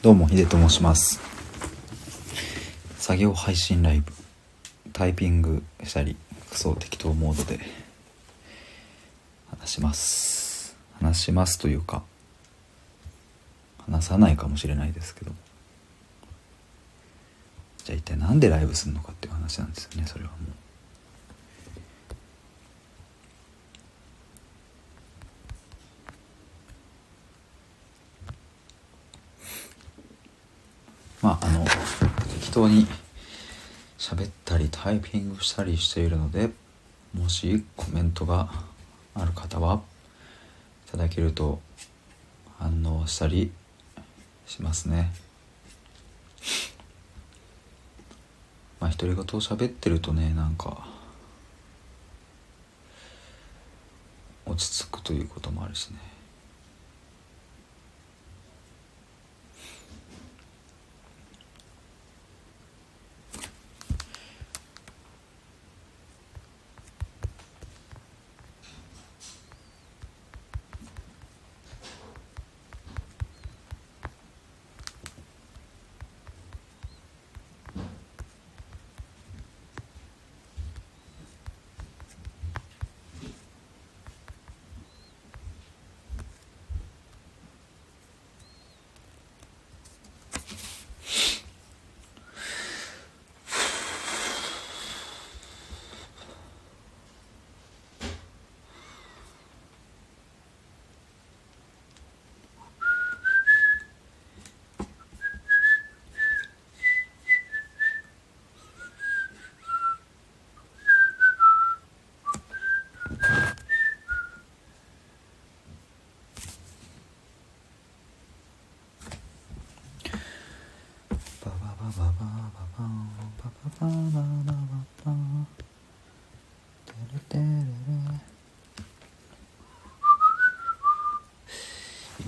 どうも、ヒデと申します。作業配信ライブ、タイピングしたり、クソ適当モードで話します。話しますというか、話さないかもしれないですけど。じゃあ一体なんでライブするのかっていう話なんですよね、それはもう。まああの適当に喋ったりタイピングしたりしているのでもしコメントがある方はいただけると反応したりしますね。まあ独り言を喋ってるとねなんか落ち着くということもあるしね。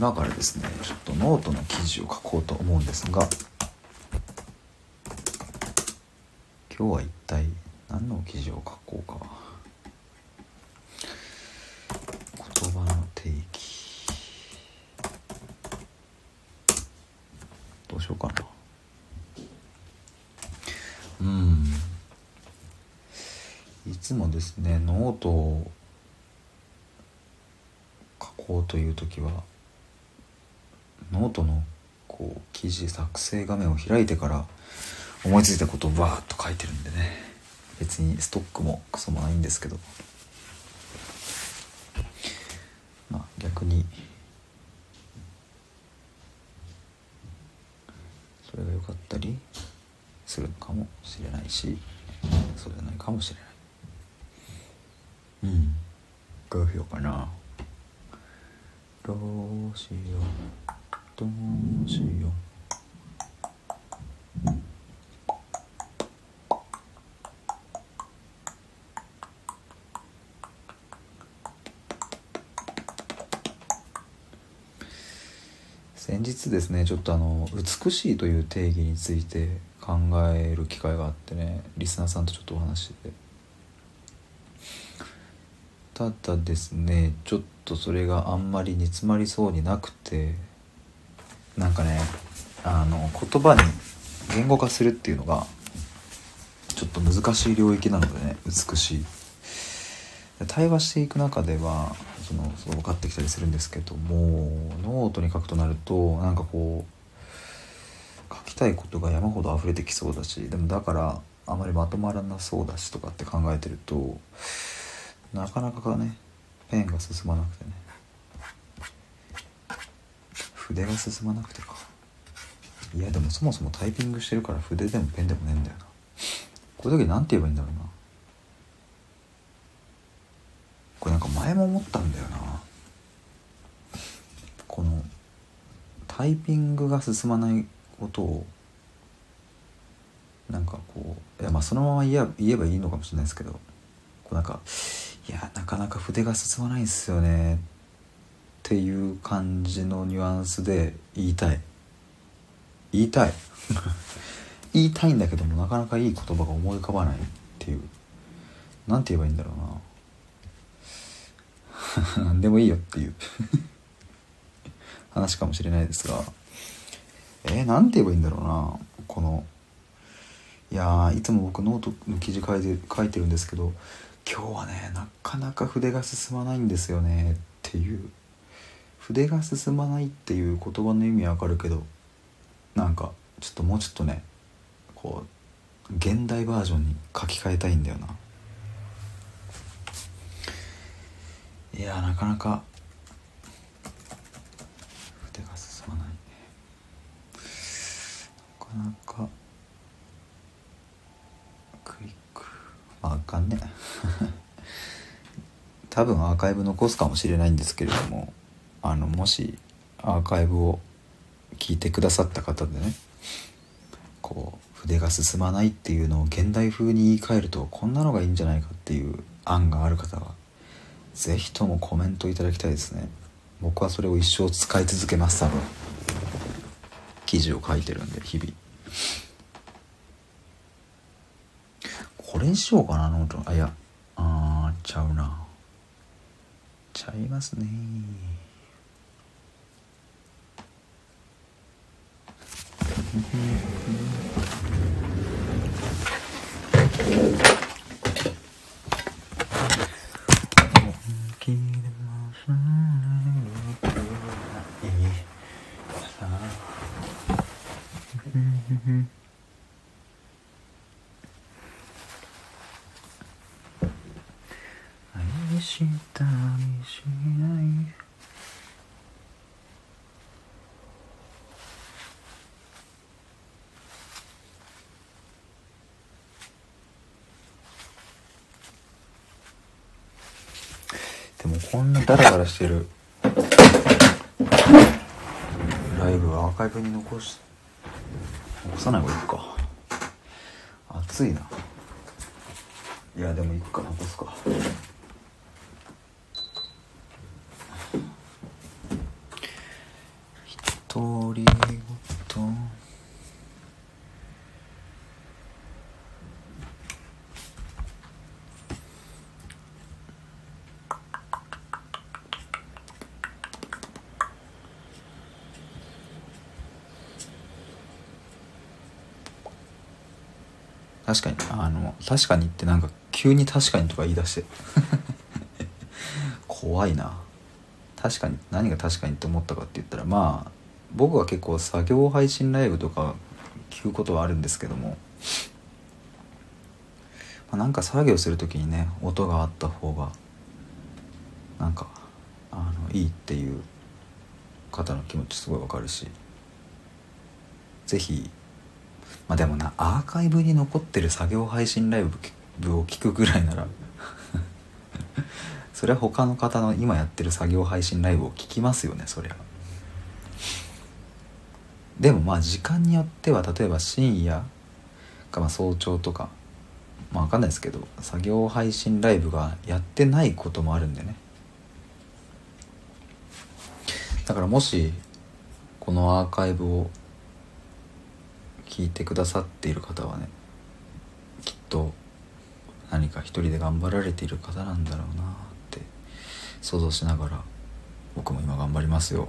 今からですねちょっとノートの記事を書こうと思うんですが今日は一体何の記事を書こうか。言葉の定義。どうしようかな。うん。いつもですねノートを書こうという時はノートのこう記事作成画面を開いてから思いついたことをバーッと書いてるんでね。別にストックもクソもないんですけど。まあ逆にそれが良かったりするのかもしれないしそうじゃないかもしれないうんどうしようかなどうしようどうしようですねちょっとあの美しいという定義について考える機会があってねリスナーさんとちょっとお話ししてて。ただですねちょっとそれがあんまり煮詰まりそうになくてなんかねあの言葉に言語化するっていうのがちょっと難しい領域なのでね美しい。対話していく中ではそのそう分かってきたりするんですけどもノートに書くとなるとなんかこう書きたいことが山ほど溢れてきそうだしでもだからあまりまとまらなそうだしとかって考えてるとなかなかねペンが進まなくてね。筆が進まなくてか。いやでもそもそもタイピングしてるから筆でもペンでもねえんだよな。こういう時なんて言えばいいんだろうなこれなんか前も思ったんだよな。このタイピングが進まないことをなんかこういやまあそのまま言えばいいのかもしれないですけどこうなんかいやなかなか筆が進まないんですよねっていう感じのニュアンスで言いたい。言いたい。言いたいんだけどもなかなかいい言葉が思い浮かばないっていう。なんて言えばいいんだろうな。何でもいいよっていう。話かもしれないですが。えー、なんて言えばいいんだろうな。このいやいつも僕ノートの記事書いて書いてるんですけど今日はねなかなか筆が進まないんですよね。っていう。筆が進まないっていう言葉の意味わかるけどなんかちょっともうちょっとねこう現代バージョンに書き換えたいんだよな。いやなかなか。筆が進まないなかなか。クリック。ああかんね。多分アーカイブ残すかもしれないんですけれどもあのもしアーカイブを聞いてくださった方でねこう筆が進まないっていうのを現代風に言い換えるとこんなのがいいんじゃないかっていう案がある方は是非ともコメントいただきたいですね。僕はそれを一生使い続けます多分。記事を書いてるんで日々。これにしようかなノート。あいや。あーちゃうな。ちゃいますね。愛したりしない。でもこんなダラダラしてる。ライブはアーカイブに残し残さない方がいいか。暑いな。いやでもいくか残すか独り言確かに。あの確かにってなんか急に確かにとか言い出して。怖いな。確かに何が確かにって思ったかって言ったらまあ僕は結構作業配信ライブとか聞くことはあるんですけども、まあ、なんか作業する時にね音があった方がなんかあのいいっていう方の気持ちすごいわかるし。是非まあでもなアーカイブに残ってる作業配信ライブを聞くぐらいなら それは他の方の今やってる作業配信ライブを聞きますよねそりゃでもまあ時間によっては例えば深夜かまあ早朝とかまあ分かんないですけど作業配信ライブがやってないこともあるんでね。だからもしこのアーカイブを聞いてくださっている方はねきっと何か一人で頑張られている方なんだろうなって想像しながら僕も今頑張りますよ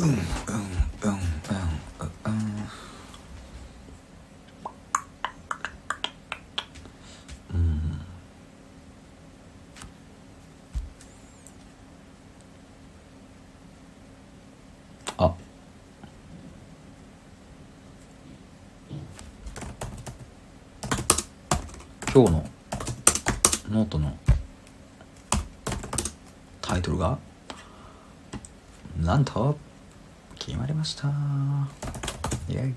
うんうんうんうんうんうんあ今日のノートのタイトルが？なんと決まりました。イエイ。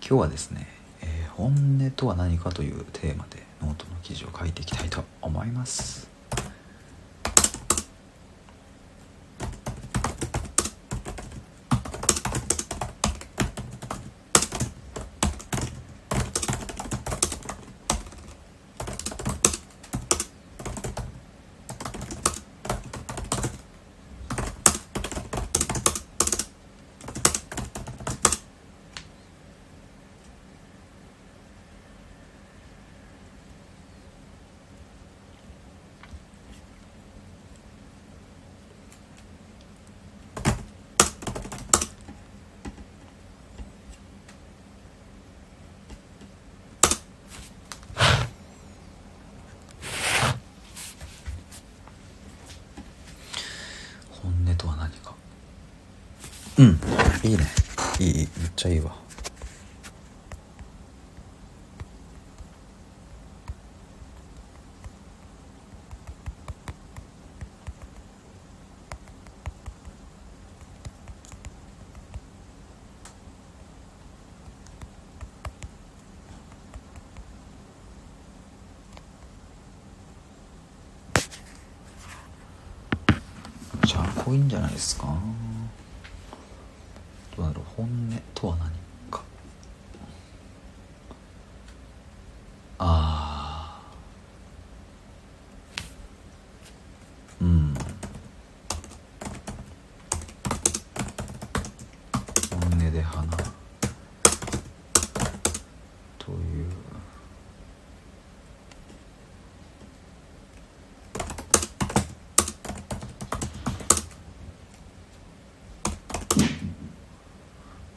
今日はですね、えー本音とは何かというテーマでノートの記事を書いていきたいと思います本音とは何かうんいいねいいいいめっちゃいいわいんじゃないですかどうだろう本音とは何かああうん本音で花という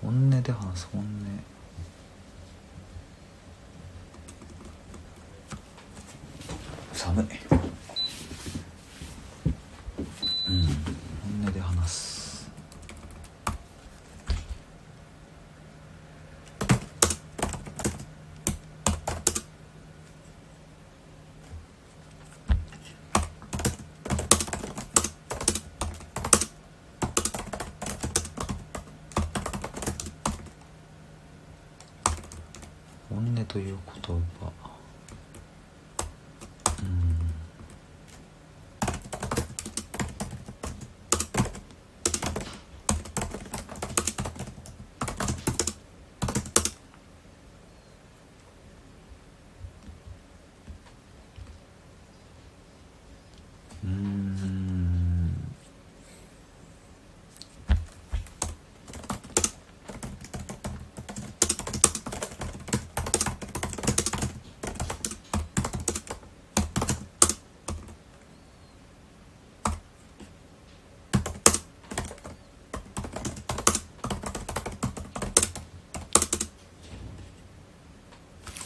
本音で話す本音寒いうん本音で話す本音という言葉。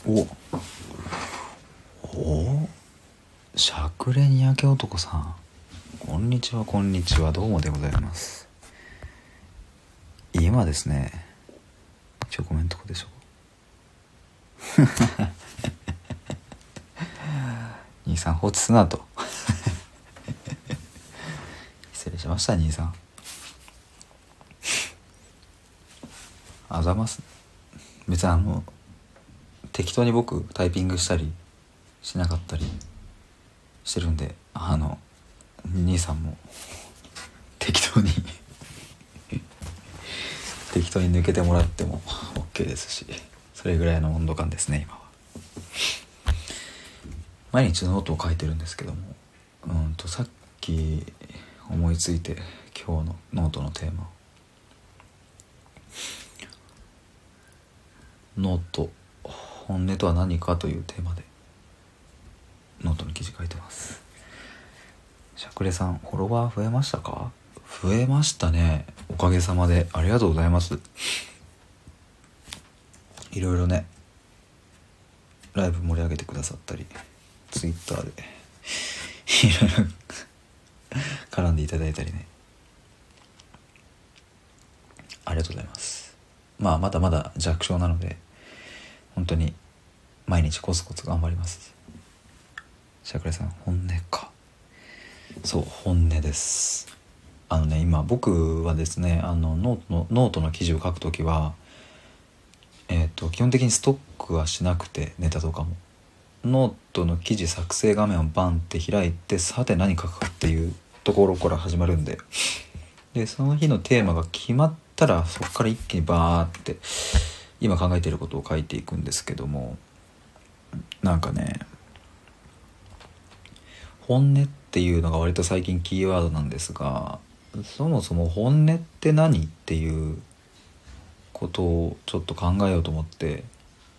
お。お。しゃくれにやけ男さん。こんにちはこんにちは。どうもでございます。今ですねちょコメントこでしょ。兄さん放置すなと。失礼しました兄さん。あざます。別にあの適当に僕タイピングしたりしなかったりしてるんであの兄さんも適当に適当に抜けてもらっても OK ですしそれぐらいの温度感ですね今は。毎日ノートを書いてるんですけどもうんとさっき思いついて今日のノートのテーマ note。本音とは何かというテーマでノートに記事書いてます。しゃくれさんフォロワー増えましたか？増えましたね。おかげさまで。ありがとうございます。いろいろねライブ盛り上げてくださったりツイッターでいろいろ 絡んでいただいたりね。ありがとうございます。まあまだまだ弱小なので本当に毎日コツコツ頑張りますシャクレさん本音か。そう本音です。あのね今僕はですねあのノートのノートの記事を書くときはえっ、ー、と基本的にストックはしなくてネタとかも。ノートの記事作成画面をバンって開いてさて何書くかっていうところから始まるんで。でその日のテーマが決まったらそこから一気にバーって今考えていることを書いていくんですけども。なんかね本音っていうのが割と最近キーワードなんですがそもそも本音って何っていうことをちょっと考えようと思って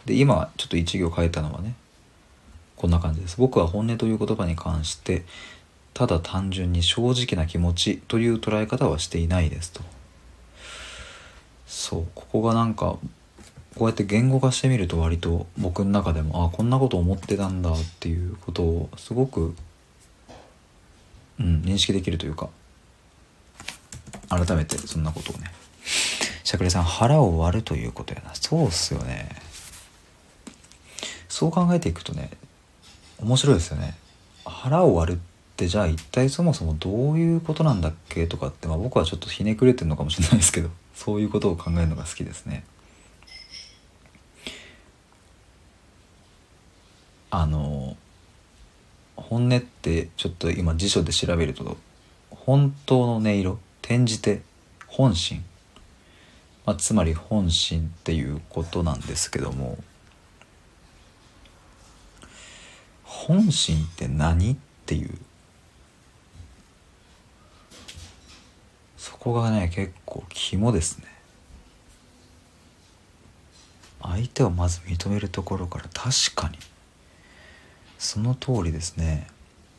で今ちょっと一行書いたのはねこんな感じです。僕は本音という言葉に関してただ単純に正直な気持ちという捉え方はしていないですと。そうここがなんかこうやって言語化してみると割と僕の中でもああこんなこと思ってたんだっていうことをすごく、うん、認識できるというか改めてそんなことをね。しゃくれさん腹を割るということやな。そうっすよね。そう考えていくとね面白いですよね。腹を割るってじゃあ一体そもそもどういうことなんだっけとかって、まあ、僕はちょっとひねくれてるのかもしれないですけどそういうことを考えるのが好きですね。あの本音ってちょっと今辞書で調べると本当の音色転じて本心、まあ、つまり本心っていうことなんですけども本心って何っていう。そこがね結構肝ですね。相手をまず認めるところから確かにその通りですね。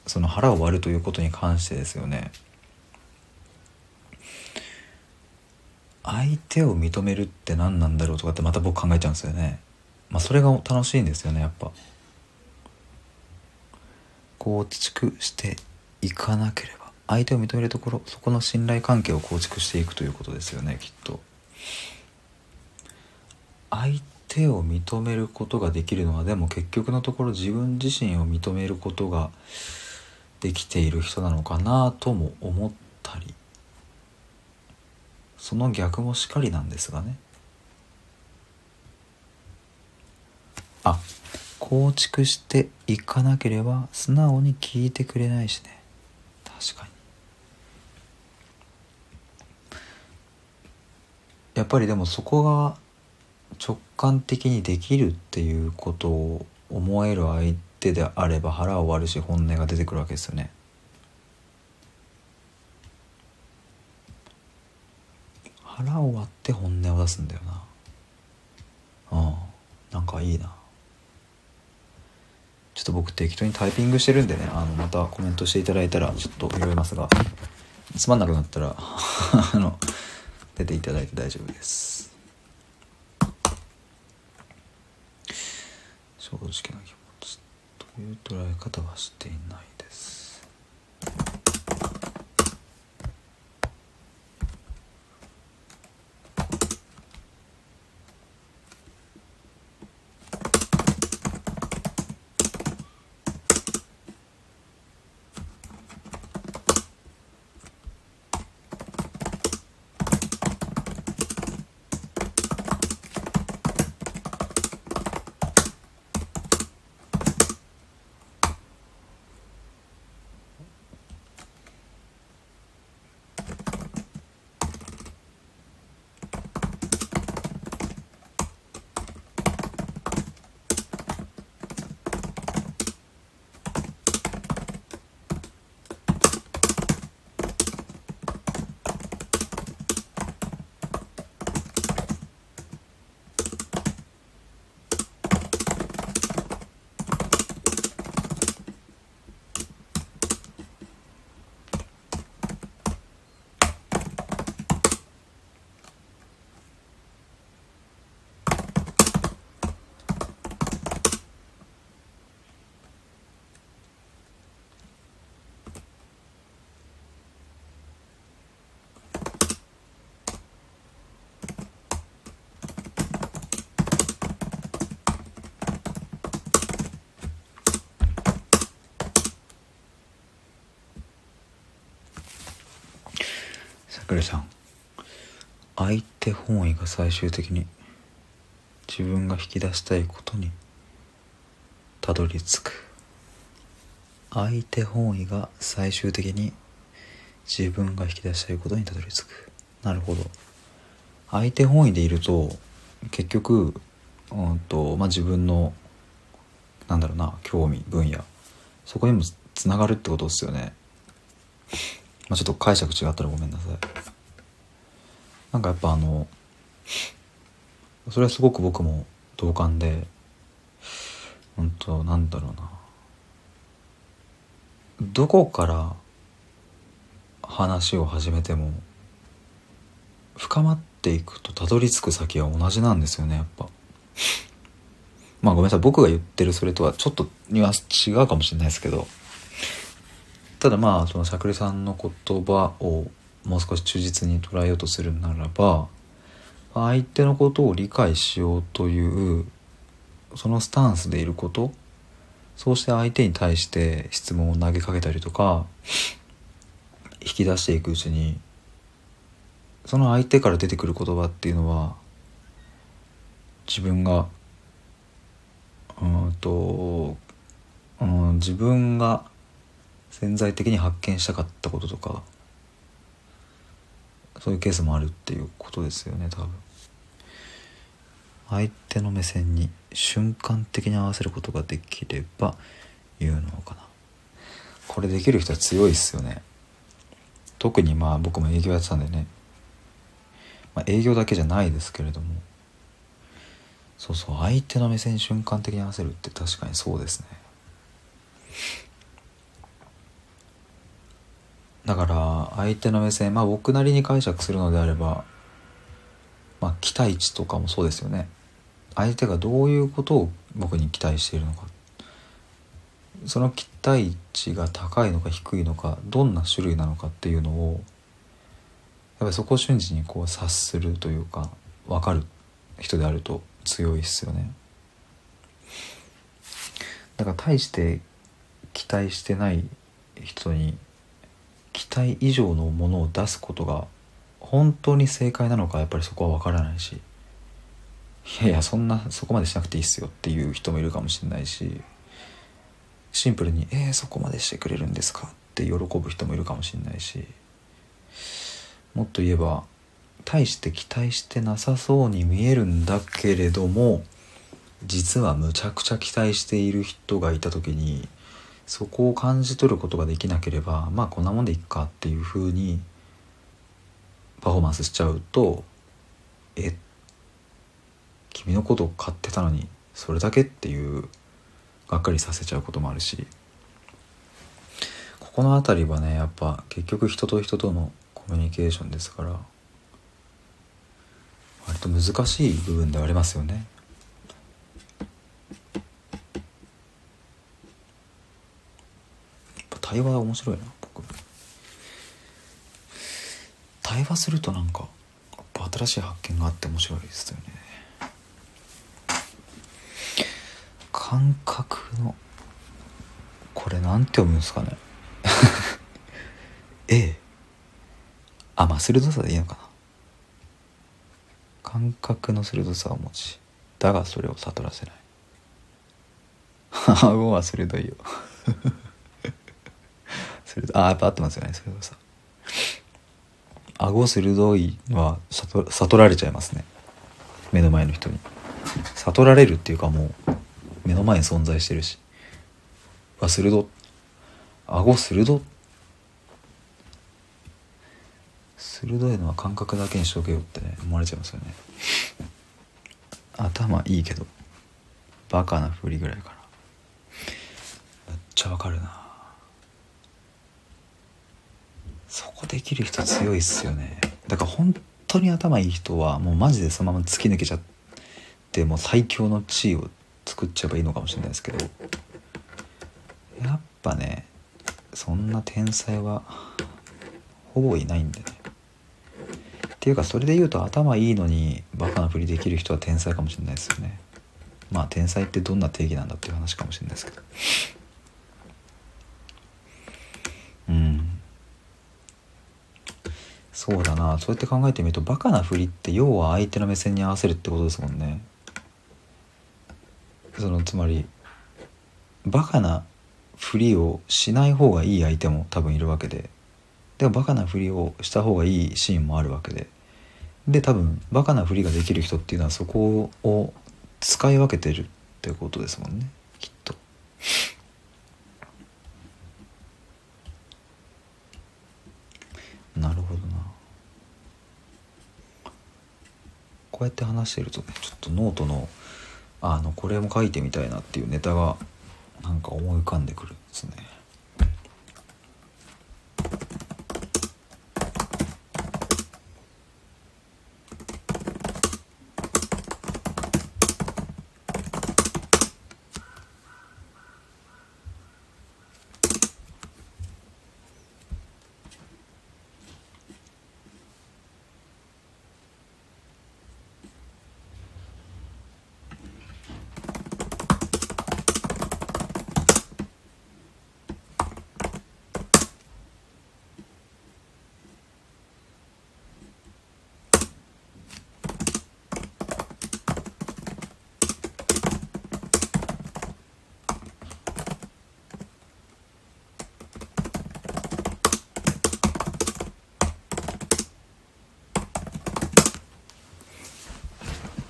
その腹を割るということに関してですよね。相手を認めるって何なんだろうとかってまた僕考えちゃうんですよね。まあそれが楽しいんですよねやっぱ。構築していかなければ相手を認めるところそこの信頼関係を構築していくということですよねきっと。相手を認めることができるのはでも結局のところ自分自身を認めることができている人なのかなとも思ったり。その逆もしかりなんですがね。あ構築していかなければ素直に聞いてくれないしね。確かに。やっぱりでもそこが直感的にできるっていうことを思える相手であれば腹を割るし本音が出てくるわけですよね。腹を割って本音を出すんだよな。ああなんかいいな。ちょっと僕適当にタイピングしてるんでねあのまたコメントしていただいたらちょっと拾いますがつまんなくなったら あの出ていただいて大丈夫です。正直な気持ちという捉え方はしていないです。くりさん。相手本位が最終的に自分が引き出したいことにたどり着く。相手本位が最終的に自分が引き出したいことにたどり着く。なるほど。相手本位でいると結局、うんとまあ、自分のなんだろうな興味分野そこにもつながるってことですよね、まあ、ちょっと解釈違ったらごめんなさい。なんかやっぱあのそれはすごく僕も同感でうんとなんだろうな。どこから話を始めても深まっていくとたどり着く先は同じなんですよねやっぱ。まあごめんなさい。僕が言ってるそれとはちょっとニュアンス違うかもしれないですけど。ただまあそのしゃくりさんの言葉をもう少し忠実に捉えようとするならば相手のことを理解しようというそのスタンスでいることそうして相手に対して質問を投げかけたりとか引き出していくうちにその相手から出てくる言葉っていうのは自分がうんとうん自分が潜在的に発見したかったこととかそういうケースもあるっていうことですよね多分。相手の目線に瞬間的に合わせることができれば言うのかな。これできる人は強いっすよね。特にまあ僕も営業やってたんでね、まあ、営業だけじゃないですけれども。そうそう相手の目線に瞬間的に合わせるって確かにそうですね。だから相手の目線まあ僕なりに解釈するのであればまあ期待値とかもそうですよね。相手がどういうことを僕に期待しているのか。その期待値が高いのか低いのかどんな種類なのかっていうのをやっぱりそこを瞬時にこう察するというか分かる人であると強いっすよね。だから大して期待してない人に期待以上のものを出すことが本当に正解なのかやっぱりそこは分からないしいやいやそんなそこまでしなくていいっすよっていう人もいるかもしれないしシンプルに「えー、そこまでしてくれるんですか?」って喜ぶ人もいるかもしれないしもっと言えば大して期待してなさそうに見えるんだけれども実はむちゃくちゃ期待している人がいた時にそこを感じ取ることができなければまあこんなもんでいっかっていうふうにパフォーマンスしちゃうとえ君のことを買ってたのにそれだけっていうがっかりさせちゃうこともあるしここの辺りはねやっぱ結局人と人とのコミュニケーションですから割と難しい部分ではありますよね。対話面白いな僕。対話するとなんか新しい発見があって面白いですよね。感覚のこれなんて読むんですかね。A あまあ鋭さでいいのかな。感覚の鋭さを持ちだがそれを悟らせない。顎は鋭いよ。あやっぱ合ってますよね鋭さ。顎鋭いのは悟悟られちゃいますね。目の前の人に。悟られるっていうかもう目の前に存在してるし。わ鋭顎鋭鋭いのは感覚だけにしとけよってね思われちゃいますよね。頭いいけどバカなふりぐらいかなめっちゃわかるな。そこできる人強いっすよね。だから本当に頭いい人はもうマジでそのまま突き抜けちゃってもう最強の地位を作っちゃえばいいのかもしれないですけど。やっぱねそんな天才はほぼいないんでね。っていうかそれで言うと頭いいのにバカなふりできる人は天才かもしれないですよね。まあ天才ってどんな定義なんだっていう話かもしれないですけど。うん。そうだな。そうやって考えてみるとバカなふりって要は相手の目線に合わせるってことですもんね。そのつまりバカなふりをしない方がいい相手も多分いるわけで。でもバカなふりをした方がいいシーンもあるわけで。で多分バカなふりができる人っていうのはそこを使い分けてるってことですもんね。きっと。なるほどな。こうやって話してるとねちょっとノートのあのこれも書いてみたいなっていうネタがなんか思い浮かんでくるんですね。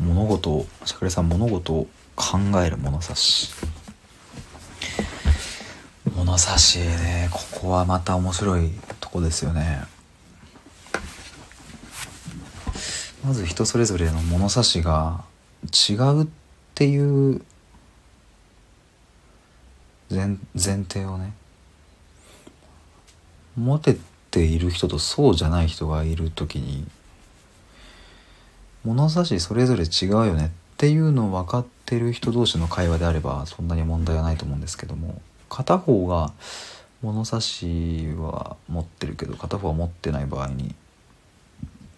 物事をしゃくれさん物事を考える物差し。物差しねここはまた面白いとこですよね。まず人それぞれの物差しが違うっていう前前提をね持てている人とそうじゃない人がいる時に物差しそれぞれ違うよねっていうのを分かってる人同士の会話であればそんなに問題はないと思うんですけども片方が物差しは持ってるけど片方は持ってない場合に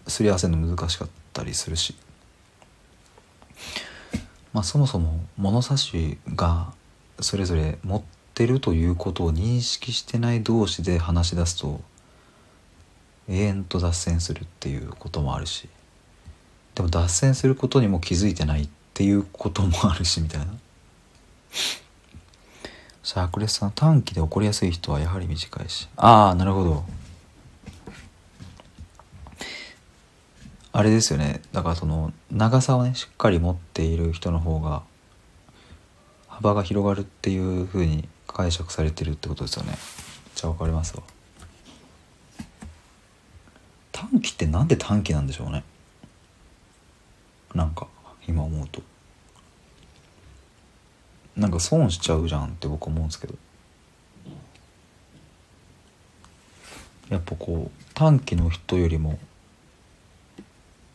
すり合わせるの難しかったりするしまあそもそも物差しがそれぞれ持ってるということを認識してない同士で話し出すと永遠と脱線するっていうこともあるしでも脱線することにも気づいてないっていうこともあるしみたいな。シャークレスさん短期で起こりやすい人はやはり短いし。ああなるほど。あれですよね。だからその長さをねしっかり持っている人の方が幅が広がるっていう風に解釈されてるってことですよね。じゃあ分かりますわ。短期ってなんで短期なんでしょうね。なんか今思うと。なんか損しちゃうじゃんって僕思うんですけど。やっぱこう短期の人よりも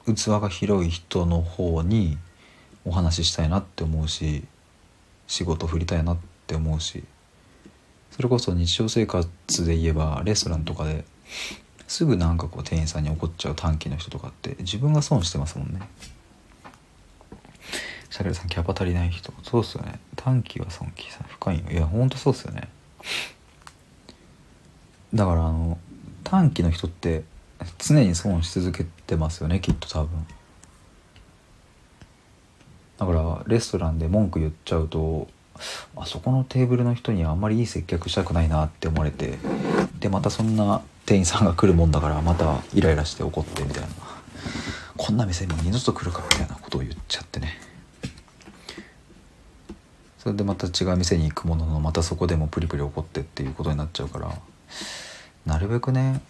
器が広い人の方にお話ししたいなって思うし仕事振りたいなって思うしそれこそ日常生活で言えばレストランとかですぐなんかこう店員さんに怒っちゃう短期の人とかって自分が損してますもんね。シャケルさんキャパ足りない人。そうっすよね。短期は損期さん深いよいやほんとそうっすよね。だからあの短期の人って常に損し続けてますよねきっと多分。だからレストランで文句言っちゃうとあそこのテーブルの人にあんまりいい接客したくないなって思われてでまたそんな店員さんが来るもんだからまたイライラして怒ってみたいな。こんな店に二度と来るかみたいなことを言っちゃってね。それでまた違う店に行くもののまたそこでもプリプリ怒ってっていうことになっちゃうからなるべくね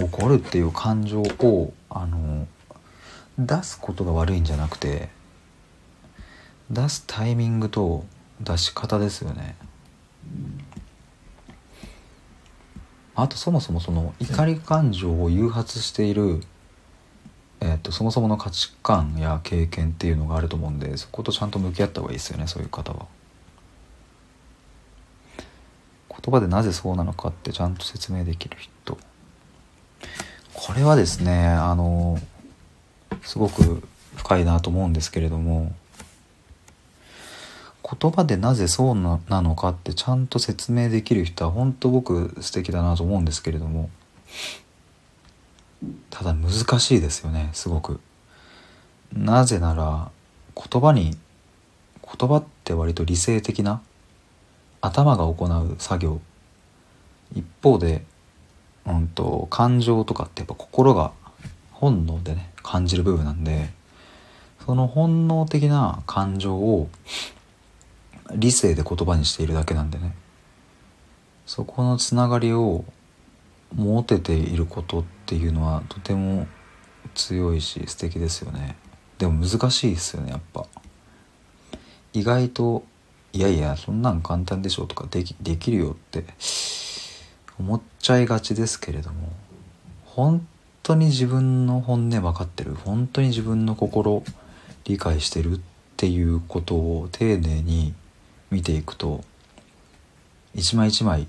怒るっていう感情をあの出すことが悪いんじゃなくて出すタイミングと出し方ですよね。あとそもそもその怒り感情を誘発している、えー、とそもそもの価値観や経験っていうのがあると思うんでそことちゃんと向き合った方がいいですよねそういう方は。言葉でなぜそうなのかってちゃんと説明できる人これはですねあのすごく深いなと思うんですけれども言葉でなぜそうなのかってちゃんと説明できる人は本当僕素敵だなと思うんですけれどもただ難しいですよねすごく。なぜなら言葉に言葉って割と理性的な頭が行う作業。一方で、うんと、感情とかってやっぱ心が本能でね感じる部分なんでその本能的な感情を理性で言葉にしているだけなんでね。そこのつながりを持てていることっていうのはとても強いし素敵ですよね。でも難しいですよねやっぱ。意外といやいやそんなん簡単でしょとかできできるよって思っちゃいがちですけれども本当に自分の本音分かってる本当に自分の心理解してるっていうことを丁寧に見ていくと一枚一枚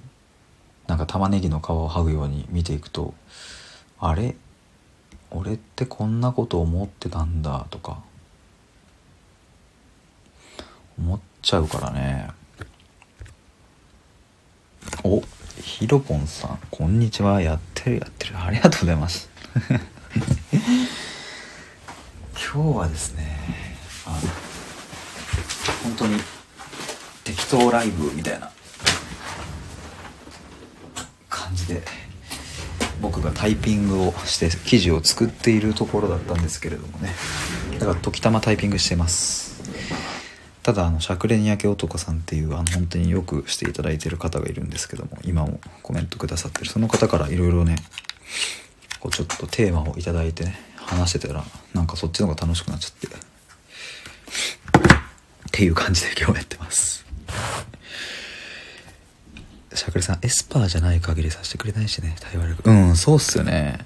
なんか玉ねぎの皮を剥ぐように見ていくとあれ？俺ってこんなこと思ってたんだとか。思っちゃうからね。おひろぽんさんこんにちは。やってるやってる。ありがとうございます。今日はですねあの本当に適当ライブみたいな感じで僕がタイピングをして記事を作っているところだったんですけれどもね。だから時たまタイピングしてます。ただあのしゃくれに焼け男さんっていうあの本当によくしていただいてる方がいるんですけども今もコメントくださってる。その方からいろいろねこうちょっとテーマを頂いてね話してたらなんかそっちの方が楽しくなっちゃって。っていう感じで今日やってます。しゃくれさんエスパーじゃない限りさせてくれないしね対話力。うんそうっすよね。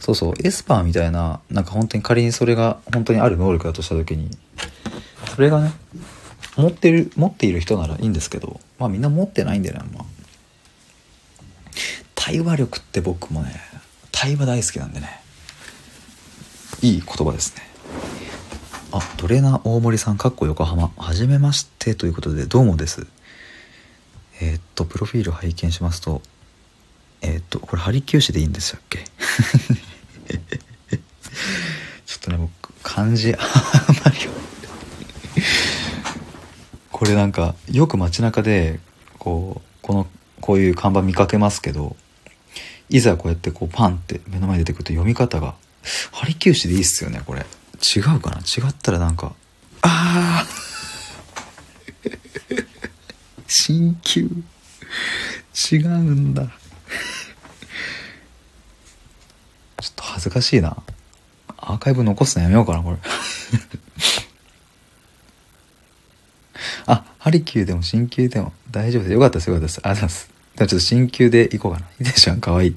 そうそうエスパーみたいななんか本当に仮にそれが本当にある能力だとした時にそれがね持ってる持っている人ならいいんですけどまあみんな持ってないんだよねま。あ対話力って僕もね対話大好きなんでね。いい言葉ですね。あトレーナー大森さんかっこ横浜はじめましてということでどうもです。えー、っとプロフィール拝見しますとえー、っとこれハリキューシでいいんでしたっけ？ちょっとね僕漢字 あんまりこれなんかよく街中でこうこのこういう看板見かけますけどいざこうやってこうパンって目の前に出てくると読み方がハリキューシでいいっすよねこれ。違うかな？違ったらなんかああ鍼灸違うんだちょっと恥ずかしいなアーカイブ残すのやめようかなこれ あハリキューでも鍼灸でも大丈夫ですよかったですよかったですありがとうございますでもちょっと鍼灸で行こうかな。いいでしょかわいい。い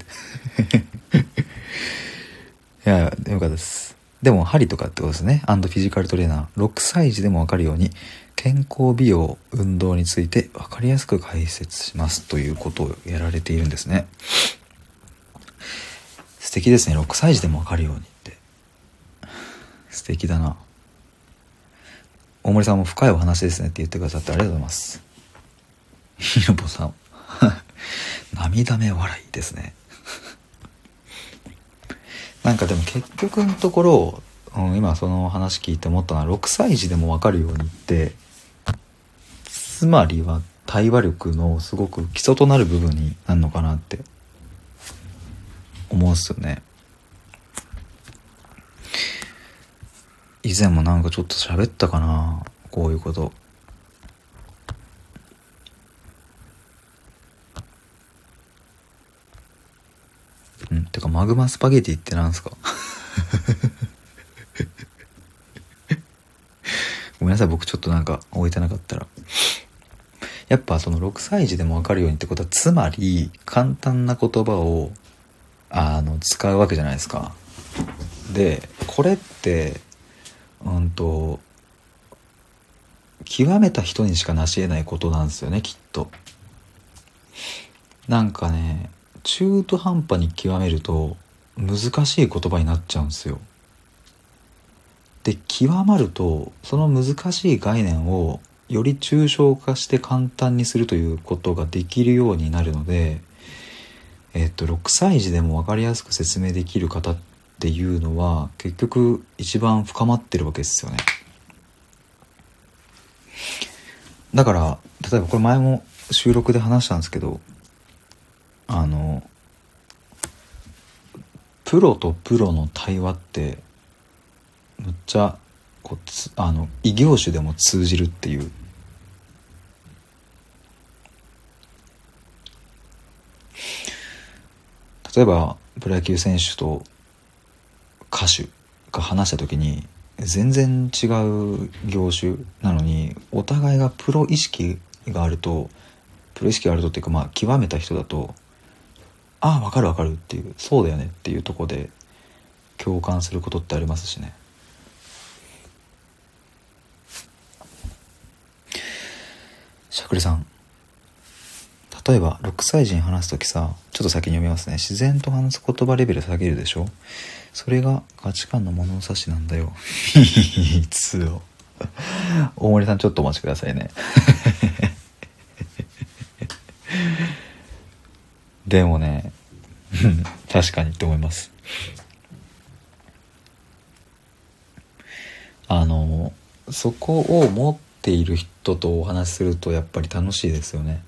や、よかったです。でも、針とかってことですね。アンドフィジカルトレーナー。6歳児でもわかるように、健康美容、運動についてわかりやすく解説しますということをやられているんですね。素敵ですね。6歳児でもわかるようにって。素敵だな。大森さんも深いお話ですねって言ってくださってありがとうございます。ひろぽさん。涙目笑いですねなんかでも結局のところ、うん、今その話聞いて思ったのは6歳児でも分かるようにってつまりは対話力のすごく基礎となる部分になるのかなって思うんすよね以前もなんかちょっと喋ったかなこういうことうん。てか、マグマスパゲティってなんすか？ごめんなさい、僕ちょっとなんか置いてなかったら。やっぱその6歳児でもわかるようにってことは、つまり簡単な言葉を、あの、使うわけじゃないですか。で、これって、うんと、極めた人にしか成し得ないことなんですよね、きっと。なんかね、中途半端に極めると難しい言葉になっちゃうんですよ。で極まるとその難しい概念をより抽象化して簡単にするということができるようになるのでえっと6歳児でも分かりやすく説明できる方っていうのは結局一番深まってるわけですよね。だから例えばこれ前も収録で話したんですけどあのプロとプロの対話ってむっちゃこうつあの異業種でも通じるっていう例えばプロ野球選手と歌手が話した時に全然違う業種なのにお互いがプロ意識があるとプロ意識があるとっていうかまあ極めた人だとああ分かる分かるっていうそうだよねっていうとこで共感することってありますしね。しゃくりさん例えば6歳児に話す時さちょっと先に読みますね。自然と話す言葉レベル下げるでしょ？それが価値観の物差しなんだよ。いつを。大森さんちょっとお待ちくださいね。でもね確かにって思います。あのそこを持っている人とお話しするとやっぱり楽しいですよね。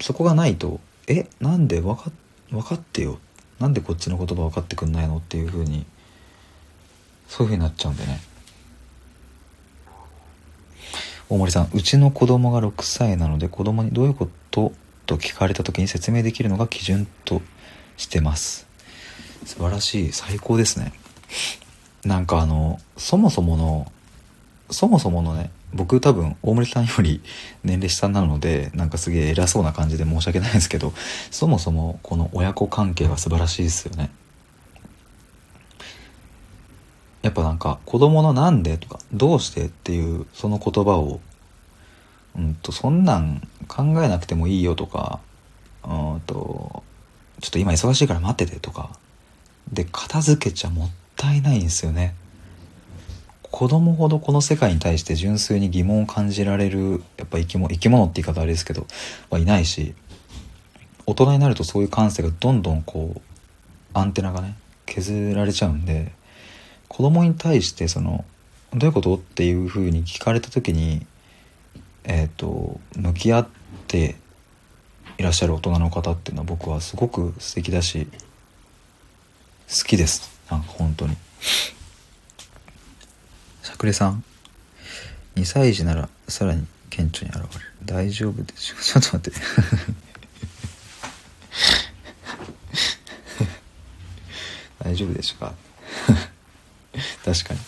そこがないと「えなんで分か分かってよ」なんでこっちの言葉分かってくんないのっていう風にそういう風になっちゃうんでね。大森さんうちの子供が6歳なので子供にどういうことと聞かれた時に説明できるのが基準としてます。素晴らしい。最高ですね。なんかあのそもそものそもそものね僕多分大森さんより年齢下なのでなんかすげえ偉そうな感じで申し訳ないですけどそもそもこの親子関係は素晴らしいですよねやっぱなんか子供の「なんで?」とか「どうして?」っていうその言葉をうんとそんなん考えなくてもいいよとかうんとちょっと今忙しいから待っててとかで片付けちゃもったいないんですよね子供ほどこの世界に対して純粋に疑問を感じられるやっぱ生き物生き物って言い方あれですけどはいないし大人になるとそういう感性がどんどんこうアンテナがね削られちゃうんで子供に対してそのどういうことっていうふうに聞かれた時にえっ、ー、と向き合っていらっしゃる大人の方っていうのは僕はすごく素敵だし好きですなんか本当に。さくれさん。2歳児ならさらに顕著に現れる。大丈夫でしょ ちょっと待って。大丈夫でしょうか？確かに。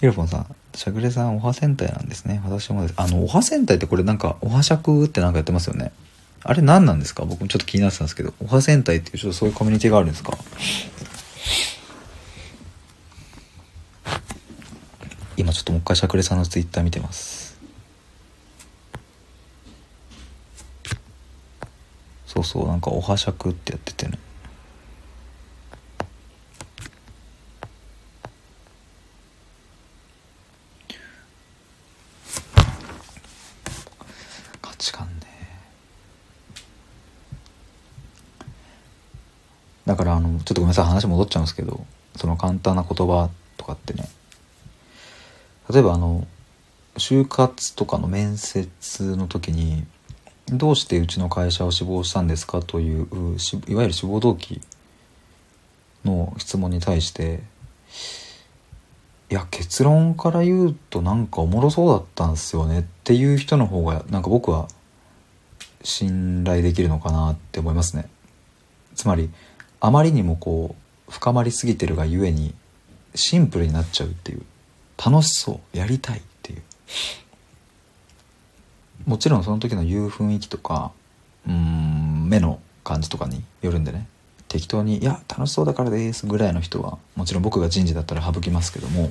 ヒロポンさんしゃくれさんおは戦隊なんですね。私もです。あのおは戦隊ってこれなんかおはしゃくってなんかやってますよね。あれ何なんですか？僕もちょっと気になってたんですけどおは戦隊っていうちょっとそういうコミュニティがあるんですか？今ちょっともう一回しゃくれさんのツイッター見てます。そうそうなんかおはしゃくってやっててね。価値観ね。だからあのちょっとごめんなさい話戻っちゃうんですけどその簡単な言葉とかってね。例えばあの就活とかの面接の時に「どうしてうちの会社を志望したんですか?」といういわゆる志望動機の質問に対していや結論から言うとなんかおもろそうだったんですよねっていう人の方がなんか僕は信頼できるのかなって思いますねつまりあまりにもこう深まりすぎてるがゆえにシンプルになっちゃうっていう楽しそうやりたいっていう。もちろんその時の言う雰囲気とかうん目の感じとかによるんでね。適当に「いや楽しそうだからです」ぐらいの人はもちろん僕が人事だったら省きますけども。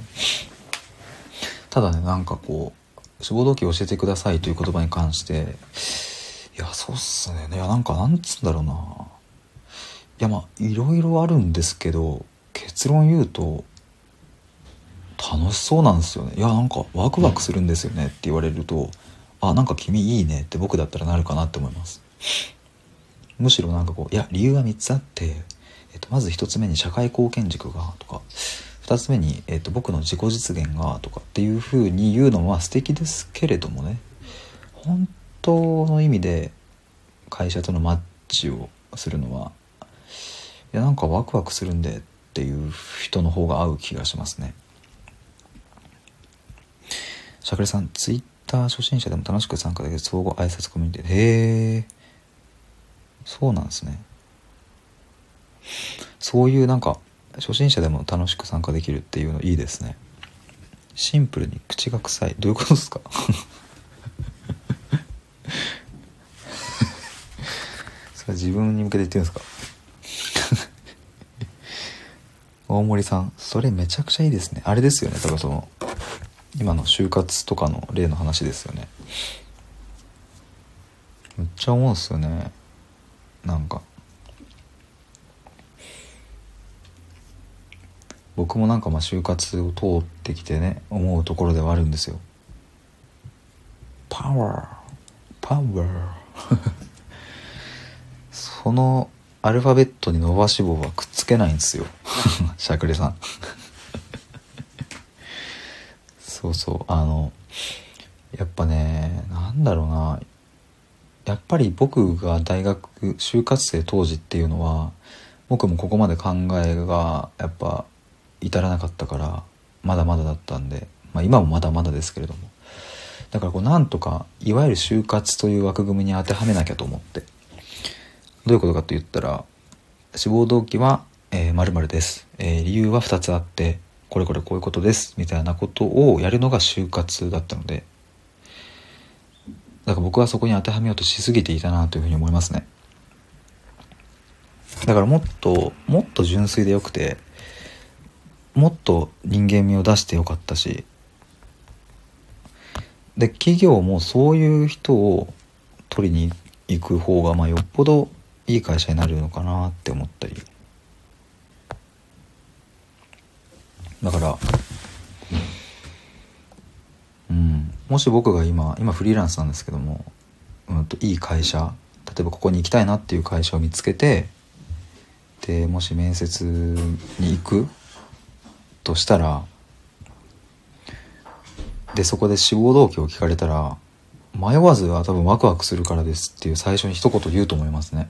ただねなんかこう志望動機教えてくださいという言葉に関していやそうっすね。いやなんかなんつうんだろうな。いやまあいろいろあるんですけど結論言うと楽しそうなんですよね。いやなんかワクワクするんですよねって言われるとあなんか君いいねって僕だったらなるかなって思います。むしろなんかこういや理由は3つあって、えっと、まず1つ目に社会貢献軸がとか2つ目に、えっと、僕の自己実現がとかっていうふうに言うのは素敵ですけれどもね本当の意味で会社とのマッチをするのはいやなんかワクワクするんでっていう人の方が合う気がしますねしゃくれさんツイッター初心者でも楽しく参加できる相互挨拶コミュニティ。へえそうなんですね。そういうなんか初心者でも楽しく参加できるっていうのいいですね。シンプルに口が臭い。どういうことですか？それ自分に向けて言ってるんですか？大森さんそれめちゃくちゃいいですね。あれですよね多分その今の就活とかの例の話ですよね。めっちゃ思うんすよね。なんか。僕もなんかまあ就活を通ってきてね思うところではあるんですよ。パワーパワーそのアルファベットに伸ばし棒はくっつけないんですよ。しゃくれさんそうそう。あのやっぱねなんだろうな。やっぱり僕が大学就活生当時っていうのは僕もここまで考えがやっぱ至らなかったからまだまだだったんで、まあ、今もまだまだですけれども。だからこうなんとかいわゆる就活という枠組みに当てはめなきゃと思って。どういうことかと言ったら志望動機は「えー、〇〇です、えー、理由は2つあってこれこれこういうことですみたいなことをやるのが就活だったのでだから僕はそこに当てはめようとしすぎていたなというふうに思いますね。だからもっと、もっと純粋でよくて、もっと人間味を出してよかったし、で、企業もそういう人を取りに行く方が、まあよっぽどいい会社になるのかなって思ったり。だからうん、もし僕が今今フリーランスなんですけども、うんと、いい会社例えばここに行きたいなっていう会社を見つけてでもし面接に行くとしたらでそこで志望動機を聞かれたら迷わずは多分ワクワクするからですっていう最初に一言言うと思いますね。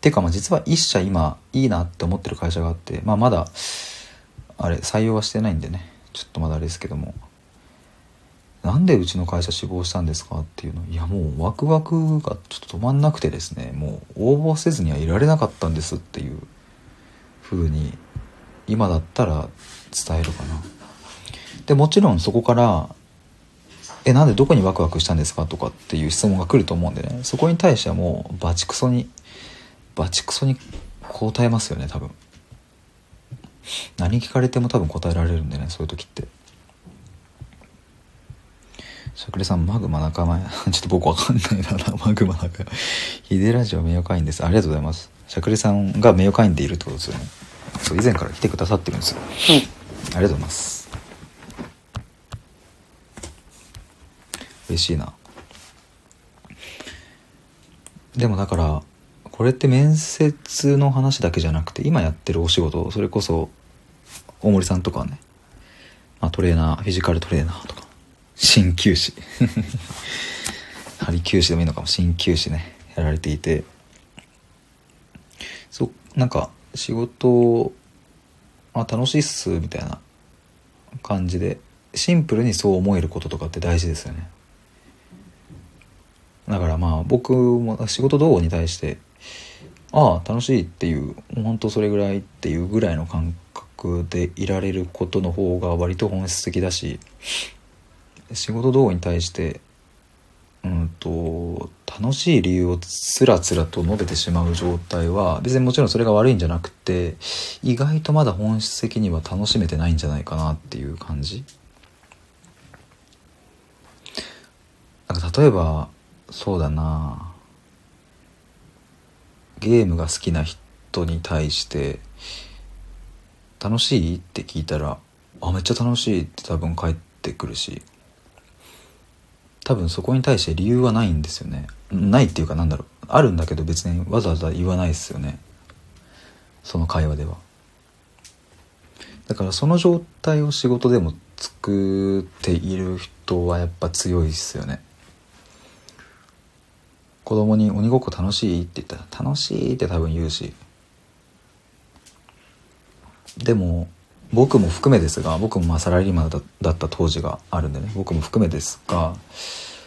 てかまあ実は一社今いいなって思ってる会社があって、まあまだあれ採用はしてないんでね。ちょっとまだあれですけども。なんでうちの会社志望したんですかっていうの。いやもうワクワクがちょっと止まんなくてですね。もう応募せずにはいられなかったんですっていう。風に今だったら伝えるかな。でもちろんそこから「えなんでどこにワクワクしたんですか?」とかっていう質問が来ると思うんでね。そこに対してはもうバチクソにバチクソに答えますよね多分。何聞かれても多分答えられるんでねそういう時って。しゃくれさん、マグマ仲間や。ちょっと僕わかんないな、マグマ仲間。ヒデラジオ名誉会員です。ありがとうございます。しゃくれさんが名誉会員でいるってことですよね。そう、以前から来てくださってるんですよ。うん、ありがとうございます。嬉しいな。でもだから、これって面接の話だけじゃなくて、今やってるお仕事、それこそ、大森さんとかね、まあ、トレーナー、フィジカルトレーナーとか、鍼灸師。針灸師でもいいのかも。鍼灸師ねやられていて。そうなんか仕事あ楽しいっすみたいな感じでシンプルにそう思えることとかって大事ですよね。だからまあ僕も仕事動画に対してああ楽しいっていう本当それぐらいっていうぐらいの感覚でいられることの方が割と本質的だし仕事動画に対してうんと楽しい理由をつらつらと述べてしまう状態は別にもちろんそれが悪いんじゃなくて意外とまだ本質的には楽しめてないんじゃないかなっていう感じ。なんか例えばそうだな。ゲームが好きな人に対して楽しいって聞いたらあめっちゃ楽しいって多分返ってくるし多分そこに対して理由はないんですよね。ないっていうかなんだろうあるんだけど別にわざわざ言わないですよね。その会話では。だからその状態を仕事でも作っている人はやっぱ強いっすよね。子供に「鬼ごっこ楽しい?」って言ったら「楽しい」って多分言うしでも僕も含めですが僕もまあサラリーマンだった当時があるんでね僕も含めですが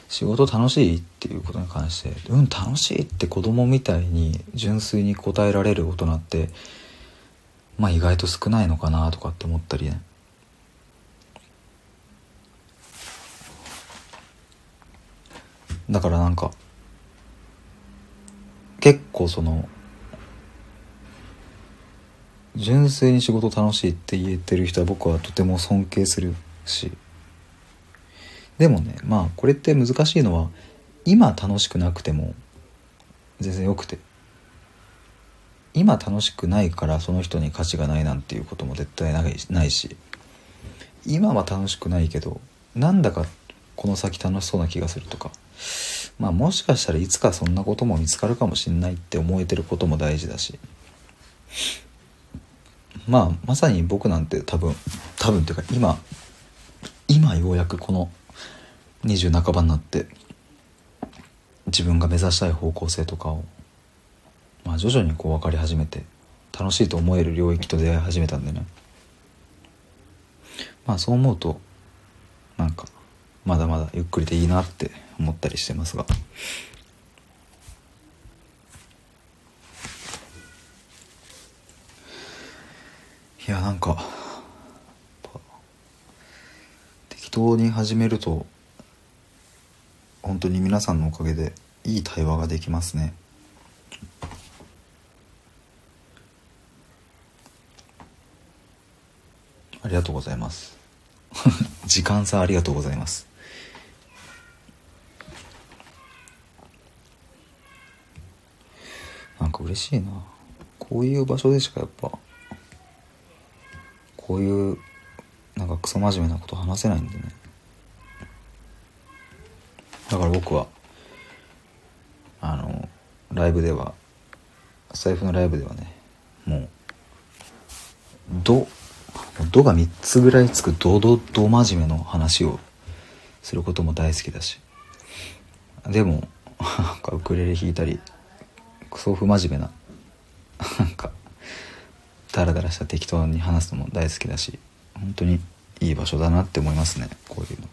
仕事楽しいっていうことに関して「うん楽しい」って子供みたいに純粋に答えられる大人ってまあ意外と少ないのかなとかって思ったりねだからなんか結構その純粋に仕事楽しいって言えてる人は僕はとても尊敬するし。でもねまあこれって難しいのは今楽しくなくても全然よくて。今楽しくないからその人に価値がないなんていうことも絶対ないないし。今は楽しくないけどなんだかこの先楽しそうな気がするとか。まあもしかしたらいつかそんなことも見つかるかもしんないって思えてることも大事だし。まあまさに僕なんて多分多分っていうか今今ようやくこの20半ばになって自分が目指したい方向性とかを、まあ、徐々にこう分かり始めて楽しいと思える領域と出会い始めたんでね。まあそう思うとなんかまだまだゆっくりでいいなって思ったりしてますが。いやなんか適当に始めると本当に皆さんのおかげでいい対話ができますね。ありがとうございます。時間差ありがとうございます。なんか嬉しいな。こういう場所でしかやっぱこういうなんかクソ真面目なこと話せないんでね。だから僕はあのライブでは財布のライブではねもう「ど」「ど」が3つぐらいつくどどど真面目の話をすることも大好きだし。でもなんかウクレレ弾いたりクソ不真面目な なんかダラダラした適当に話すのも大好きだし本当にいい場所だなって思いますねこういうの。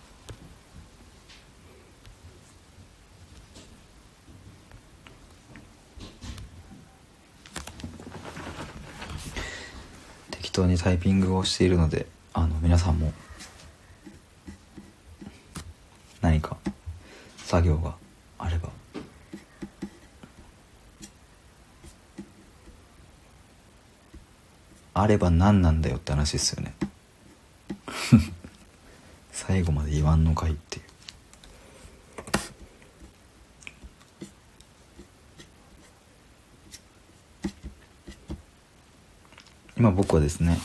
適当にタイピングをしているのであの皆さんも何か作業があればあれば何なんだよって話ですよね。最後まで言わんのかいっていう。今僕はですね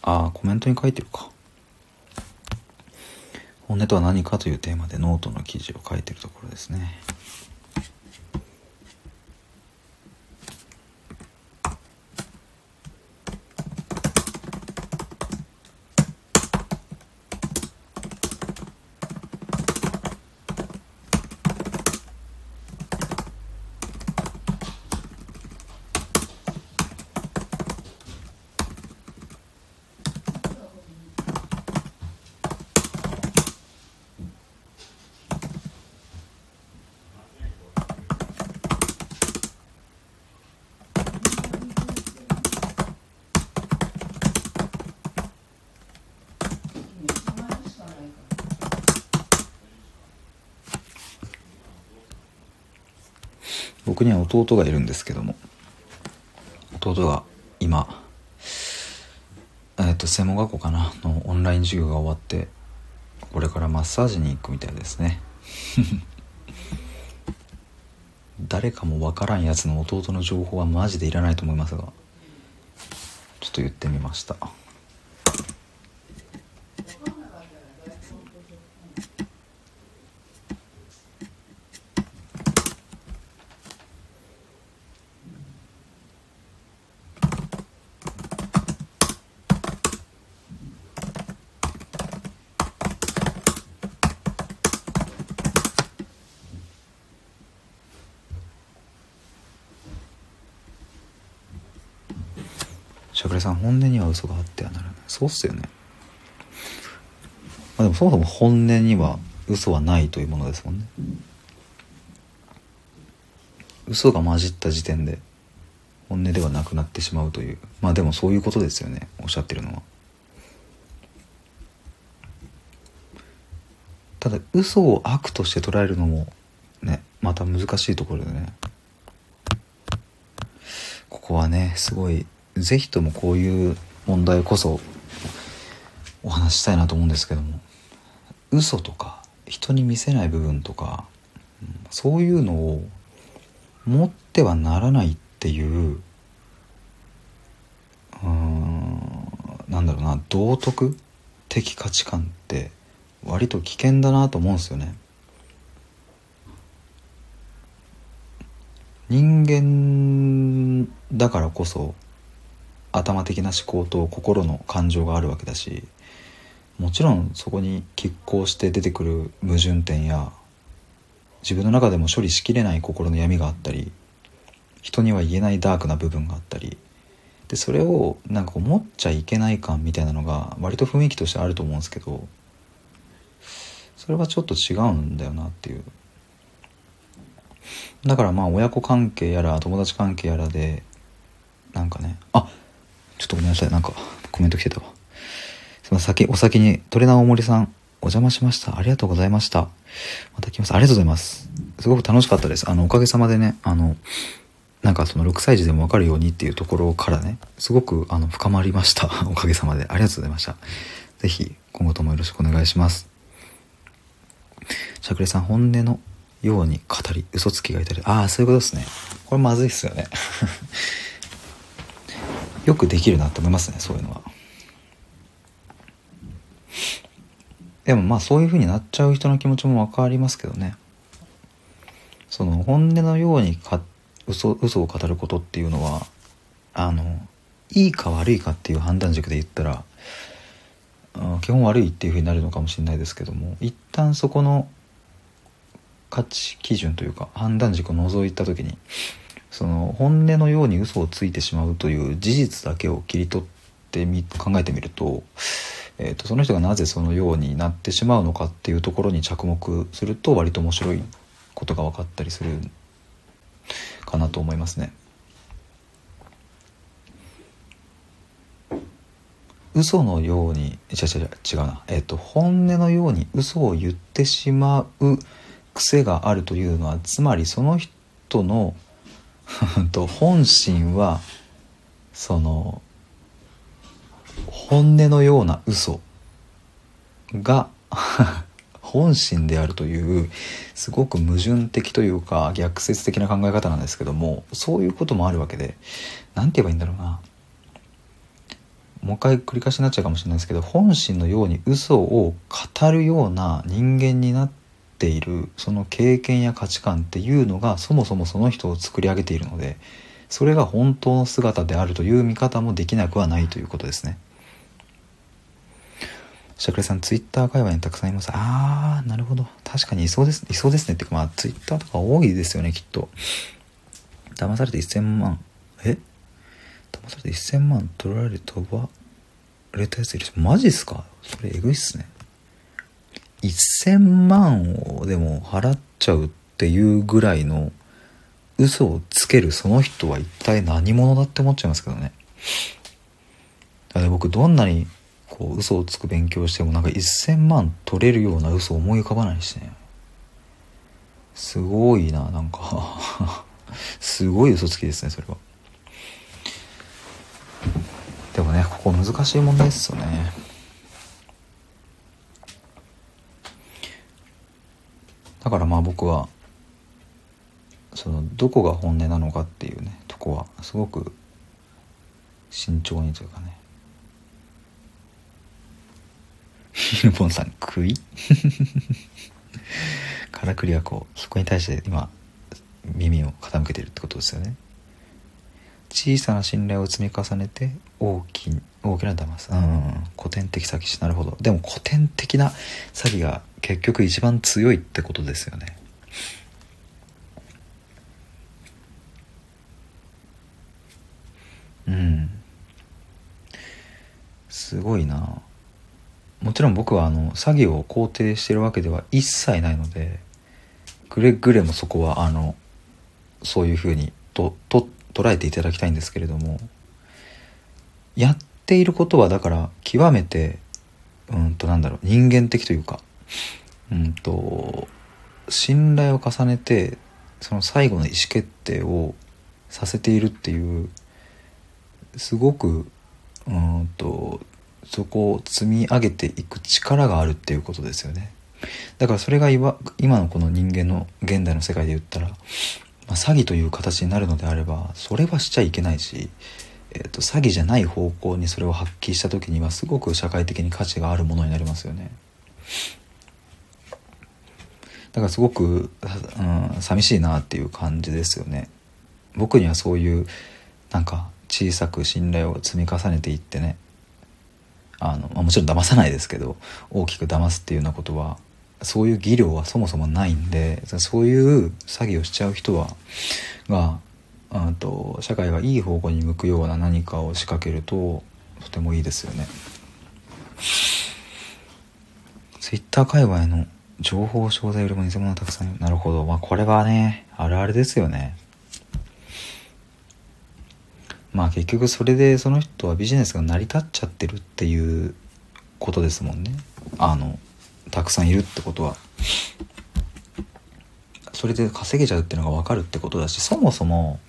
ああコメントに書いてるか。本音とは何かというテーマでノートの記事を書いてるところですね僕には弟がいるんですけども。弟が今えっ、と専門学校かなのオンライン授業が終わってこれからマッサージに行くみたいですね。誰かもわからんやつの弟の情報はマジでいらないと思いますがちょっと言ってみましたさん本音には嘘があってはならない。そうっすよね。まあでもそもそも本音には嘘はないというものですもんね。嘘が混じった時点で本音ではなくなってしまうという。まあでもそういうことですよね。おっしゃってるのは。ただ嘘を悪として捉えるのもねまた難しいところでね。ここはねすごい是非ともこういう問題こそお話ししたいなと思うんですけども嘘とか人に見せない部分とか、そういうのを持ってはならないっていううんなんだろうな道徳？的価値観って割と危険だなと思うんですよね。人間だからこそ頭的な思考と心の感情があるわけだしもちろんそこに拮抗して出てくる矛盾点や自分の中でも処理しきれない心の闇があったり人には言えないダークな部分があったりでそれをなんか持っちゃいけない感みたいなのが割と雰囲気としてあると思うんですけどそれはちょっと違うんだよなっていう。だからまあ親子関係やら友達関係やらでなんかねあちょっとごめんなさい。なんかコメント来てたわ。その先お先にトレーナー大森さんお邪魔しました。ありがとうございました。また来ます。ありがとうございます。すごく楽しかったです。あのおかげさまでねあのなんかその6歳児でもわかるようにっていうところからねすごくあの深まりました。おかげさまで。ありがとうございました。是非今後ともよろしくお願いします。しゃくれさん本音のように語り嘘つきがいたり。ああそういうことですね。これまずいっすよね。よくできるなと思いますねそういうのは。でもまあそういう風になっちゃう人の気持ちも分かりますけどね。その本音のようにか嘘嘘を語ることっていうのはあのいいか悪いかっていう判断軸で言ったら基本悪いっていうふうになるのかもしれないですけども一旦そこの価値基準というか判断軸を除いた時にその本音のように嘘をついてしまうという事実だけを切り取ってみ考えてみると,、えーと、その人がなぜそのようになってしまうのかっていうところに着目すると割と面白いことが分かったりするかなと思いますね。嘘のように違う違う違うなえっ、ー、と本音のように嘘を言ってしまう癖があるというのはつまりその人の と本心はその本音のような嘘が 本心であるというすごく矛盾的というか逆説的な考え方なんですけどもそういうこともあるわけで何て言えばいいんだろうな。もう一回繰り返しになっちゃうかもしれないですけど本心のように嘘を語るような人間になってているその経験や価値観っていうのがそもそもその人を作り上げているのでそれが本当の姿であるという見方もできなくはないということですね。しゃくれさん、ツイッター界隈にたくさんいます。あー、なるほど。確かにいそうです、いそうですね。っていうかまあ、ツイッターとか多いですよね、きっと。騙されて1000万。え？騙されて1000万取られ飛ばれたやついるし、マジっすか？それえぐいっすね。1000万をでも払っちゃうっていうぐらいの嘘をつけるその人は一体何者だって思っちゃいますけどね。だから僕どんなにこう嘘をつく勉強してもなんか1000万取れるような嘘を思い浮かばないしね。すごいな、なんか すごい嘘つきですね、それは。でもね、ここ難しい問題ですよね。だからまあ僕はそのどこが本音なのかっていうねとこはすごく慎重にというかね。ヒルポンさん食い？からくりはこうそこに対して今耳を傾けてるってことですよね。小さな信頼を積み重ねて大き大きな騙す。うん。古典的詐欺師。なるほど。でも古典的な詐欺が結局一番強いってことですよね。うん。すごいな。もちろん僕はあの詐欺を肯定してるわけでは一切ないのでくれぐれもそこはあのそういうふうにとと捉えていただきたいんですけれどもやっていることはだから極めてうんとなんだろう人間的というかうんと信頼を重ねてその最後の意思決定をさせているっていうすごくうんとそこを積み上げていく力があるっていうことですよね。だからそれが今のこの人間の現代の世界で言ったら、まあ、詐欺という形になるのであればそれはしちゃいけないし、えーと、詐欺じゃない方向にそれを発揮した時にはすごく社会的に価値があるものになりますよね。だからすごく、うん、寂しいなっていう感じですよね僕にはそういうなんか小さく信頼を積み重ねていってねあの、まあ、もちろん騙さないですけど大きく騙すっていうようなことはそういう技量はそもそもないんでそういう詐欺をしちゃう人はがあと社会がいい方向に向くような何かを仕掛けるととてもいいですよね。ツイッター界隈の情報商材よりも偽物たくさん。なるほど。まあこれはねあるあるですよね。まあ結局それでその人はビジネスが成り立っちゃってるっていうことですもんね。あのたくさんいるってことは。それで稼げちゃうっていうのが分かるってことだしそもそも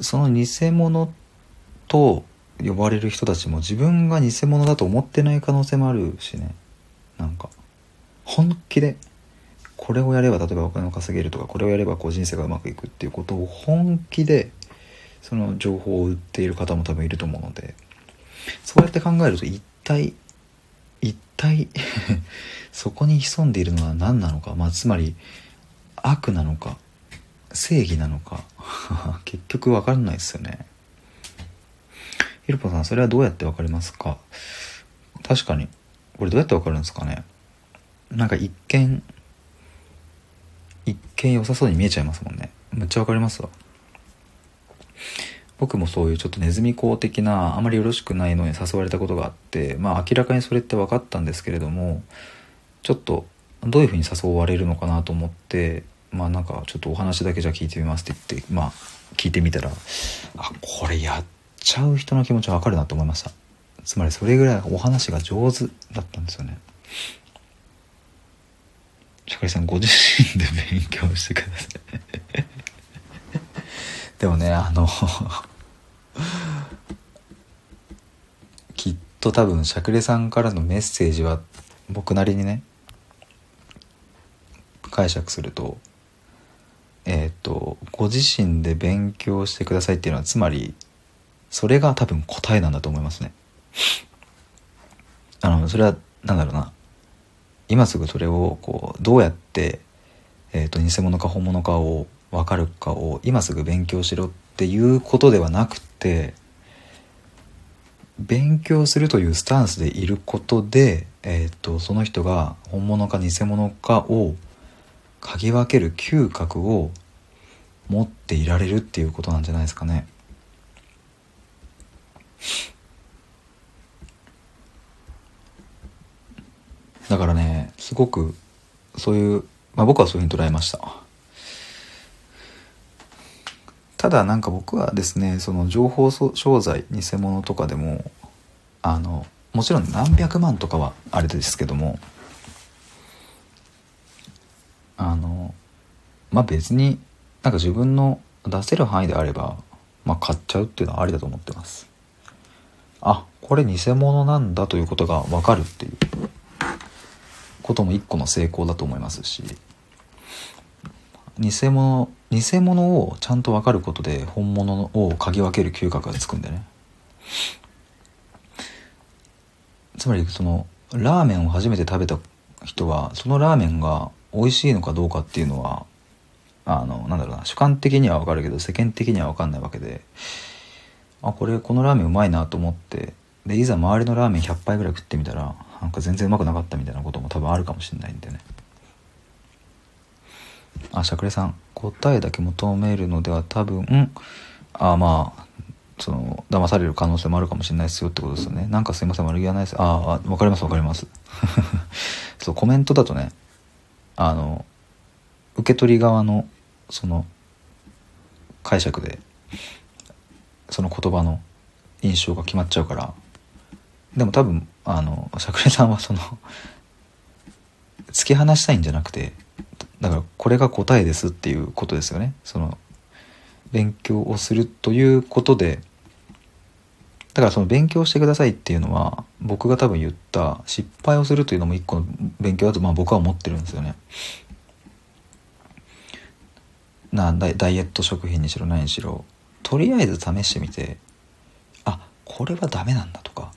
その偽物と呼ばれる人たちも自分が偽物だと思ってない可能性もあるしね。なんか。本気でこれをやれば例えばお金を稼げるとかこれをやればこう人生がうまくいくっていうことを本気でその情報を売っている方も多分いると思うのでそうやって考えると一体一体 そこに潜んでいるのは何なのか、まあ、つまり悪なのか正義なのか 結局分からないですよね。ひろぽさんそれはどうやって分かりますか？確かに。これどうやって分かるんですかね？なんか一見一見良さそうに見えちゃいますもんね。めっちゃ分かりますわ。僕もそういうちょっとネズミ講的なあまりよろしくないのに誘われたことがあってまあ明らかにそれって分かったんですけれどもちょっとどういうふうに誘われるのかなと思ってまあなんかちょっとお話だけじゃ聞いてみますって言ってまあ聞いてみたらあこれやっちゃう人の気持ち分かるなと思いました。つまりそれぐらいお話が上手だったんですよね。しゃかりさんご自身で勉強してください。でもねあのきっと多分しゃくれさんからのメッセージは僕なりにね解釈するとえっ、ー、とご自身で勉強してくださいっていうのはつまりそれが多分答えなんだと思いますね。あのそれは何だろうな。今すぐそれをこうどうやって、えーと、偽物か本物かを分かるかを今すぐ勉強しろっていうことではなくて勉強するというスタンスでいることで、えーと、その人が本物か偽物かを嗅ぎ分ける嗅覚を持っていられるっていうことなんじゃないですかね。だからねすごくそういう、まあ、僕はそういうふうに捉えました。ただなんか僕はですねその情報商材偽物とかでもあのもちろん何百万とかはあれですけどもあのまあ別になんか自分の出せる範囲であれば、まあ、買っちゃうっていうのはありだと思ってますあこれ偽物なんだということが分かるっていうことも一個の成功だと思いますし偽物偽物をちゃんと分かることで本物を嗅ぎ分ける嗅覚がつくんでね。つまりそのラーメンを初めて食べた人はそのラーメンが美味しいのかどうかっていうのはあのなんだろうな主観的には分かるけど世間的には分かんないわけであこれこのラーメンうまいなと思ってでいざ周りのラーメン100杯ぐらい食ってみたらなんか全然うまくなかったみたいなことも多分あるかもしれないんでね。あしゃくれさん。答えだけ求めるのでは多分あまあその騙される可能性もあるかもしれないですよってことですよね。なんかすいません悪気はないです。ああわかりますわかります。そうコメントだとねあの受け取り側のその解釈でその言葉の印象が決まっちゃうから。でも多分あのしゃくれさんはその突き放したいんじゃなくてだからこれが答えですっていうことですよねその勉強をするということでだからその勉強してくださいっていうのは僕が多分言った失敗をするというのも一個の勉強だとまあ僕は思ってるんですよね。なダイダイエット食品にしろ何にしろとりあえず試してみてあこれはダメなんだとか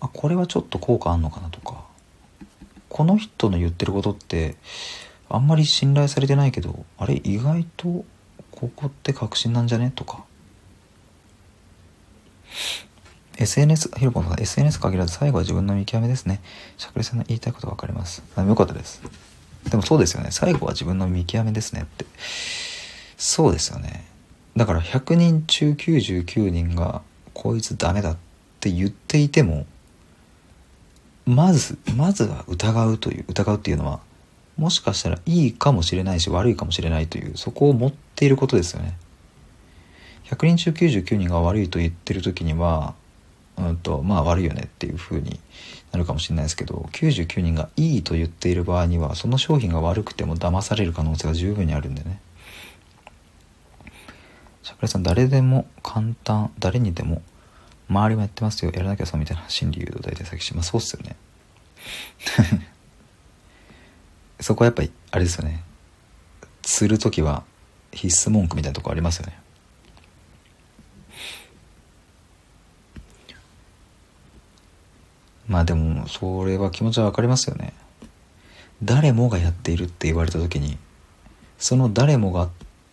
あこれはちょっと効果あんのかなとかこの人の言ってることってあんまり信頼されてないけどあれ意外とここって確信なんじゃねとか SNS、ヒロポンさん、SNS 限らず最後は自分の見極めですね。しゃくりさんの言いたいこと分かります。あよかったです。でもそうですよね。最後は自分の見極めですねって。そうですよね。だから100人中99人がこいつダメだって言っていても、まず、まずは疑うという、疑うっていうのは、もしかしたらいいかもしれないし悪いかもしれないという、そこを持っていることですよね。100人中99人が悪いと言ってる時には、うんと、まあ悪いよねっていう風になるかもしれないですけど、99人がいいと言っている場合には、その商品が悪くても騙される可能性が十分にあるんでね。桜井さん、誰でも簡単、誰にでも、周りもやってますよ、やらなきゃそうみたいな心理誘導大体先し、まあそうっすよね。そこはやっぱり、あれですよね。する時は必須文句みたいなとこありますよね。まあでもそれは気持ちは分かりますよね誰もがやっているって言われた時にその誰もがっ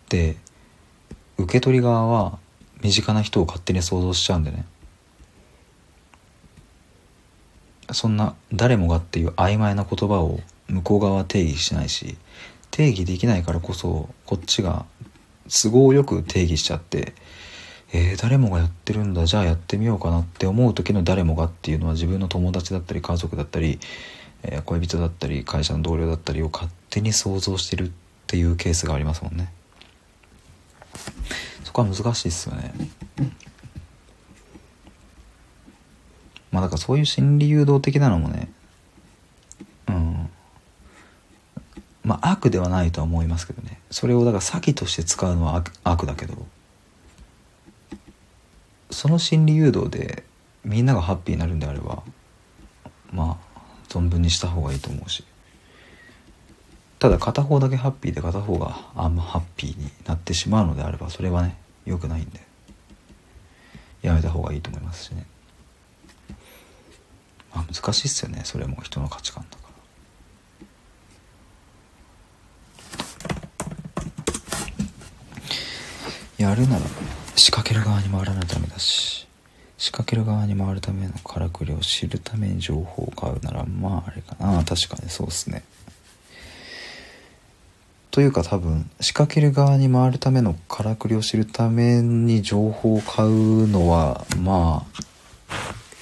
て受け取り側は身近な人を勝手に想像しちゃうんでねそんな誰もがっていう曖昧な言葉を向こう側は定義しないし定義できないからこそこっちが都合よく定義しちゃってえー、誰もがやってるんだじゃあやってみようかなって思う時の誰もがっていうのは自分の友達だったり家族だったり、えー、恋人だったり会社の同僚だったりを勝手に想像してるっていうケースがありますもんね。そこは難しいっすよね。まあだからそういう心理誘導的なのもねうん。まあ悪ではないとは思いますけどね。それをだから詐欺として使うのは悪悪だけど。その心理誘導でみんながハッピーになるんであればまあ存分にした方がいいと思うし。ただ片方だけハッピーで片方があんまハッピーになってしまうのであればそれはね良くないんで。やめた方がいいと思いますしね。まあ難しいっすよねそれも人の価値観だから。やるなら仕掛ける側に回らないためだし仕掛ける側に回るためのからくりを知るために情報を買うならまああれかな。確かにそうっすね。というか多分仕掛ける側に回るためのからくりを知るために情報を買うのはまあ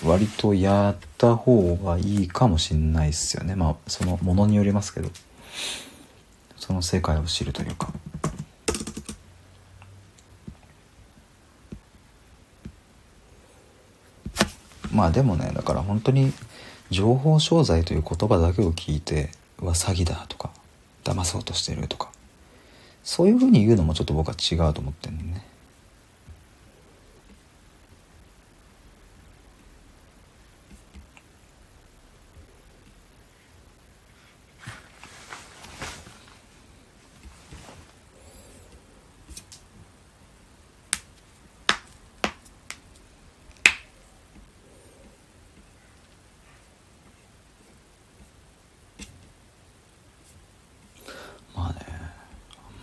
割とやった方がいいかもしんないっすよね。まあそのものによりますけど。その世界を知るというか。まあでもねだから本当に情報商材という言葉だけを聞いては詐欺だとか騙そうとしてるとか。そういうふうに言うのもちょっと僕は違うと思ってるんね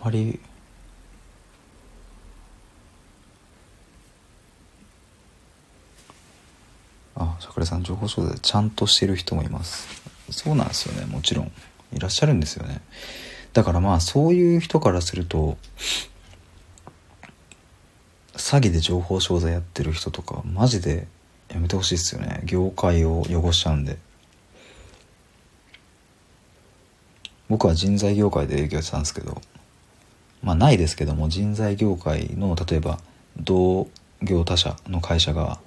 まりあ桜さん情報商材ちゃんとしてる人もいます。そうなんですよね。もちろん。いらっしゃるんですよね。だからまあそういう人からすると詐欺で情報商材やってる人とかマジでやめてほしいっすよね。業界を汚しちゃうんで。僕は人材業界で営業してたんですけどまあないですけども人材業界の例えば同業他社の会社が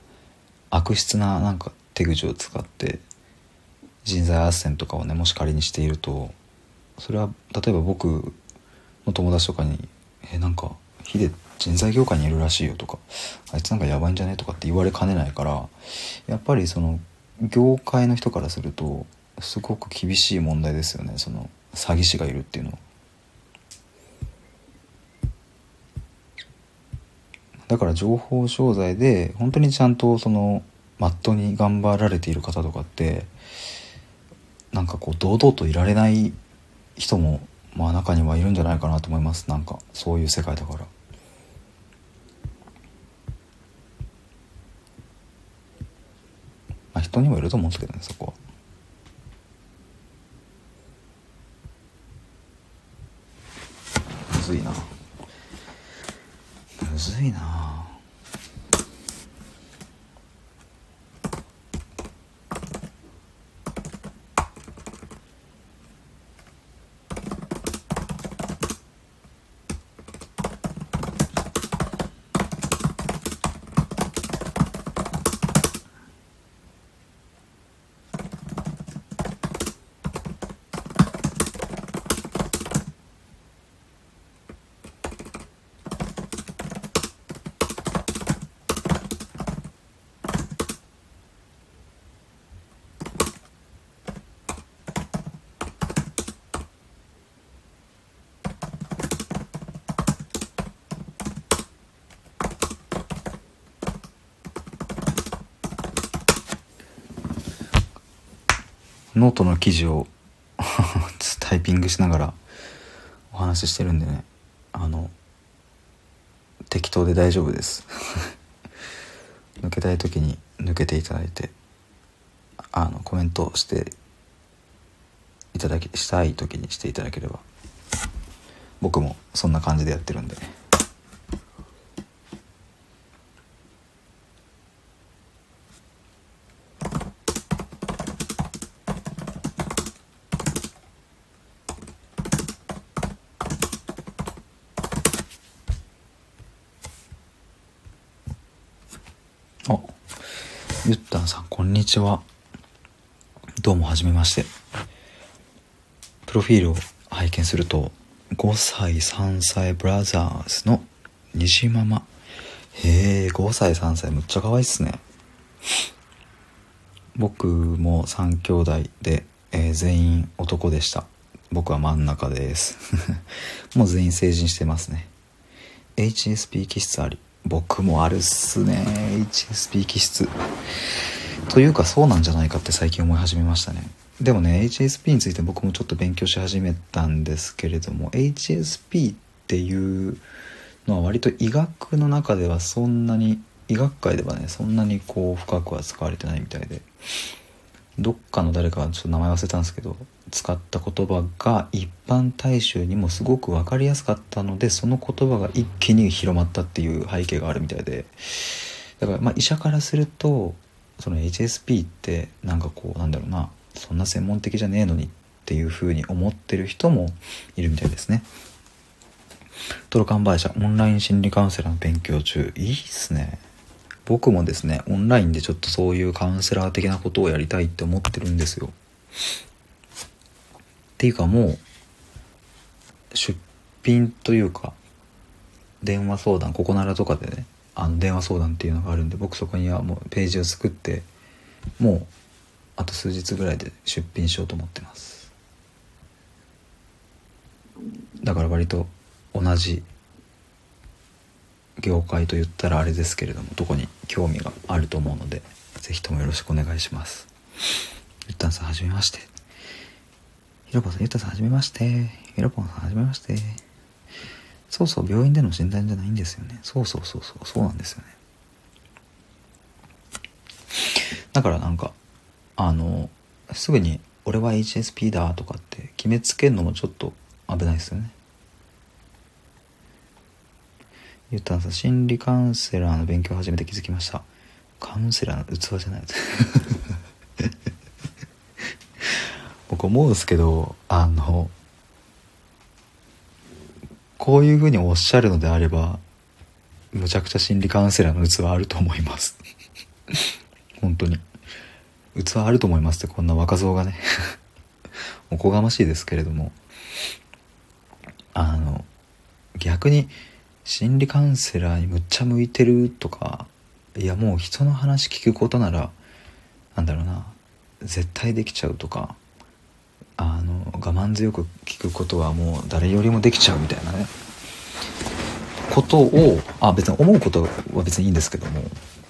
悪質ななんか手口を使って人材斡旋とかをねもし仮にしているとそれは例えば僕の友達とかに「えなんかヒデ人材業界にいるらしいよ」とか「あいつなんかやばいんじゃね?」とかって言われかねないからやっぱりその業界の人からするとすごく厳しい問題ですよねその詐欺師がいるっていうのは。だから情報商材で本当にちゃんとそのまっとうに頑張られている方とかってなんかこう堂々といられない人もまあ中にはいるんじゃないかなと思いますなんかそういう世界だから。まあ人にもいると思うんですけどねそこは。むずいなむずいなノートの記事を タイピングしながらお話ししてるんでね。あの適当で大丈夫です。抜けたい時に抜けていただいてあのコメントしていただきしたい時にしていただければ。僕もそんな感じでやってるんで。あゆったんさんこんにちはどうもはじめまして。プロフィールを拝見すると5歳3歳ブラザーズの虹ママ。へえ5歳3歳むっちゃ可愛いっすね。僕も3兄弟で、えー全員男でした。僕は真ん中です。もう全員成人してますね。HSP 気質あり。僕もあるっすね。HSP 気質。というかそうなんじゃないかって最近思い始めましたね。でもね HSP について僕もちょっと勉強し始めたんですけれども HSP っていうのは割と医学の中ではそんなに医学界ではねそんなにこう深くは使われてないみたいでどっかの誰かがちょっと名前忘れたんですけど使った言葉が一般大衆にもすごく分かりやすかったのでその言葉が一気に広まったっていう背景があるみたいで。だからまあ医者からするとその HSP ってなんかこうなんだろうなそんな専門的じゃねえのにっていうふうに思ってる人もいるみたいですね。トロカンバイ社オンライン心理カウンセラーの勉強中いいっすね。僕もですねオンラインでちょっとそういうカウンセラー的なことをやりたいって思ってるんですよ。っていうかもう出品というか電話相談ここならとかでねあの電話相談っていうのがあるんで僕そこにはもうページを作ってもうあと数日ぐらいで出品しようと思ってます。だから割と同じ業界と言ったらあれですけれどもどこに興味があると思うのでぜひともよろしくお願いします。ゆったんさんはじめまして。ひろぽんさんゆったんさんはじめまして。ひろぽんさんはじめまして。そうそう病院での診断じゃないんですよね。そうそうそうそうそうなんですよね。だからなんかあのすぐに「俺は HSP だ」とかって決めつけるのもちょっと危ないですよね。ゆったんさ心理カウンセラーの勉強を始めて気づきました。カウンセラーの器じゃない。僕思うんですけどあのこういうふうにおっしゃるのであればむちゃくちゃ心理カウンセラーの器あると思います。本当に。器あると思いますってこんな若造がね。おこがましいですけれども。あの逆に心理カウンセラーにむっちゃ向いてるとかいやもう人の話聞くことならなんだろうな絶対できちゃうとか我慢強く聞くことはもう誰よりもできちゃうみたいなね。ことをあ別に思うことは別にいいんですけども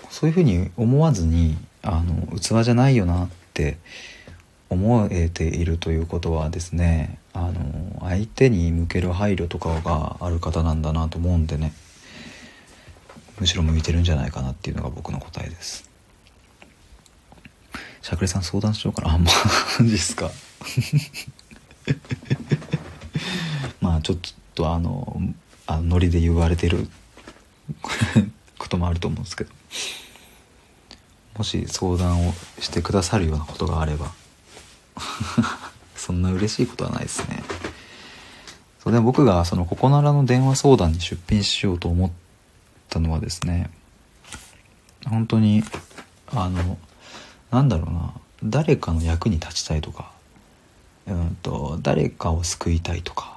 そういうふうに思わずにあの器じゃないよなって思えているということはですねあの相手に向ける配慮とかがある方なんだなと思うんでねむしろ向いてるんじゃないかなっていうのが僕の答えです。しゃくれさん相談しようかなあマジっすか？まあちょっとあのあノリで言われてる こともあると思うんですけどもし相談をしてくださるようなことがあれば そんな嬉しいことはないですね。それで僕がそのここならの電話相談に出品しようと思ったのはですね本当にあのなんだろうな誰かの役に立ちたいとかうんと誰かを救いたいとか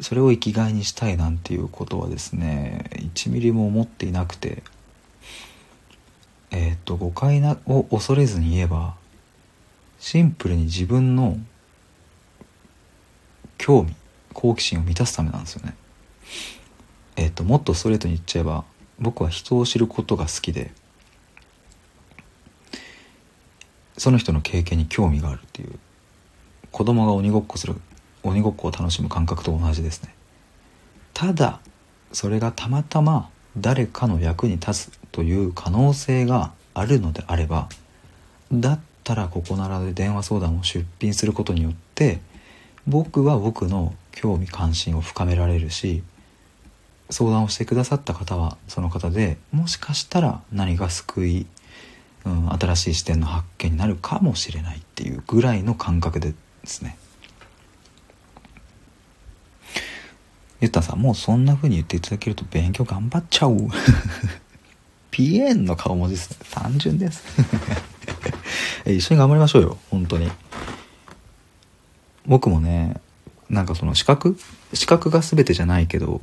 それを生きがいにしたいなんていうことはですね1ミリも思っていなくてえっ、と誤解なを恐れずに言えばシンプルに自分の興味好奇心を満たすためなんですよね。えっ、ともっとストレートに言っちゃえば僕は人を知ることが好きでその人の経験に興味があるっていう。子供が鬼ごっこする鬼ごっこを楽しむ感覚と同じですね。ただそれがたまたま誰かの役に立つという可能性があるのであればだったらここならで電話相談を出品することによって僕は僕の興味関心を深められるし相談をしてくださった方はその方でもしかしたら何か救い、うん、新しい視点の発見になるかもしれないっていうぐらいの感覚でですね。ゆったさんもうそんな風に言っていただけると勉強頑張っちゃう。ピエンの顔文字ですね。単純です。一緒に頑張りましょうよ。本当に。僕もねなんかその資格？資格が全てじゃないけど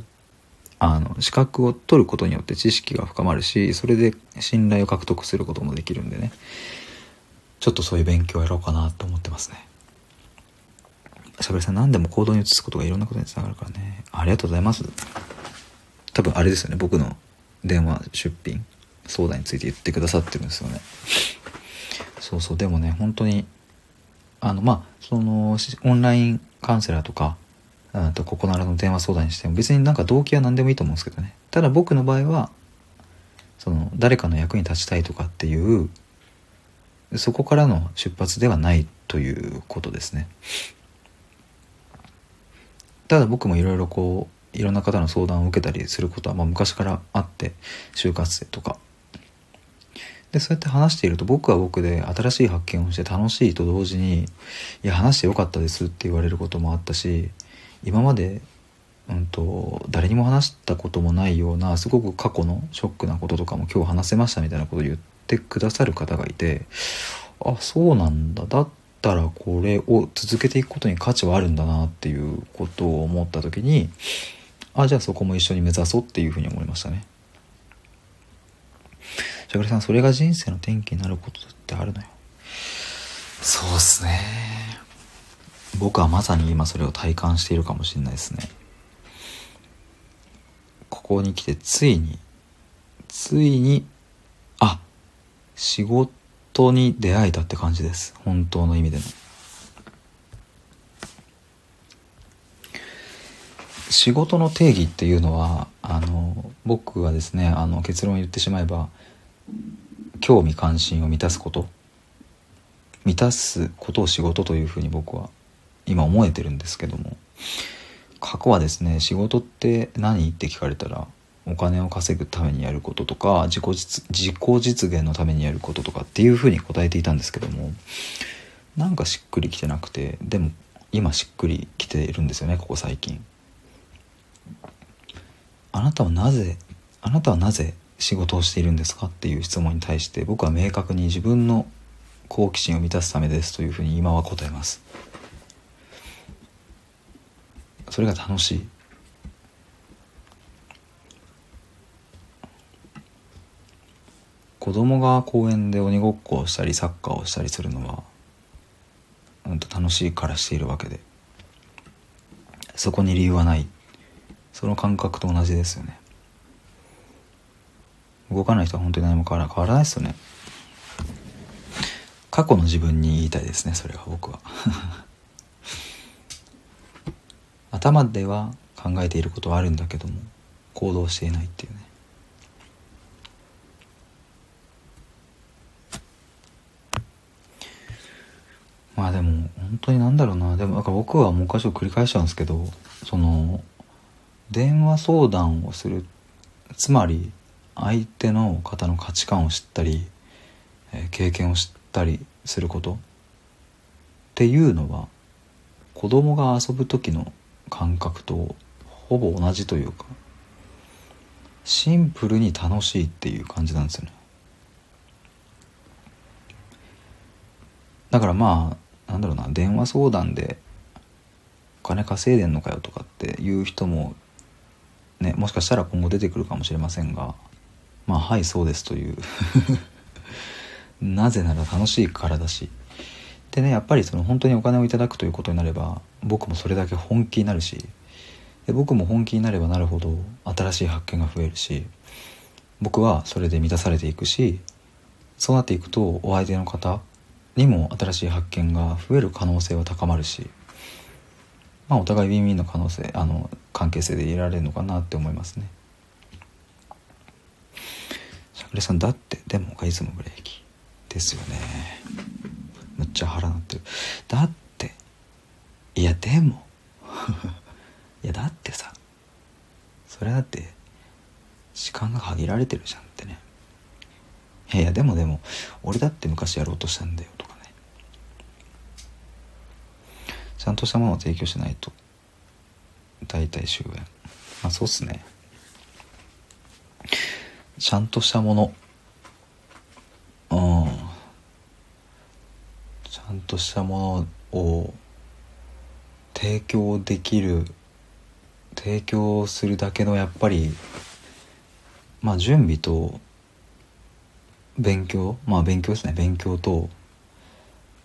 あの資格を取ることによって知識が深まるしそれで信頼を獲得することもできるんでね。ちょっとそういう勉強をやろうかなと思ってますね。しゃべりさん何でも行動に移すことがいろんなことにつながるからね。ありがとうございます。多分あれですよね僕の電話出品。相談について言ってくださってるんですよね。そうそう。でもね本当にあのまあそのオンラインカウンセラーとかあとここならの電話相談にしても別になんか動機は何でもいいと思うんですけどね。ただ僕の場合はその誰かの役に立ちたいとかっていうそこからの出発ではないということですね。ただ僕もいろいろこういろんな方の相談を受けたりすることはまあ昔からあって就活生とか。でそうやって話していると僕は僕で新しい発見をして楽しいと同時に「いや話してよかったです」って言われることもあったし今まで、うんと、誰にも話したこともないようなすごく過去のショックなこととかも今日話せましたみたいなことを言ってくださる方がいてあそうなんだ。だったらこれを続けていくことに価値はあるんだなっていうことを思った時にあじゃあそこも一緒に目指そうっていうふうに思いましたね。しゃくりさんそれが人生の転機になることだってあるのよ。そうっすね。僕はまさに今それを体感しているかもしれないですね。ここに来てついについにあ仕事当に出会えたって感じです。本当の意味での。仕事の定義っていうのはあの僕はですねあの結論を言ってしまえば興味関心を満たすこと。満たすことを仕事というふうに僕は今思えてるんですけども。過去はですね仕事って何って聞かれたらお金を稼ぐためにやることとか自己実自己実現のためにやることとかっていうふうに答えていたんですけどもなんかしっくりきてなくてでも今しっくりきているんですよねここ最近。あなたはなぜあなたはなぜ仕事をしているんですかっていう質問に対して僕は明確に自分の好奇心を満たすためですというふうに今は答えます。それが楽しい。子供が公園で鬼ごっこをしたりサッカーをしたりするのは、うん、と楽しいからしているわけで。そこに理由はない。その感覚と同じですよね。動かない人は本当に何も変わら変わらないですよね。過去の自分に言いたいですねそれは。僕は。頭では考えていることはあるんだけども行動していないっていうね。まあでも本当になんだろうな。でもなんか僕はもう一箇所繰り返しちゃうんですけどその電話相談をするつまり相手の方の価値観を知ったり、え、経験を知ったりすること。っていうのは子供が遊ぶ時の感覚とほぼ同じというかシンプルに楽しいっていう感じなんですよね。だからまあなんだろうな電話相談でお金稼いでんのかよとかっていう人もねもしかしたら今後出てくるかもしれませんがまあはいそうですという。なぜなら楽しいからだし。でねやっぱりその本当にお金をいただくということになれば僕もそれだけ本気になるしで僕も本気になればなるほど新しい発見が増えるし僕はそれで満たされていくしそうなっていくとお相手の方にも新しい発見が増える可能性は高まるし、まあ、お互いウィンウィンの可能性あの関係性でいられるのかなって思いますね。しゃくれさんだってでもがいつもブレーキですよね。むっちゃ腹なってる。だっていやでも いやだってさそれだって時間が限られてるじゃん。いやでもでも俺だって昔やろうとしたんだよとかね。ちゃんとしたものを提供しないと大体終焉。まあそうっすね。ちゃんとしたもの。うん。ちゃんとしたものを提供できる提供するだけのやっぱりまあ準備と勉強まあ勉強ですね。勉強と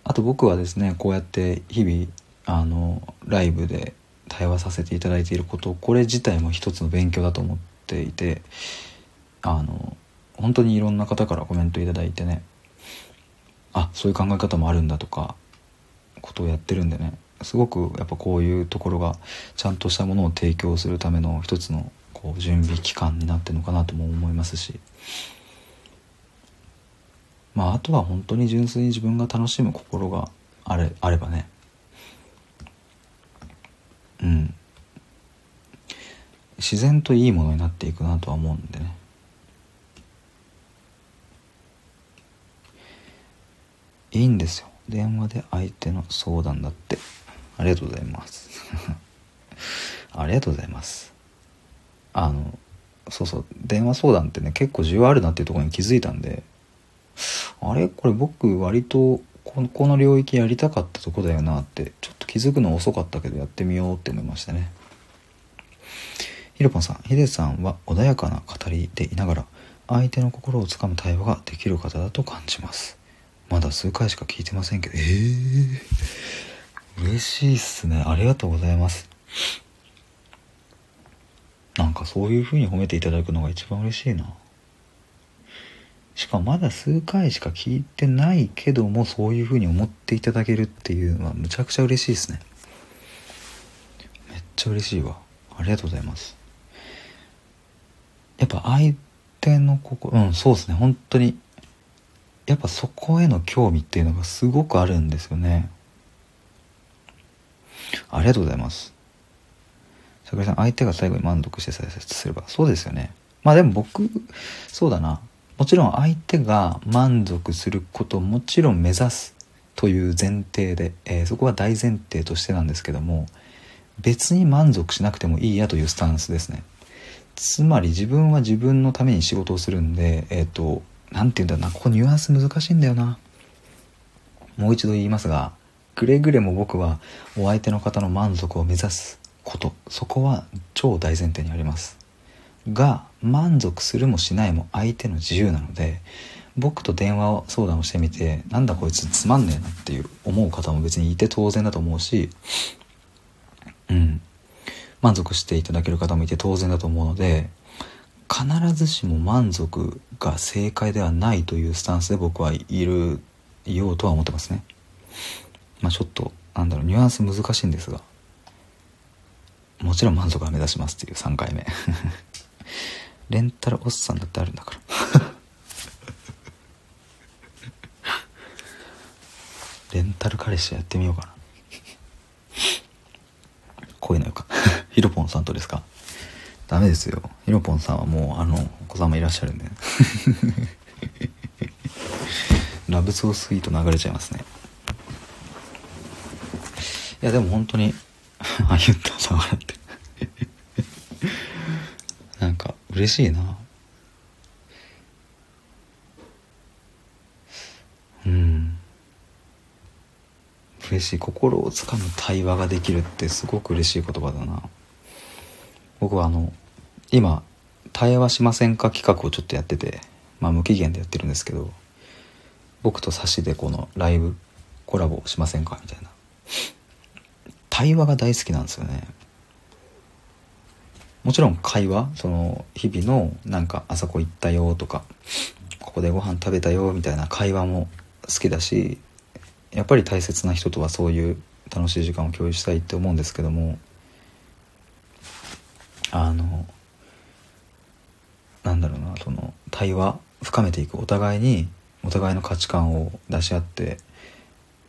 あと僕はですねこうやって日々あのライブで対話させていただいていることこれ自体も一つの勉強だと思っていてあの本当にいろんな方からコメントいただいてねあそういう考え方もあるんだとかことをやってるんでねすごくやっぱこういうところがちゃんとしたものを提供するための一つのこう準備期間になってるのかなとも思いますしまああとは本当に純粋に自分が楽しむ心があれあればね。うん。自然といいものになっていくなとは思うんでね。いいんですよ。電話で相手の相談だって。ありがとうございます。ありがとうございます。あのそうそう。電話相談ってね結構需要あるなっていうところに気づいたんで。あれ？これ僕割とここの領域やりたかったとこだよなってちょっと気づくの遅かったけどやってみようって思いましたね。ひろぽんさんヒデさんは穏やかな語りでいながら相手の心をつかむ対話ができる方だと感じます。まだ数回しか聞いてませんけど。ええー、嬉しいっすね。ありがとうございます。なんかそういう風に褒めていただくのが一番嬉しいな。しかもまだ数回しか聞いてないけどもそういう風に思っていただけるっていうのはむちゃくちゃ嬉しいですね。めっちゃ嬉しいわ。ありがとうございます。やっぱ相手の心うんそうですね。本当にやっぱそこへの興味っていうのがすごくあるんですよね。ありがとうございます。桜井さん相手が最後に満足して再生すればそうですよね。まあでも僕そうだな。もちろん相手が満足することもちろん目指すという前提で、えー、そこは大前提としてなんですけども別に満足しなくてもいいやというスタンスですね。つまり自分は自分のために仕事をするんでえっ、ー、と何て言うんだろうなここニュアンス難しいんだよな。もう一度言いますがくれぐれも僕はお相手の方の満足を目指すことそこは超大前提にあります。が満足するもしないも相手の自由なので僕と電話相談をしてみてなんだこいつつまんねえなっていう思う方も別にいて当然だと思うしうん。満足していただける方もいて当然だと思うので必ずしも満足が正解ではないというスタンスで僕はいるようとは思ってますね。まあちょっとなんだろうニュアンス難しいんですがもちろん満足は目指しますっていう3回目。レンタルおっさんだってあるんだから。レンタル彼氏やってみようかな。こういうのよか。ヒロポンさんとですか？ダメですよ。ヒロポンさんはもうあのお子様いらっしゃるんで。ラブソースイート流れちゃいますね。いやでも本当にあ言ったさ笑って。なんか嬉しいな。うん。嬉しい。心をつかむ対話ができるってすごく嬉しい言葉だな。僕はあの今対話しませんか企画をちょっとやっててまあ無期限でやってるんですけど僕とサシでこのライブコラボしませんかみたいな。対話が大好きなんですよね。もちろん会話その日々のなんかあそこ行ったよとかここでご飯食べたよみたいな会話も好きだしやっぱり大切な人とはそういう楽しい時間を共有したいって思うんですけどもあのなんだろうなその対話深めていくお互いにお互いの価値観を出し合って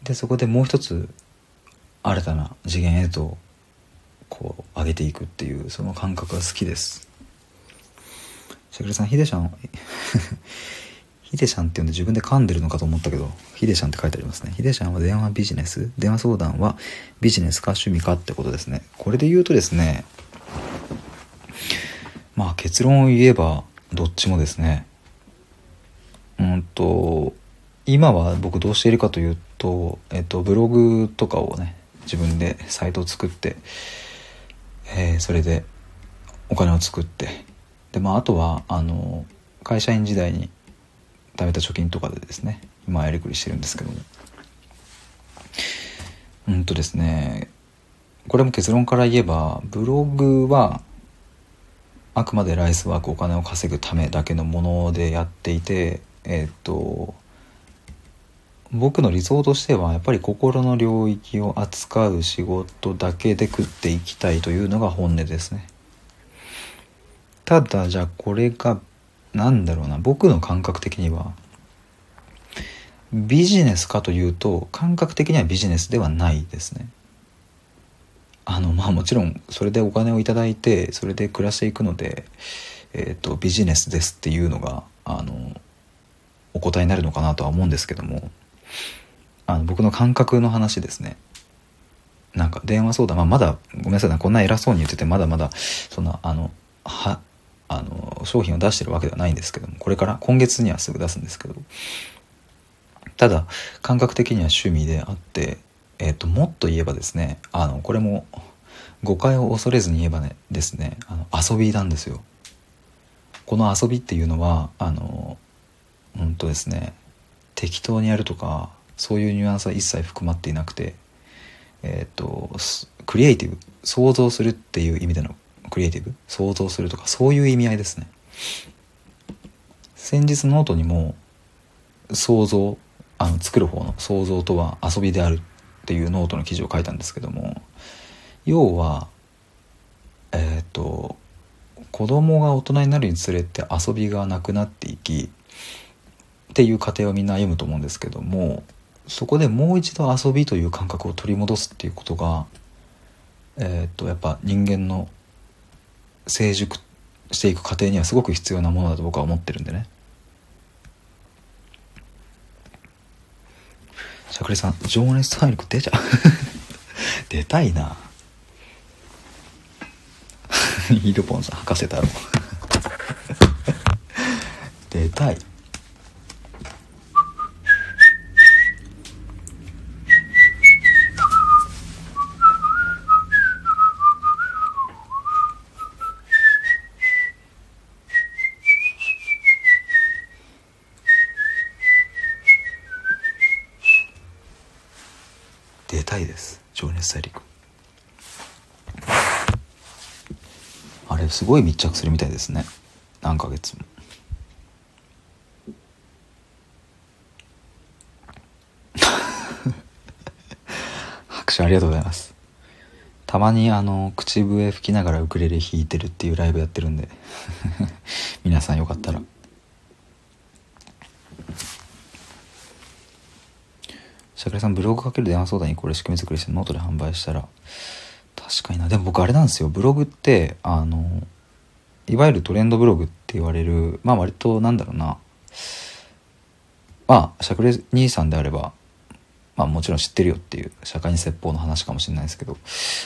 でそこでもう一つ新たな次元へとこう上げていくっていうその感覚が好きですしゃくれさんヒデちゃん ヒデちゃんって呼んで自分で噛んでるのかと思ったけど、ヒデちゃんって書いてありますね。ヒデちゃんは電話ビジネス？電話相談はビジネスか趣味かってことですね。これで言うとですね、まあ結論を言えばどっちもですね。うんと、今は僕どうしているかというと、えっと、ブログとかをね、自分でサイトを作って、えー、それでお金を作って、で、まああとは、あの、会社員時代に貯めた貯金とかでですね今やりくりしてるんですけども。うんとですねこれも結論から言えばブログはあくまでライスワークお金を稼ぐためだけのものでやっていてえー、っと僕の理想としてはやっぱり心の領域を扱う仕事だけで食っていきたいというのが本音ですね。ただじゃあこれがなんだろうな。僕の感覚的にはビジネスかというと感覚的にはビジネスではないですね。あのまあもちろんそれでお金を頂いてそれで暮らしていくので、えーと、ビジネスですっていうのがあのお答えになるのかなとは思うんですけども。あの僕の感覚の話ですね。なんか電話相談、まあ、まだごめんなさいこんな偉そうに言っててまだまだそんなあのはあの商品を出してるわけではないんですけどもこれから今月にはすぐ出すんですけど。ただ感覚的には趣味であって、えーと、もっと言えばですねあのこれも誤解を恐れずに言えばねですねあの遊びなんですよ。この遊びっていうのはあのうんとですね適当にやるとかそういうニュアンスは一切含まっていなくてえっ、とクリエイティブ創造するっていう意味でのクリエイティブ創造するとかそういう意味合いですね。先日ノートにも創造あの作る方の創造とは遊びであるっていうノートの記事を書いたんですけども要はえっ、ー、と子供が大人になるにつれて遊びがなくなっていきっていう過程をみんな歩むと思うんですけどもそこでもう一度遊びという感覚を取り戻すっていうことがえっ、とやっぱ人間の成熟していく過程にはすごく必要なものだと僕は思ってるんでね。しゃくりさん情熱大陸出ちゃう？出たいな。イルポンさん博士太郎出たい出たいです情熱大陸あれすごい密着するみたいですね。何ヶ月も。拍手ありがとうございます。たまにあの口笛吹きながらウクレレ弾いてるっていうライブやってるんで。皆さんよかったら。シャクレさんブログかける電話相談にこれ仕組み作りしてノートで販売したら。確かにな。でも僕あれなんですよ。ブログってあのいわゆるトレンドブログって言われるまあ割となんだろうな。まあシャクレ兄さんであればまあもちろん知ってるよっていう社会に説法の話かもしれないですけど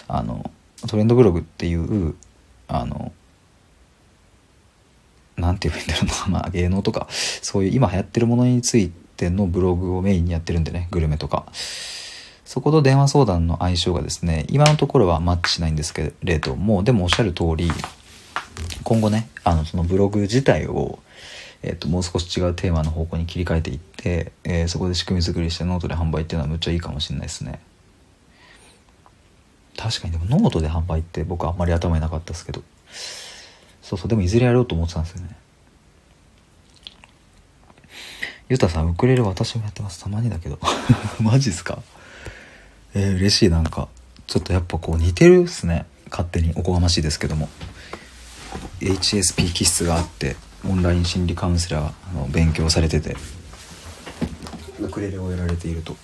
あのトレンドブログっていうあのなんて言えばいいんだろうな。まあ芸能とかそういう今流行ってるものについてのブログをメインにやってるんでねグルメとか。そこと電話相談の相性がですね今のところはマッチしないんですけれどもでもおっしゃる通り今後ねあのそのブログ自体を、えー、ともう少し違うテーマの方向に切り替えていって、えーそこで仕組み作りしてノートで販売っていうのはむっちゃいいかもしれないですね。確かにでもノートで販売って僕はあんまり頭になかったですけど。そうそうでもいずれやろうと思ってたんですよね。ゆたさんウクレレ私もやってます。たまにだけど。マジっすか？えー、嬉しいなんか。ちょっとやっぱこう似てるっすね。勝手におこがましいですけども。HSP 気質があってオンライン心理カウンセラーの勉強されててウクレレをやられていると。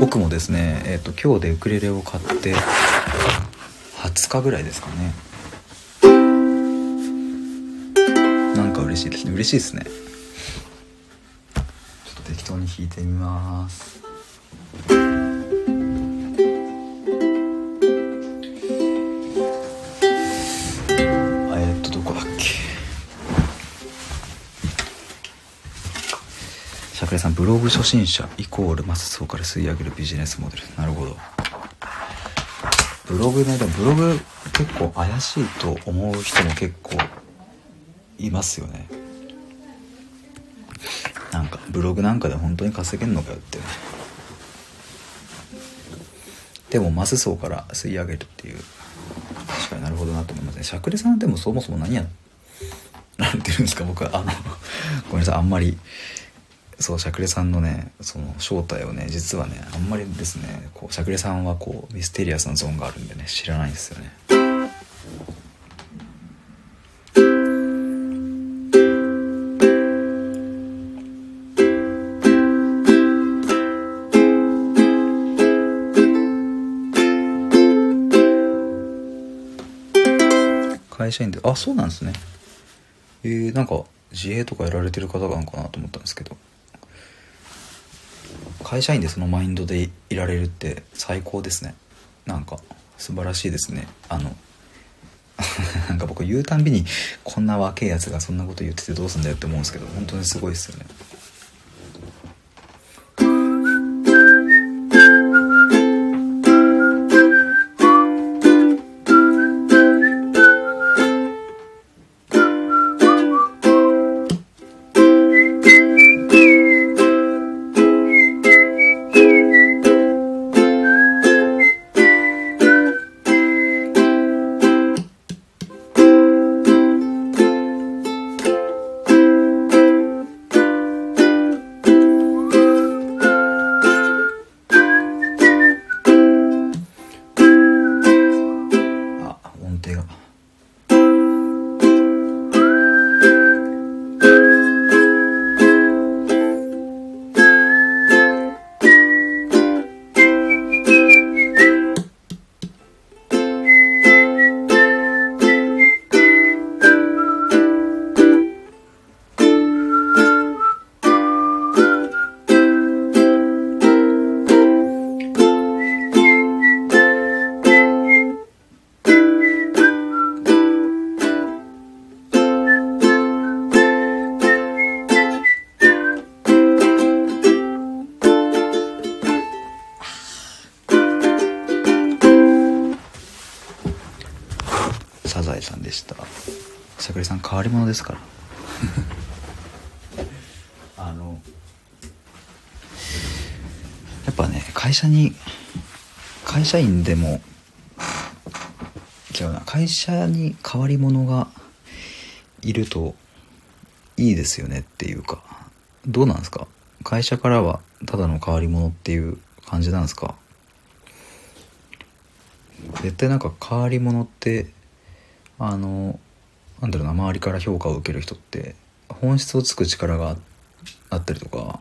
僕もですねえっ、と今日でウクレレを買って20日ぐらいですかね。なんか嬉しいですね。嬉しいですね。ちょっと適当に弾いてみます。シャクレさんブログ初心者イコールマス層から吸い上げるビジネスモデル。なるほど。ブログねでもブログ結構怪しいと思う人も結構いますよね。なんかブログなんかで本当に稼げんのかよってね。でもマス層から吸い上げるっていう。確かになるほどなと思いますね。しゃくれさんでもそもそも何やられてるんですか僕は。あのごめんなさいあんまりそうしゃくれさんのねその正体をね実はねあんまりですねこうしゃくれさんはこうミステリアスなゾーンがあるんでね知らないんですよね。会社員であそうなんですね。えー、なんか自営とかやられてる方なのかなと思ったんですけど。会社員でそのマインドでいられるって最高ですね。なんか素晴らしいですね。あの なんか僕言うたんびにこんな若えやつがそんなこと言っててどうすんだよって思うんですけど本当にすごいですよね。社員でも違うな会社に変わり者がいるといいですよねっていうかどうなんですか？会社からはただの変わり者っていう感じなんですか？絶対なんか変わり者ってあのなんだろうな周りから評価を受ける人って本質をつく力があったりとか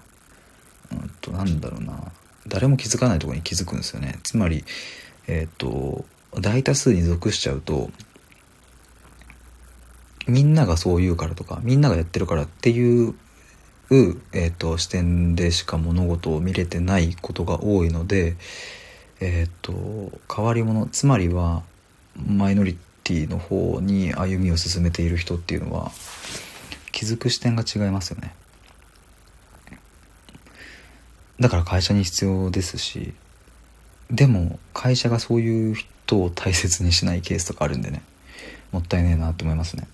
うんとなんだろうな。誰も気づかないとこに気づくんですよねつまりえっ、と大多数に属しちゃうとみんながそう言うからとかみんながやってるからっていう、えーと、視点でしか物事を見れてないことが多いので、えっ、ー、と変わり者つまりはマイノリティの方に歩みを進めている人っていうのは気づく視点が違いますよね。だから会社に必要ですしでも会社がそういう人を大切にしないケースとかあるんでねもったいねえなと思いますね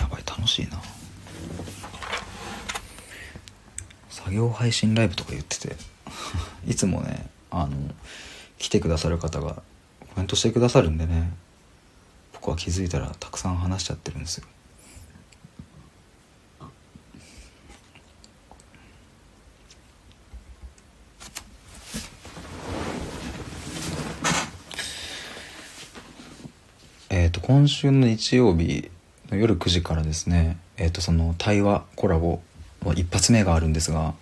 やばい楽しいな作業。配信ライブとか言ってて いつもねあの来てくださる方がコメントしてくださるんでね。僕は気づいたらたくさん話しちゃってるんですよ。えっ、と今週の日曜日の夜9時からですねえっ、ー、とその対話コラボの一発目があるんですが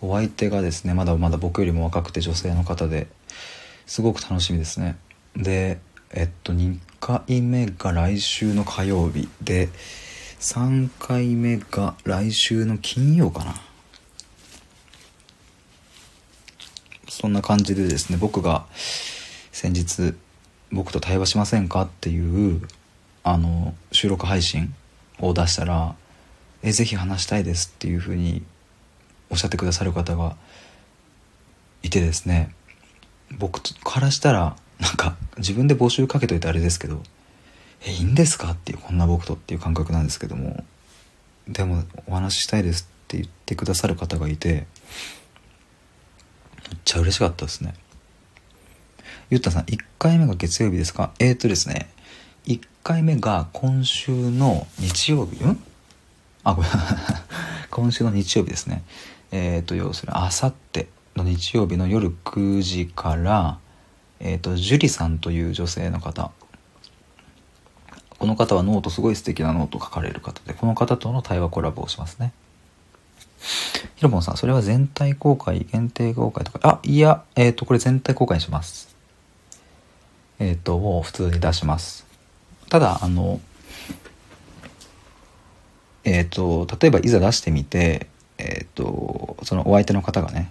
お相手がですねまだまだ僕よりも若くて女性の方ですごく楽しみですね。でえっと2回目が来週の火曜日で3回目が来週の金曜かな。そんな感じでですね僕が先日僕と対話しませんかっていうあの収録配信を出したらえぜひ話したいですっていうふうにおっしゃってくださる方がいてですね。僕からしたらなんか自分で募集かけといてあれですけどえいいんですか？っていうこんな僕とっていう感覚なんですけどもでもお話ししたいですって言ってくださる方がいてめっちゃ嬉しかったですね。ゆったさん1回目が月曜日ですか？えー、っとですね1回目が今週の日曜日？ん？あごめん。今週の日曜日ですね。えっ、と、要するに、あさって。の日曜日の夜9時から、えっ、ー、と、樹里さんという女性の方。この方は note、すごい素敵なノート書かれる方で、この方との対話コラボをしますね。ひろぽんさん、それは全体公開、限定公開とか、あ、いや、えっ、ー、と、これ全体公開にします。えっ、ー、と、もう普通に出します。ただ、あの、えっ、ー、と、例えばいざ出してみて、えっ、と、そのお相手の方がね、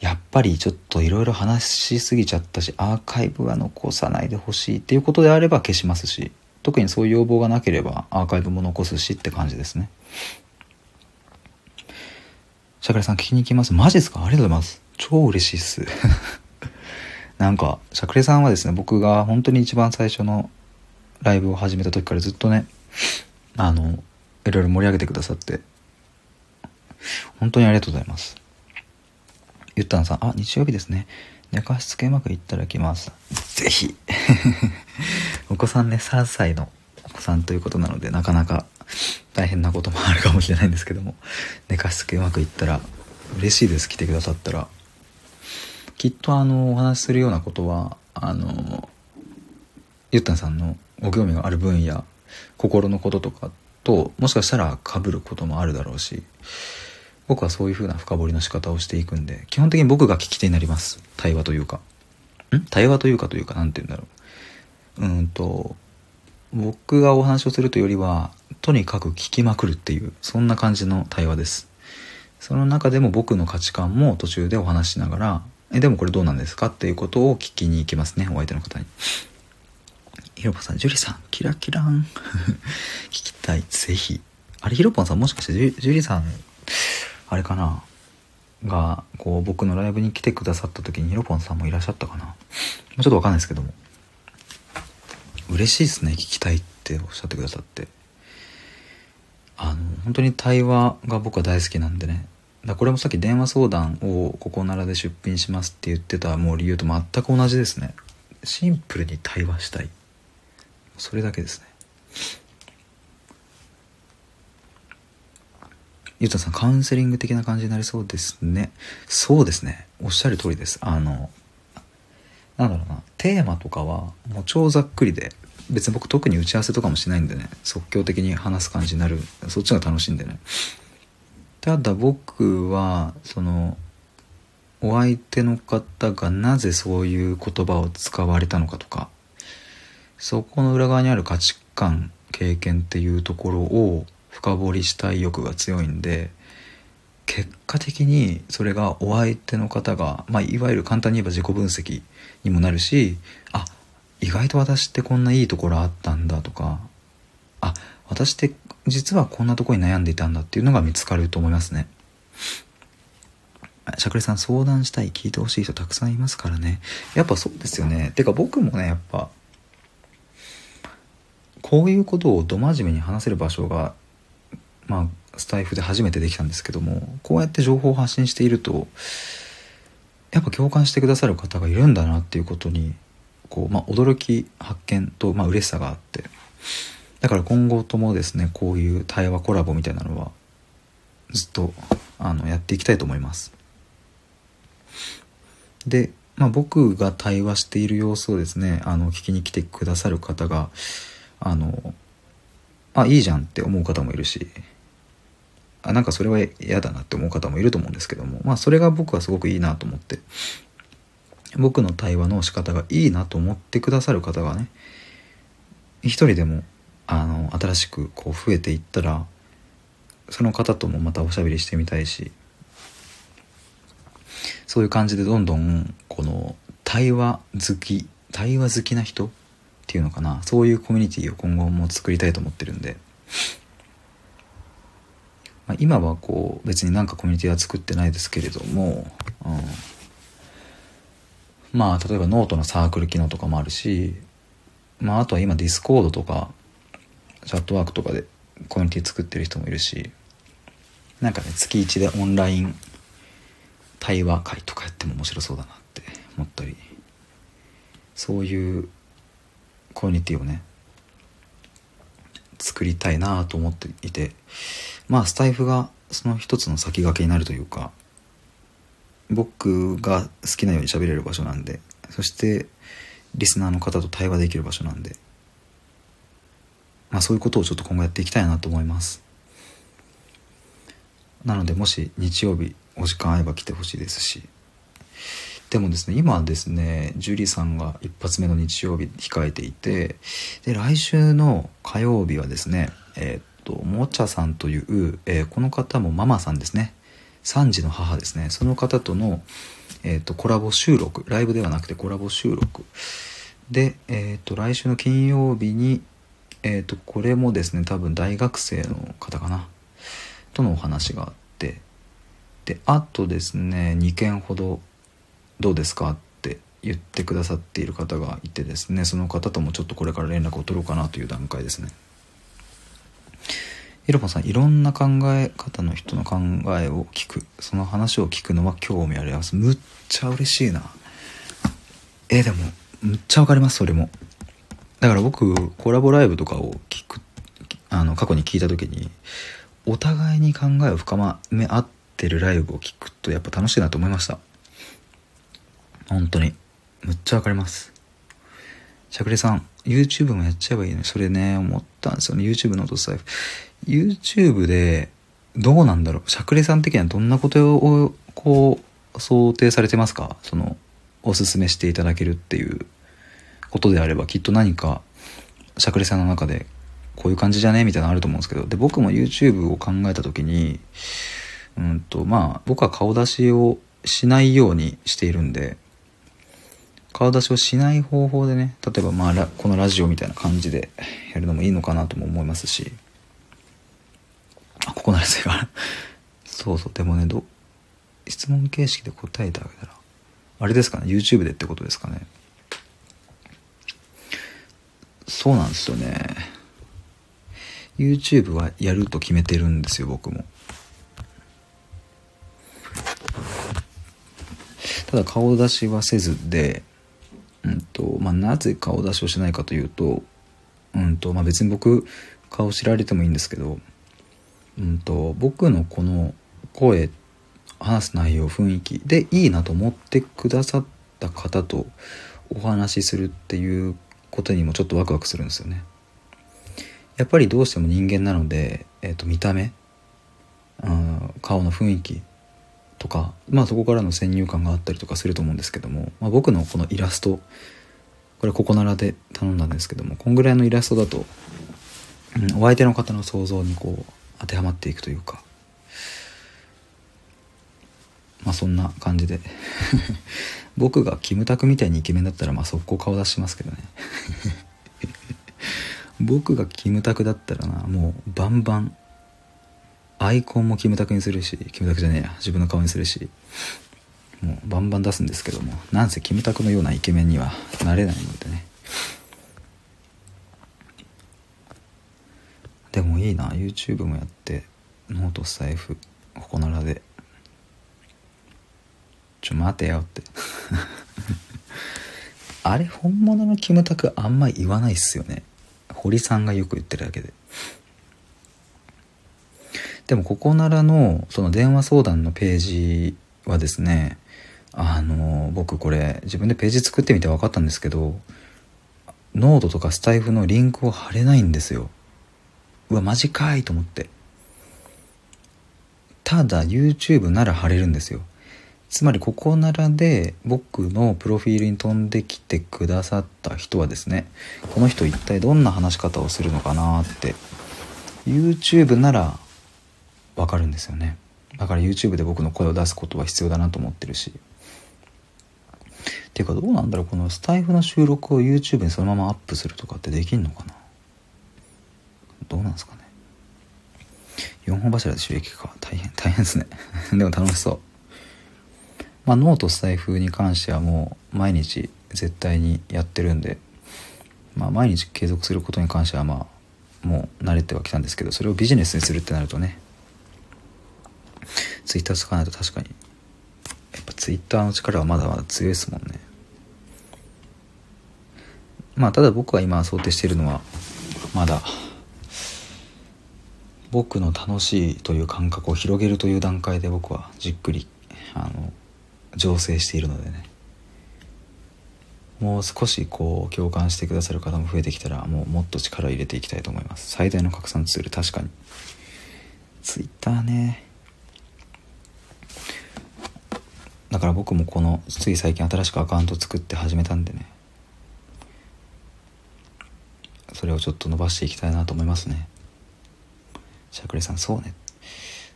やっぱりちょっといろいろ話しすぎちゃったし、アーカイブは残さないでほしいっていうことであれば消しますし、特にそういう要望がなければアーカイブも残すしって感じですね。シャカレさん聞きに行きます？マジですか？ありがとうございます。超嬉しいっす。なんか、シャクレさんはですね、僕が本当に一番最初のライブを始めた時からずっとね、あの、いろいろ盛り上げてくださって、本当にありがとうございます。ゆったんさん、あ、日曜日ですね。寝かしつけうまくいったらきます。ぜひ。お子さんね、3歳のお子さんということなので、なかなか大変なこともあるかもしれないんですけども、寝かしつけうまくいったら嬉しいです。来てくださったら。きっとあの、お話しするようなことは、あの、ゆったんさんのご興味がある分野、心のこととかと、もしかしたら被ることもあるだろうし、僕はそういう風な深掘りの仕方をしていくんで、基本的に僕が聞き手になります。対話というか。ん？対話というかというか、なんて言うんだろう。うんと、僕がお話をするというよりは、とにかく聞きまくるっていう、そんな感じの対話です。その中でも僕の価値観も途中でお話しながら、え、でもこれどうなんですかっていうことを聞きに行きますね、お相手の方に。ひろこさん、樹里さん、キラキラン。聞きたい。ぜひ。あれヒロポンさんもしかしてジュジュリさんあれかな？がこう僕のライブに来てくださった時にヒロポンさんもいらっしゃったかな？ちょっとわかんないですけども。嬉しいですね聞きたいっておっしゃってくださって。あの本当に対話が僕は大好きなんでね。だこれもさっき電話相談をここならで出品しますって言ってたもう理由と全く同じですね。シンプルに対話したい。それだけですね。ゆうたさんカウンセリング的な感じになりそうですね。そうですね。おっしゃる通りです。あのなんだろうな。テーマとかはもう超ざっくりで別に僕特に打ち合わせとかもしないんでね即興的に話す感じになるそっちが楽しいんでね。ただ僕はそのお相手の方がなぜそういう言葉を使われたのかとかそこの裏側にある価値観経験っていうところを深掘りしたい欲が強いんで結果的にそれがお相手の方が、まあ、いわゆる簡単に言えば自己分析にもなるしあ意外と私ってこんないいところあったんだとかあ私って実はこんなとこに悩んでいたんだっていうのが見つかると思いますね。しゃくれさん相談したい聞いてほしい人たくさんいますからね。やっぱそうですよね。てか僕もね、やっぱ、こういうことをど真面目に話せる場所が、まあ、スタイフで初めてできたんですけども、こうやって情報を発信していると、やっぱ共感してくださる方がいるんだなっていうことに、こう、まあ、驚き、発見と、まあ、嬉しさがあって、だから今後ともですね、こういう対話コラボみたいなのは、ずっと、あの、やっていきたいと思います。で、まあ、僕が対話している様子をですね、あの、聞きに来てくださる方が、あの、あ、いいじゃんって思う方もいるし、あ、なんかそれは嫌だなって思う方もいると思うんですけども、まあ、それが僕はすごくいいなと思って、僕の対話の仕方がいいなと思ってくださる方がね、一人でもあの新しくこう増えていったらその方ともまたおしゃべりしてみたいしそういう感じでどんどんこの対話好き対話好きな人っていうのかなそういうコミュニティを今後も作りたいと思ってるんで、まあ、今はこう別になんかコミュニティは作ってないですけれども、うん、まあ例えばノートのサークル機能とかもあるしまああとは今 Discord とか Chatwork とかでコミュニティ作ってる人もいるしなんかね月1でオンライン対話会とかやっても面白そうだなって思ったりそういうコミュニティをね作りたいなと思っていてまあスタイフがその一つの先駆けになるというか僕が好きなように喋れる場所なんでそしてリスナーの方と対話できる場所なんでまあそういうことをちょっと今後やっていきたいなと思います。なのでもし日曜日お時間合えば来てほしいですしでもですね今ですねジュリーさんが一発目の日曜日控えていてで来週の火曜日はですねえー、ともちゃさんという、えー、この方もママさんですね。3児の母ですね。その方との、えー、っとコラボ収録。ライブではなくてコラボ収録。で、えっと来週の金曜日にえっ、ー、と、これもですね、多分大学生の方かな、とのお話があって、で、あとですね、2件ほどどうですかって言ってくださっている方がいてですね、その方ともちょっとこれから連絡を取ろうかなという段階ですね。ひろぽさん、いろんな考え方の人の考えを聞く。その話を聞くのは興味あります。むっちゃ嬉しいな。えー、でも、むっちゃわかります、それも。だから僕コラボライブとかを聞くあの過去に聞いた時にお互いに考えを深め合ってるライブを聞くとやっぱ楽しいなと思いました本当にむっちゃわかりますしゃくれさん YouTube もやっちゃえばいいのにそれね思ったんですよね YouTube の音スタイフ YouTube でどうなんだろう？しゃくれさん的にはどんなことをこう想定されてますか？そのおすすめしていただけるっていうことであればきっと何かしゃくれさんの中でこういう感じじゃね？みたいなのあると思うんですけど。で僕も YouTube を考えた時にうんとまあ僕は顔出しをしないようにしているんで顔出しをしない方法でね例えばまあこのラジオみたいな感じでやるのもいいのかなとも思いますし。あここならせがそうそうでもねど質問形式で答えてあげたらあれですかね YouTube でってことですかね。そうなんですよね。YouTube はやると決めてるんですよ僕も。ただ顔出しはせずでうんとまあなぜ顔出しをしないかというとうんとまあ別に僕顔知られてもいいんですけどうんと僕のこの声話す内容雰囲気でいいなと思ってくださった方とお話しするっていうことにもちょっとワクワクするんですよね。やっぱりどうしても人間なので、えー、と見た目、うん、顔の雰囲気とか、まあ、そこからの先入観があったりとかすると思うんですけども、まあ、僕のこのイラストこれここならで頼んだんですけどもこんぐらいのイラストだと、うん、お相手の方の想像にこう当てはまっていくというか。まあそんな感じで。僕がキムタクみたいにイケメンだったらまあ速攻顔出しますけどね。僕がキムタクだったらなもうバンバンアイコンもキムタクにするしキムタクじゃねえや自分の顔にするし。もうバンバン出すんですけどもなんせキムタクのようなイケメンにはなれないのでね。でもいいな。YouTube もやって。ノートスタイフ。ここならで。ちょ待てよって。あれ本物のキムタクあんま言わないっすよね。堀さんがよく言ってるだけで。でもココナラのその電話相談のページはですねあの僕これ自分でページ作ってみて分かったんですけどノートとかスタエフのリンクを貼れないんですよ。うわマジかいと思って。ただ YouTube なら貼れるんですよ。つまりココナラで僕のプロフィールに飛んできてくださった人はですねこの人一体どんな話し方をするのかなって YouTube ならわかるんですよね。だから YouTube で僕の声を出すことは必要だなと思ってるし。ていうかどうなんだろうこのスタイフの収録を YouTube にそのままアップするとかってできんのかな？どうなんですかね。4本柱で収益化。大変大変ですね。でも楽しそう。まあ、ノートスタイフに関してはもう毎日絶対にやってるんで、まあ、毎日継続することに関してはまあもう慣れてはきたんですけどそれをビジネスにするってなるとね。ツイッター使わないと確かに。やっぱツイッターの力はまだまだ強いですもんね。まあただ僕は今想定しているのはまだ僕の楽しいという感覚を広げるという段階で僕はじっくりあの醸成しているのでね。もう少しこう共感してくださる方も増えてきたらもうもっと力を入れていきたいと思います。最大の拡散ツール確かに。ツイッターね。だから僕もこのつい最近新しくアカウント作って始めたんでね。それをちょっと伸ばしていきたいなと思いますね。しゃくりさんそうね。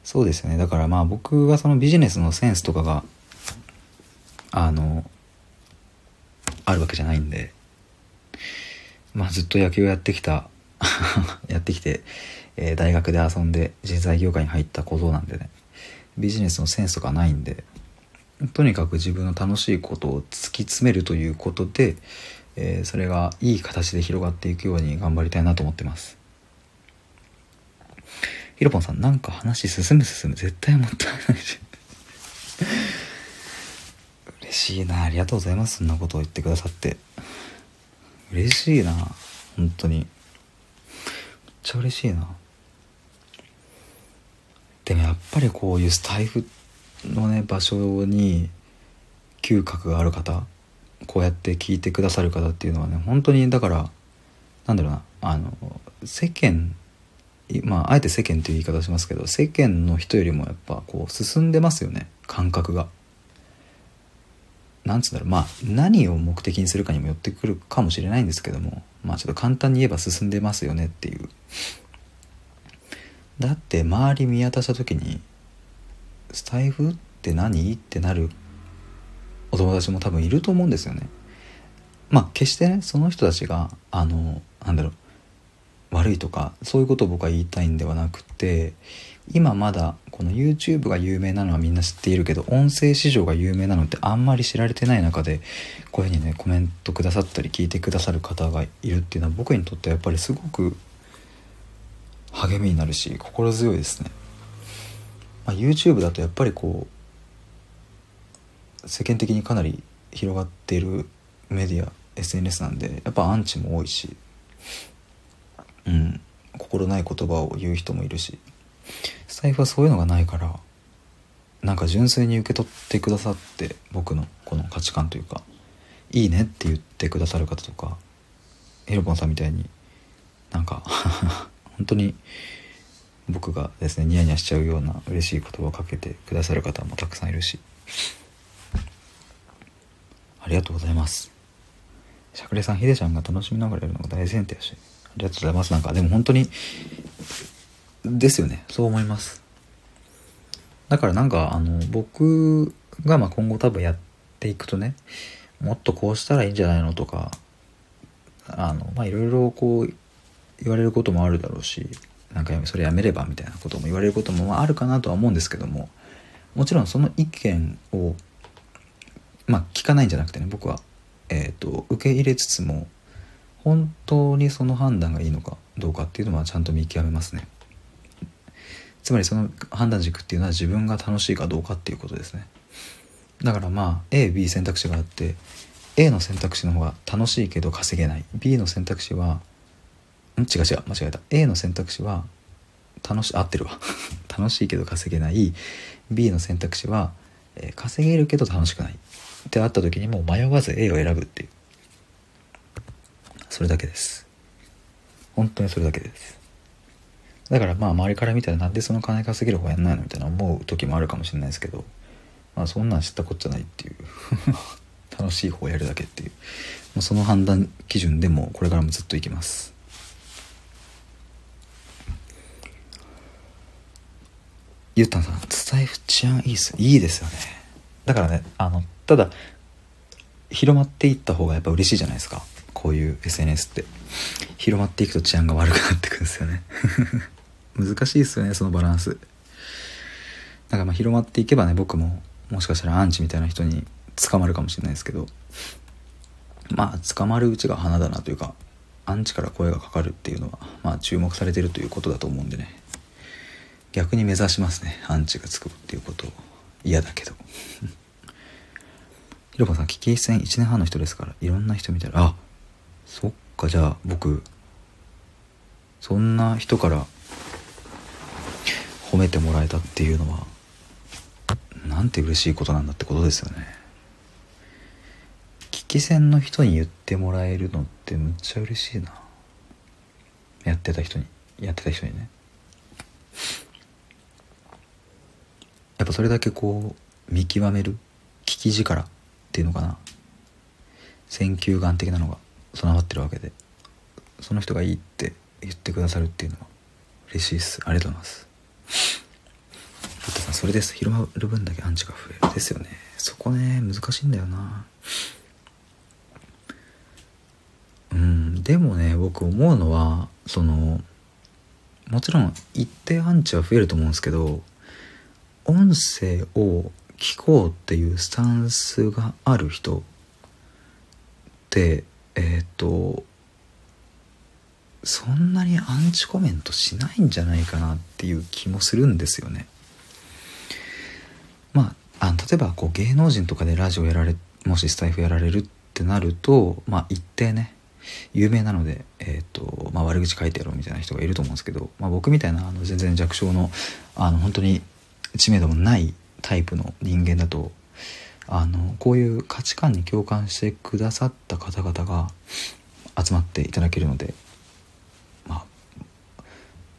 そうですよね。だからまあ僕がそのビジネスのセンスとかがあのあるわけじゃないんでまあずっと野球をやってきた やってきて、えー、大学で遊んで人材業界に入った小僧なんでねビジネスのセンスとかないんでとにかく自分の楽しいことを突き詰めるということで、えー、それがいい形で広がっていくように頑張りたいなと思ってます。ひろぽんさんなんか話進む進む。絶対もったいないし。嬉しいなありがとうございます。そんなことを言ってくださって。嬉しいな本当に。めっちゃ嬉しいな。でもやっぱりこういうスタイフのね場所に嗅覚がある方こうやって聞いてくださる方っていうのはね本当にだからなんだろうなあの世間まああえて世間という言い方しますけど世間の人よりもやっぱこう進んでますよね。感覚が。なんつうんだろう。まあ何を目的にするかにもよってくるかもしれないんですけどもまあちょっと簡単に言えば進んでますよねっていう。だって周り見渡した時にスタイフって何？ってなるお友達も多分いると思うんですよね。まあ決してねその人たちがあのなんだろう。悪いとかそういうことを僕は言いたいんではなくて今まだこの YouTube が有名なのはみんな知っているけど音声市場が有名なのってあんまり知られてない中でこういうふうにねコメントくださったり聞いてくださる方がいるっていうのは僕にとってはやっぱりすごく励みになるし心強いですね、まあ、YouTube だとやっぱりこう世間的にかなり広がっているメディア SNS なんでやっぱアンチも多いしうん。心ない言葉を言う人もいるしスタイフはそういうのがないからなんか純粋に受け取ってくださって僕のこの価値観というかいいねって言ってくださる方とかヒロポンさんみたいになんか 本当に僕がですねニヤニヤしちゃうような嬉しい言葉をかけてくださる方もたくさんいるしありがとうございます。しゃくれさんひでちゃんが楽しみながらやるのが大前提やし。りがとうございます。なんかでも本当にですよね。そう思います。だからなんかあの僕がま今後多分やっていくとねもっとこうしたらいいんじゃないのとかあのまあいろいろこう言われることもあるだろうしなんかそれやめればみたいなことも言われることもあるかなとは思うんですけどももちろんその意見をまあ聞かないんじゃなくてね僕は、えーと、受け入れつつも本当にその判断がいいのかどうかっていうのはちゃんと見極めますね。つまりその判断軸っていうのは自分が楽しいかどうかっていうことですね。だからまあ AB 選択肢があって A の選択肢の方が楽しいけど稼げない。B の選択肢はん？違う違う間違えた。A の選択肢は楽し合ってるわ。楽しいけど稼げない。B の選択肢は、えー、稼げるけど楽しくない。ってあった時にもう迷わず A を選ぶっていう。それだけです。本当にそれだけです。だからまあ周りから見たらなんでその金稼げる方やんないのみたいな思う時もあるかもしれないですけどまあそんなん知ったこっちゃないっていう。楽しい方やるだけっていう。もうその判断基準でもこれからもずっといきます。ゆったんさん伝え治安いいっすいいですよね。だからねあのただ広まっていった方がやっぱ嬉しいじゃないですか。こういう SNS って広まっていくと治安が悪くなってくるんですよね。難しいですよねそのバランス。だからまあ広まっていけばね僕ももしかしたらアンチみたいな人に捕まるかもしれないですけど。まあ捕まるうちが花だなというかアンチから声がかかるっていうのはまあ注目されてるということだと思うんでね。逆に目指しますねアンチがつくっていうことを。嫌だけど。ひろばさん危機戦1年半の人ですからいろんな人見たらあそっかじゃあ僕そんな人から褒めてもらえたっていうのはなんて嬉しいことなんだってことですよね。危機戦の人に言ってもらえるのってむっちゃ嬉しいな。やってた人にやってた人にね。やっぱそれだけこう見極める聞き力っていうのかな。選球眼的なのが。備わってるわけでその人がいいって言ってくださるっていうのは嬉しいです。ありがとうございます。さんそれです。広まる分だけアンチが増える。ですよね。そこね難しいんだよな。うん。でもね僕思うのはそのもちろん一定アンチは増えると思うんですけど音声を聞こうっていうスタンスがある人ってえっ、ー、とそんなにアンチコメントしないんじゃないかなっていう気もするんですよね。まあ、あ例えばこう芸能人とかでラジオやられもしスタイフやられるってなるとまあ一定ね有名なので、えーとまあ、悪口書いてやろうみたいな人がいると思うんですけど、まあ、僕みたいなあの全然弱小のあの本当に知名度もないタイプの人間だとあのこういう価値観に共感してくださった方々が集まっていただけるのでまあ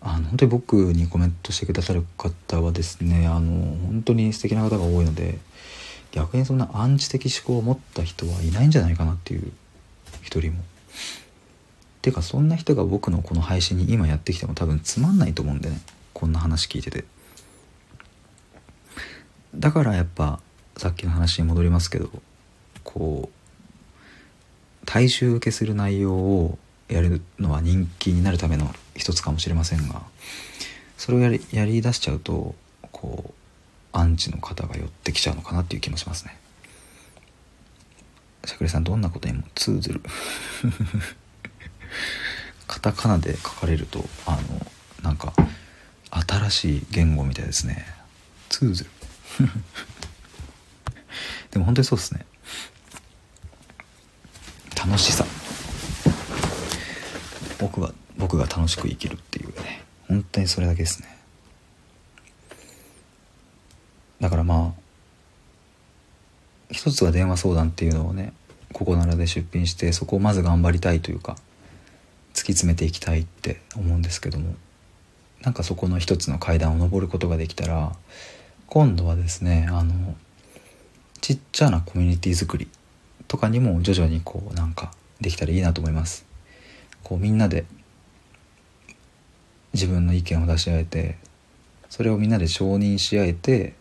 あの本当に僕にコメントしてくださる方はですねあの本当に素敵な方が多いので逆にそんなアンチ的思考を持った人はいないんじゃないかなっていう一人も。てかそんな人が僕のこの配信に今やってきても多分つまんないと思うんでねこんな話聞いてて。だからやっぱさっきの話に戻りますけどこう大衆受けする内容をやるのは人気になるための一つかもしれませんがそれをやりやりだしちゃうとこうアンチの方が寄ってきちゃうのかなっていう気もしますね。しゃくれさんどんなことにも通ずる。カタカナで書かれるとあのなんか新しい言語みたいですね。通ずる。でも本当にそうですね。楽しさ。僕は僕が楽しく生きるっていうね。本当にそれだけですね。だからまあ一つは電話相談っていうのをねここならで出品してそこをまず頑張りたいというか突き詰めていきたいって思うんですけどもなんかそこの一つの階段を上ることができたら今度はですねあのちっちゃなコミュニティ作りとかにも徐々にこうなんかできたらいいなと思います。こうみんなで自分の意見を出し合えてそれをみんなで承認し合えて、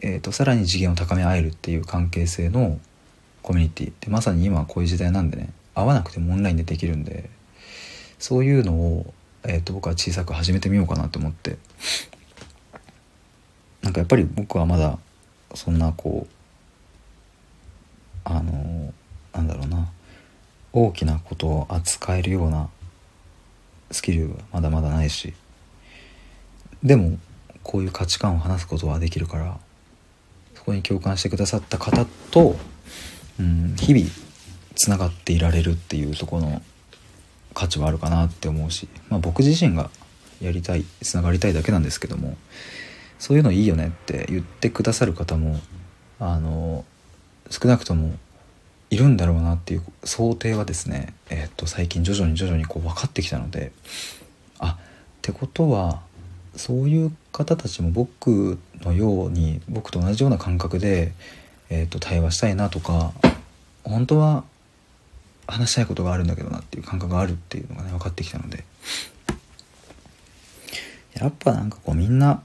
えーと、さらに次元を高め合えるっていう関係性のコミュニティ。でまさに今はこういう時代なんでね会わなくてもオンラインでできるんでそういうのを、えーと僕は小さく始めてみようかなと思って。なんかやっぱり僕はまだそんなこうあのなんだろうな。大きなことを扱えるようなスキルはまだまだないし。でもこういう価値観を話すことはできるからそこに共感してくださった方と、うん、日々つながっていられるっていうとこの価値はあるかなって思うし、まあ、僕自身がやりたいつながりたいだけなんですけどもそういうのいいよねって言ってくださる方もあの少なくともいるんだろうなっていう想定はですね、えー、っと最近徐々に徐々にこう分かってきたのであってことはそういう方たちも僕のように僕と同じような感覚で、えー、と対話したいなとか本当は話したいことがあるんだけどなっていう感覚があるっていうのがね分かってきたのでやっぱなんかこうみんな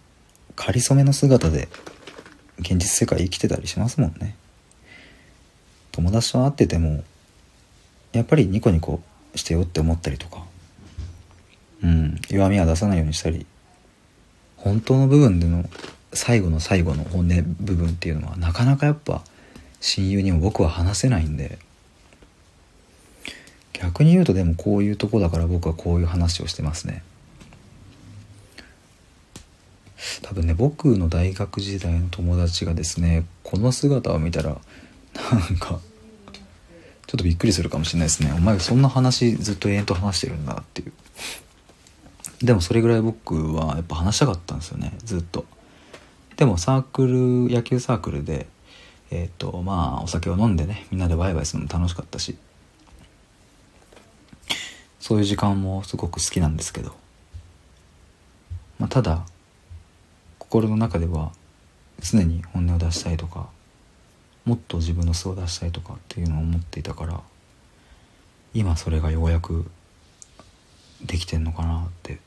かりそめの姿で現実世界生きてたりしますもんね。友達と会っててもやっぱりニコニコしてよって思ったりとかうん弱みは出さないようにしたり本当の部分での最後の最後の本音部分っていうのはなかなかやっぱ親友にも僕は話せないんで逆に言うとでもこういうとこだから僕はこういう話をしてますね。多分ね僕の大学時代の友達がですねこの姿を見たらなんかちょっとびっくりするかもしれないですね。お前そんな話ずっと永遠と話してるんだっていう。でもそれぐらい僕はやっぱ話したかったんですよね。ずっと。でもサークル野球サークルでえっ、とまあお酒を飲んでねみんなでワイワイするのも楽しかったし。そういう時間もすごく好きなんですけど、まあ、ただ心の中では常に本音を出したいとかもっと自分の素を出したいとかっていうのを思っていたから今それがようやくできてんのかなって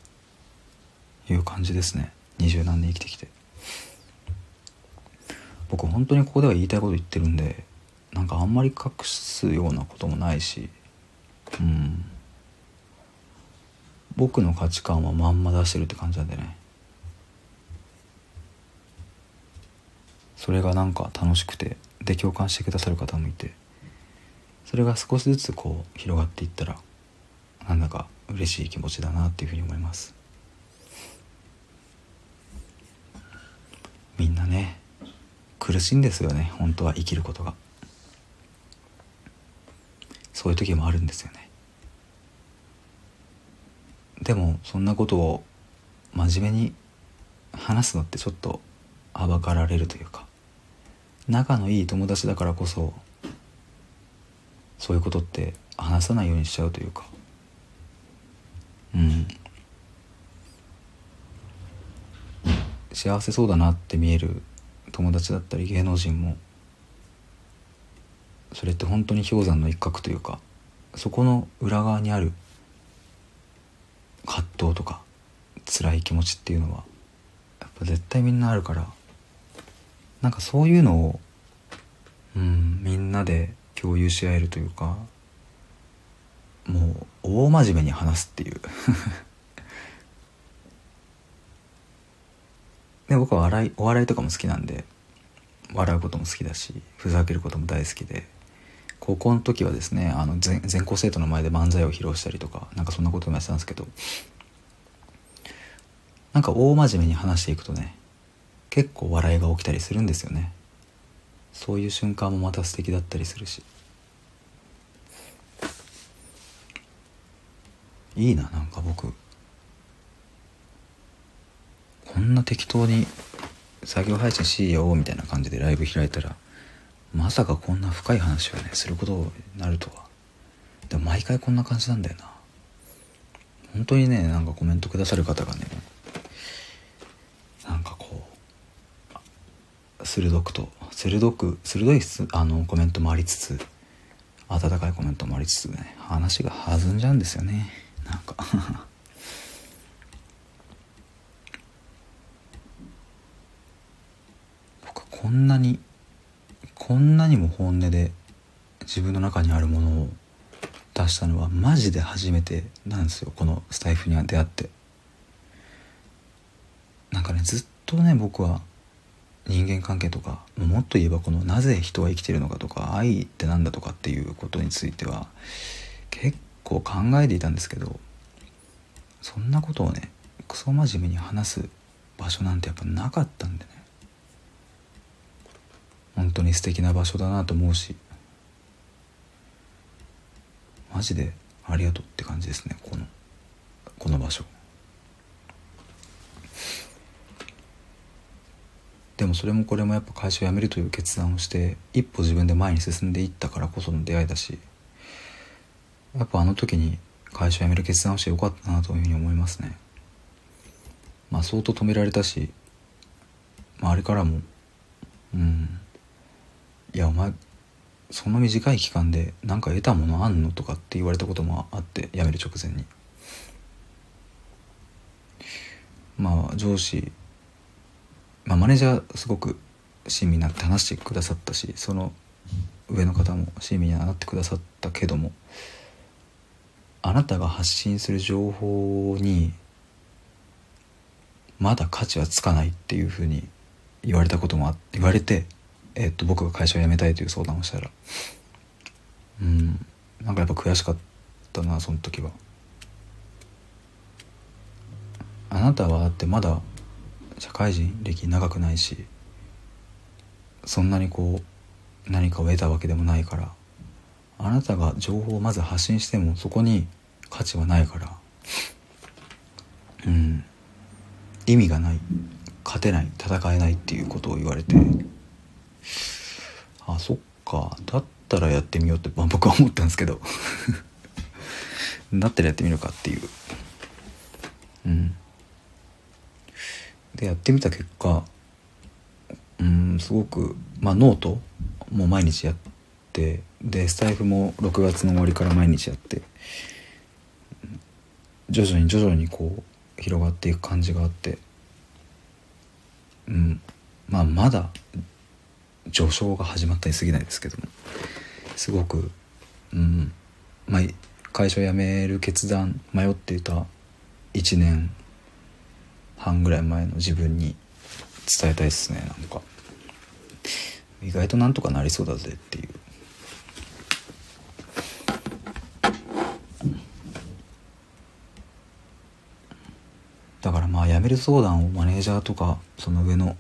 いう感じですね。二十何年生きてきて。僕本当にここでは言いたいこと言ってるんでなんかあんまり隠すようなこともないしうん。僕の価値観はまんま出してるって感じなんでね。それがなんか楽しくてで共感してくださる方もいてそれが少しずつこう広がっていったらなんだか嬉しい気持ちだなっていうふうに思います。みんなね苦しいんですよね本当は生きることが。そういう時もあるんですよね。でもそんなことを真面目に話すのってちょっとはばかられるというか仲のいい友達だからこそそういうことって話さないようにしちゃうというか。うん。幸せそうだなって見える友達だったり芸能人もそれって本当に氷山の一角というかそこの裏側にある葛藤とか辛い気持ちっていうのはやっぱ絶対みんなあるからなんかそういうのを、うん、みんなで共有し合えるというかもう大真面目に話すっていう。で僕は笑いお笑いとかも好きなんで笑うことも好きだしふざけることも大好きで高校の時はですねあの全全校生徒の前で漫才を披露したりとかなんかそんなこともやってたんですけどなんか大真面目に話していくとね結構笑いが起きたりするんですよね。そういう瞬間もまた素敵だったりするし。いいななんか僕。こんな適当に作業配信しようみたいな感じでライブ開いたらまさかこんな深い話をねすることになるとは。でも毎回こんな感じなんだよな。本当にねなんかコメントくださる方がねなんかこう鋭くと鋭く鋭いあのコメントもありつつ温かいコメントもありつつね話が弾んじゃうんですよね。なんか。僕こんなにこんなにも本音で自分の中にあるものを出したのはマジで初めてなんですよこのスタイフには出会って。なんかねずっとね僕は人間関係とかもっと言えばこのなぜ人は生きてるのかとか愛って何だとかっていうことについては結構考えていたんですけどそんなことをねクソ真面目に話す場所なんてやっぱなかったんでね。本当に素敵な場所だなと思うし。マジでありがとうって感じですねこのこの場所。でもそれもこれもやっぱ会社を辞めるという決断をして一歩自分で前に進んでいったからこその出会いだしやっぱあの時に会社を辞める決断をしてよかったなというふうに思いますね。まあ相当止められたし周りからもうんいやお前その短い期間で何か得たものあんのとかって言われたこともあって辞める直前に。まあ上司まあマネージャーすごく親身になって話してくださったしその上の方も親身になってくださったけどもあなたが発信する情報にまだ価値はつかないっていうふうに言われたことも言われて、えっと、僕が会社を辞めたいという相談をしたらうんなんかやっぱ悔しかったなその時は。あなたはだってまだ社会人歴長くないしそんなにこう何かを得たわけでもないからあなたが情報をまず発信してもそこに価値はないからうん意味がない勝てない戦えないっていうことを言われてあそっかだったらやってみようって、まあ、僕は思ったんですけど だったらやってみるかっていう。うん。でやってみた結果うんすごくまあノートも毎日やってでスタイフも6月の終わりから毎日やって徐々に徐々にこう広がっていく感じがあってうんまあまだ上昇が始まったに過ぎないですけどもすごくうんまあ会社を辞める決断迷っていた1年半ぐらい前の自分に伝えたいですねなんか。意外となんとかなりそうだぜっていう。だからまあ辞める相談をマネージャーとかその上の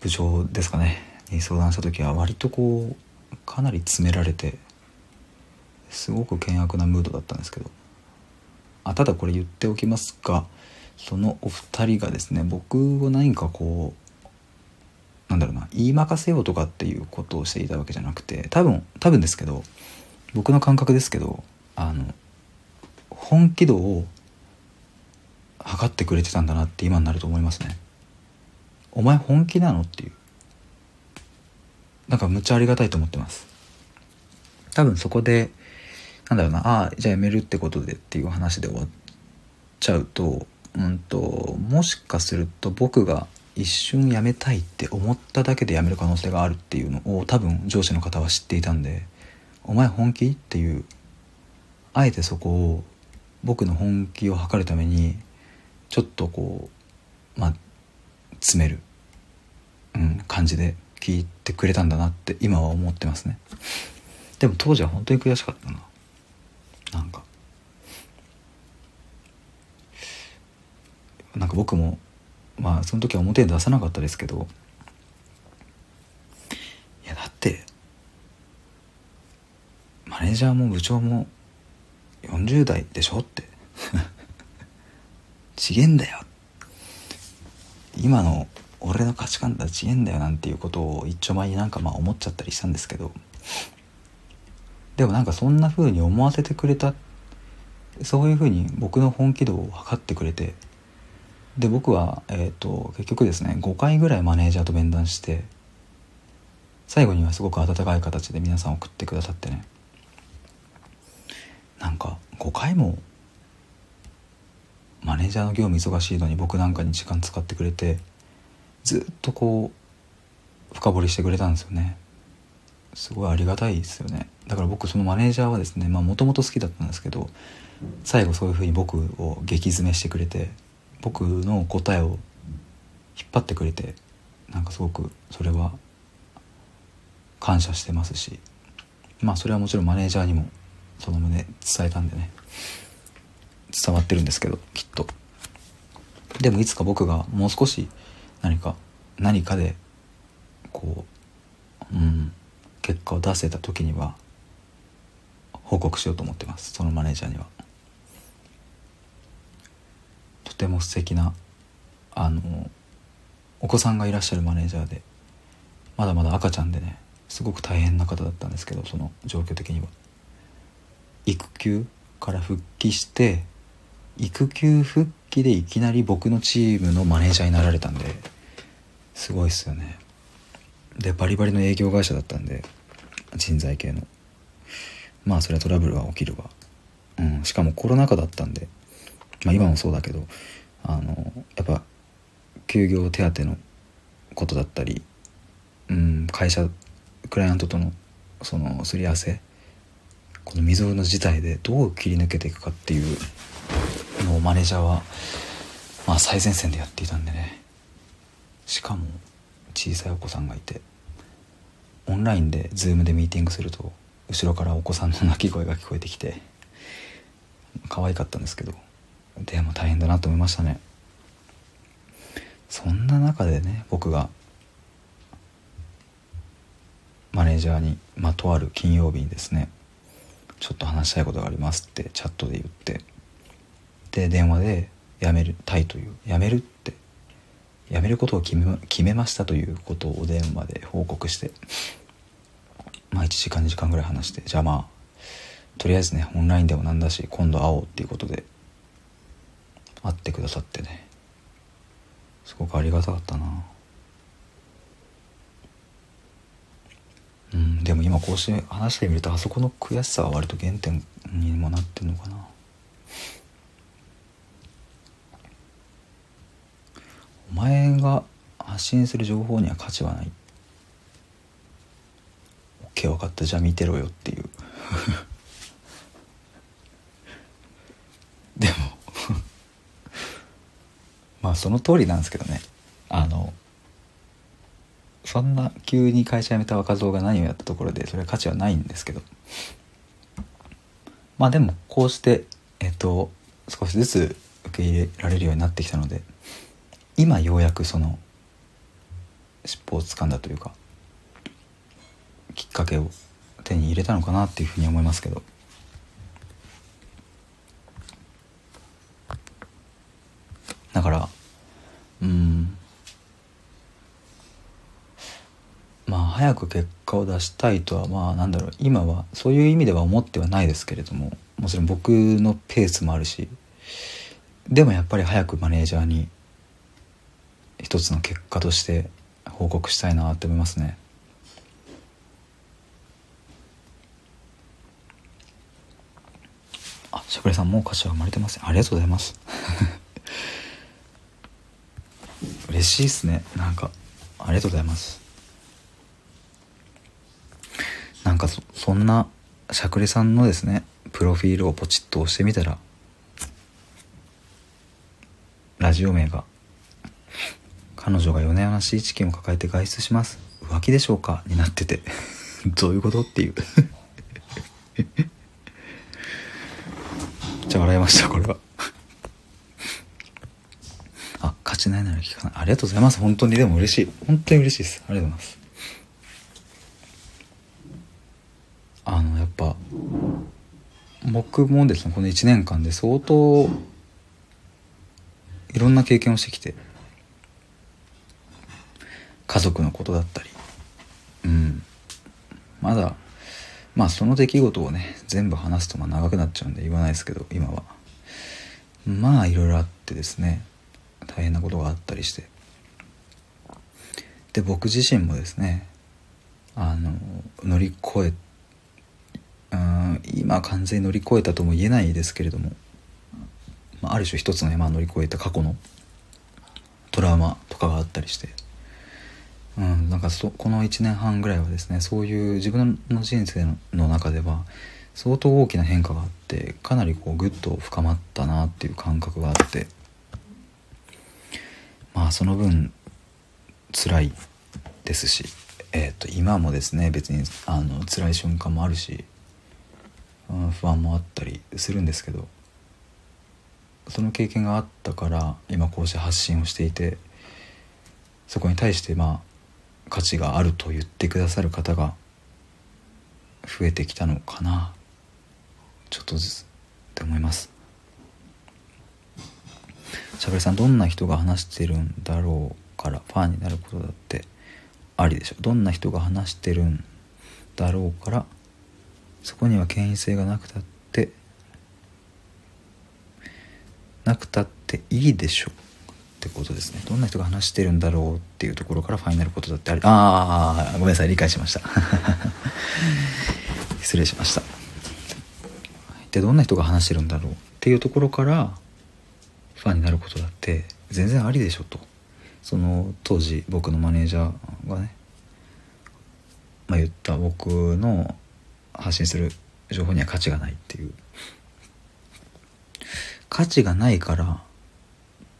部長ですかねに相談した時は割とこうかなり詰められてすごく険悪なムードだったんですけど。あただこれ言っておきますがそのお二人がですね僕を何かこうなんだろうな言いまかせようとかっていうことをしていたわけじゃなくて多分多分ですけど僕の感覚ですけどあの本気度を測ってくれてたんだなって今になると思いますね。お前本気なのっていう。なんかむっちゃありがたいと思ってます。多分そこでなんだろうなああじゃあやめるってことでっていう話で終わっちゃうとうんともしかすると僕が一瞬辞めたいって思っただけで辞める可能性があるっていうのを多分上司の方は知っていたんで「お前本気?」っていうあえてそこを僕の本気を測るためにちょっとこうまあ詰める、うん、感じで聞いてくれたんだなって今は思ってますねでも当時は本当に悔しかったななんかなんか僕もまあその時は表に出さなかったですけどいやだってマネージャーも部長も40代でしょって。ちげんだよ。今の俺の価値観とは違えんだよ。なんていうことを一丁前になんかまあ思っちゃったりしたんですけど。でもなんかそんな風に思わせてくれた。そういう風に僕の本気度を測ってくれて。で僕は、えーと、結局ですね5回ぐらいマネージャーと面談して最後にはすごく温かい形で皆さん送ってくださってねなんか5回もマネージャーの業務忙しいのに僕なんかに時間使ってくれてずっとこう深掘りしてくれたんですよね。すごいありがたいですよね。だから僕そのマネージャーはですねもともと好きだったんですけど最後そういうふうに僕を激詰めしてくれて僕の答えを引っ張ってくれてなんかすごくそれは感謝してますしまあそれはもちろんマネージャーにもその旨伝えたんでね伝わってるんですけどきっと。でもいつか僕がもう少し何か何かでこううん結果を出せた時には報告しようと思ってます。そのマネージャーには。とても素敵なあのお子さんがいらっしゃるマネージャーでまだまだ赤ちゃんでねすごく大変な方だったんですけどその状況的には。育休から復帰して育休復帰でいきなり僕のチームのマネージャーになられたんですごいっすよね。でバリバリの営業会社だったんで人材系の。まあそれはトラブルは起きるわ、うん、しかもコロナ禍だったんでまあ今もそうだけどあのやっぱ休業手当のことだったり、うん、会社クライアントとのそのすり合わせこの溝の事態でどう切り抜けていくかっていうのをマネージャーは、まあ、最前線でやっていたんでね。しかも小さいお子さんがいてオンラインで Zoom でミーティングすると後ろからお子さんの泣き声が聞こえてきて可愛かったんですけどでも大変だなと思いましたね。そんな中でね僕がマネージャーにまとある金曜日にですねちょっと話したいことがありますってチャットで言ってで電話で辞めるたいという辞めるって辞めることを決め決めましたということをお電話で報告してまあ1時間2時間ぐらい話してじゃあまあとりあえずねオンラインでもなんだし今度会おうっていうことで会ってくださってね。すごくありがたかったな。うんでも今こうして話してみるとあそこの悔しさは割と原点にもなってんのかな。お前が発信する情報には価値はない。OK 分かった。じゃあ見てろよっていうでもまあその通りなんですけどね。あのそんな急に会社辞めた若造が何をやったところでそれは価値はないんですけど。まあでもこうしてえっと少しずつ受け入れられるようになってきたので今ようやくその尻尾を掴んだというかきっかけを手に入れたのかなっていうふうに思いますけど。だからうんまあ早く結果を出したいとはまあなんだろう今はそういう意味では思ってはないですけれどももちろん僕のペースもあるしでもやっぱり早くマネージャーに一つの結果として報告したいなって思いますね。あ、しゃくれさんもう歌詞は生まれてます。ありがとうございます。嬉しいっすね。なんか、ありがとうございます。なんかそ、んな、しゃくれさんのですね、プロフィールをポチッと押してみたらラジオ名が「彼女が米山市チキンを抱えて外出します浮気でしょうか?」になってて どういうことっていう じゃあ笑いましたこれはあ勝ちないなら聞かないありがとうございます本当にでも嬉しい本当に嬉しいですありがとうございますあのやっぱ僕もですねこの1年間で相当いろんな経験をしてきて家族のことだったりうんまだまあその出来事をね全部話すとまあ長くなっちゃうんで言わないですけど今はまあいろいろあってですね大変なことがあったりして。で僕自身もですねあの乗り越えうん今完全に乗り越えたとも言えないですけれどもまあ、ある種一つの山を乗り越えた過去のトラウマとかがあったりして、うん、なんかそこの1年半ぐらいはですねそういう自分の人生の中では相当大きな変化があってかなりこうグッと深まったなっていう感覚があってまあその分辛いですし、えー、と今もですね別にあの辛い瞬間もあるし、うん、不安もあったりするんですけどその経験があったから今こうして発信をしていてそこに対してまあ価値があると言ってくださる方が増えてきたのかなちょっとずつって思います。しゃべりさんどんな人が話してるんだろうからファンになることだってありでしょ？どんな人が話してるんだろうからそこには権威性がなくたってなくたっていいでしょってことですね。どんな人が話してるんだろうっていうところからファイナルことだってありああごめんなさい理解しました。失礼しました。でどんな人が話してるんだろうっていうところからファンになることだって全然ありでしょと。その当時僕のマネージャーがね、まあ、言った僕の発信する情報には価値がないっていう。価値がないから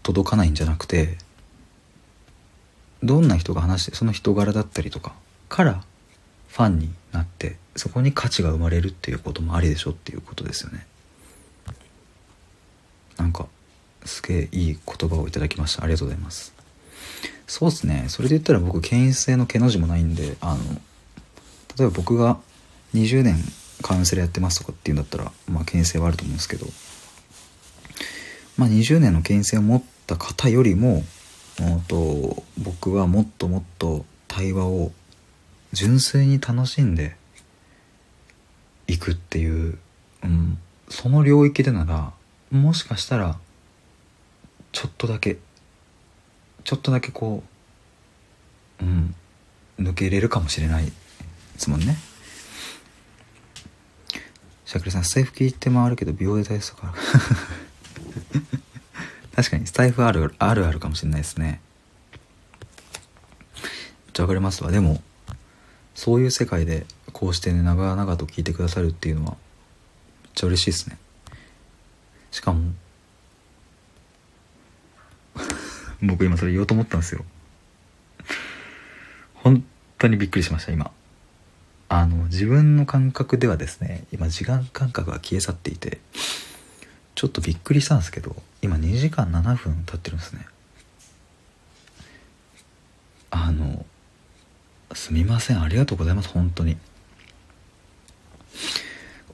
届かないんじゃなくてどんな人が話してその人柄だったりとかからファンになってそこに価値が生まれるっていうこともありでしょっていうことですよね。なんかすげえいい言葉をいただきました。ありがとうございます。そうですね。それで言ったら僕権威性の毛の字もないんであの例えば僕が20年カウンセラーやってますとかっていうんだったらまあ権威性はあると思うんですけどまあ、20年の権威性を持った方よりもと僕はもっともっと対話を純粋に楽しんでいくっていう、うん、その領域でならもしかしたらちょっとだけちょっとだけこう、うん、抜けれるかもしれないですもんね。しゃくりさん、スタイフ聞いて回るけど、秒で大切だから。確かにスタイフあるあるあるかもしれないですねめっちゃわかりますわでもそういう世界でこうしてね長々と聞いてくださるっていうのはめっちゃ嬉しいですねしかも僕今それ言おうと思ったんですよ。本当にびっくりしました今。あの自分の感覚ではですね今時間感覚が消え去っていてちょっとびっくりしたんですけど今2時間7分経ってるんですね。あのすみません。ありがとうございます本当に。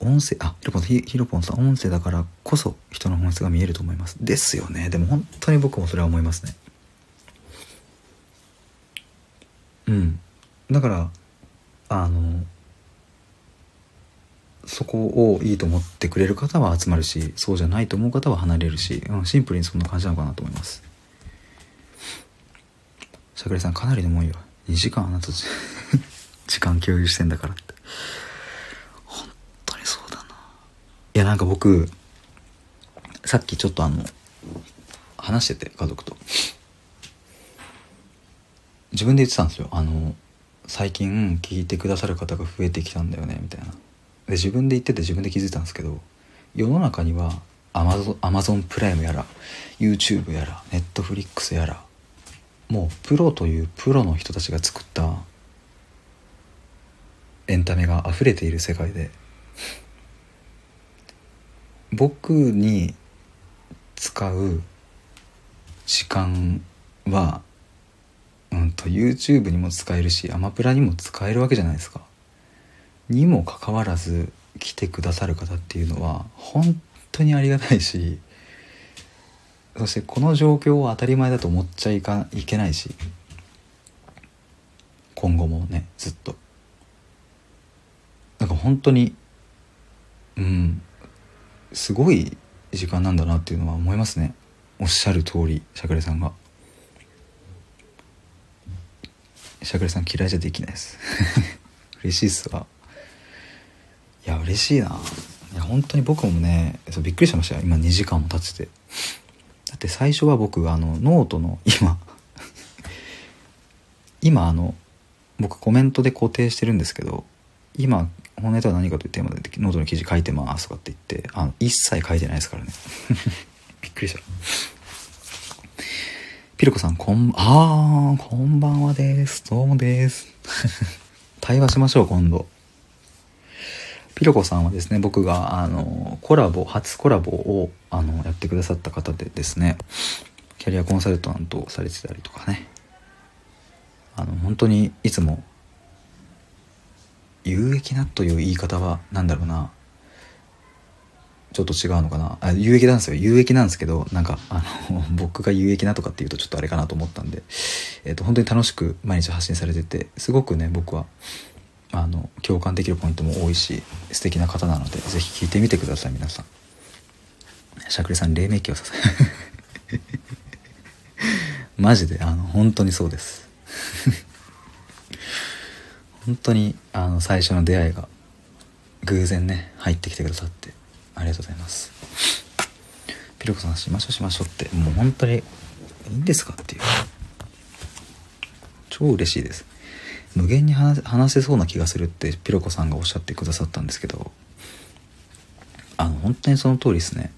音声あヒロポンひひろぽんさん音声だからこそ人の本質が見えると思います。ですよね。でも本当に僕もそれは思いますね。うん。だからあのそこをいいと思ってくれる方は集まるしそうじゃないと思う方は離れるし、うん、シンプルにそんな感じなのかなと思います。しゃくりさんかなりのもんよ。2時間あなた 時間共有してんだからって。いやなんか僕さっきちょっとあの話してて家族と。自分で言ってたんですよ。あの最近聞いてくださる方が増えてきたんだよねみたいな。で自分で言ってて自分で気づいたんですけど世の中にはアマゾンアマゾンプライムやら YouTube やら Netflix やらもうプロというプロの人たちが作ったエンタメが溢れている世界で僕に使う時間は、うんと、YouTube にも使えるしアマプラにも使えるわけじゃないですか。にもかかわらず来てくださる方っていうのは本当にありがたいしそしてこの状況を当たり前だと思っちゃいかいけないし今後もねずっとなんか本当にうんすごい時間なんだなっていうのは思いますね。おっしゃる通りしゃくれさんが。しゃくれさん嫌いじゃできないです。嬉しいっすわ。いや嬉しいな。いや本当に僕もねそうびっくりしました今2時間も経ってて。だって最初は僕あのノートの今 今あの僕コメントで固定してるんですけど今本音とは何かというテーマでノートの記事書いてますとかって言ってあの一切書いてないですからね。びっくりした。ピロコさんこんあーこんばんはです。どうもです。対話しましょう今度。ピロコさんはですね僕があのコラボ初コラボをあのやってくださった方でですねキャリアコンサルタントをされてたりとかね。あの本当にいつも有益なという言い方は何だろうな。ちょっと違うのかな。あ有益なんですよ。有益なんですけどなんかあの 僕が有益なとかっていうとちょっとあれかなと思ったんで、えー、と本当に楽しく毎日発信されててすごくね僕はあの共感できるポイントも多いし素敵な方なので是非聞いてみてください皆さん。しゃくりさん黎明期をさせ マジであの本当にそうです。本当にあの最初の出会いが偶然ね入ってきてくださってありがとうございます。ピロコさんしましょうしましょうってもう本当にいいんですかっていう。超嬉しいです。無限に話せそうな気がするってピロコさんがおっしゃってくださったんですけどあの本当にその通りですね。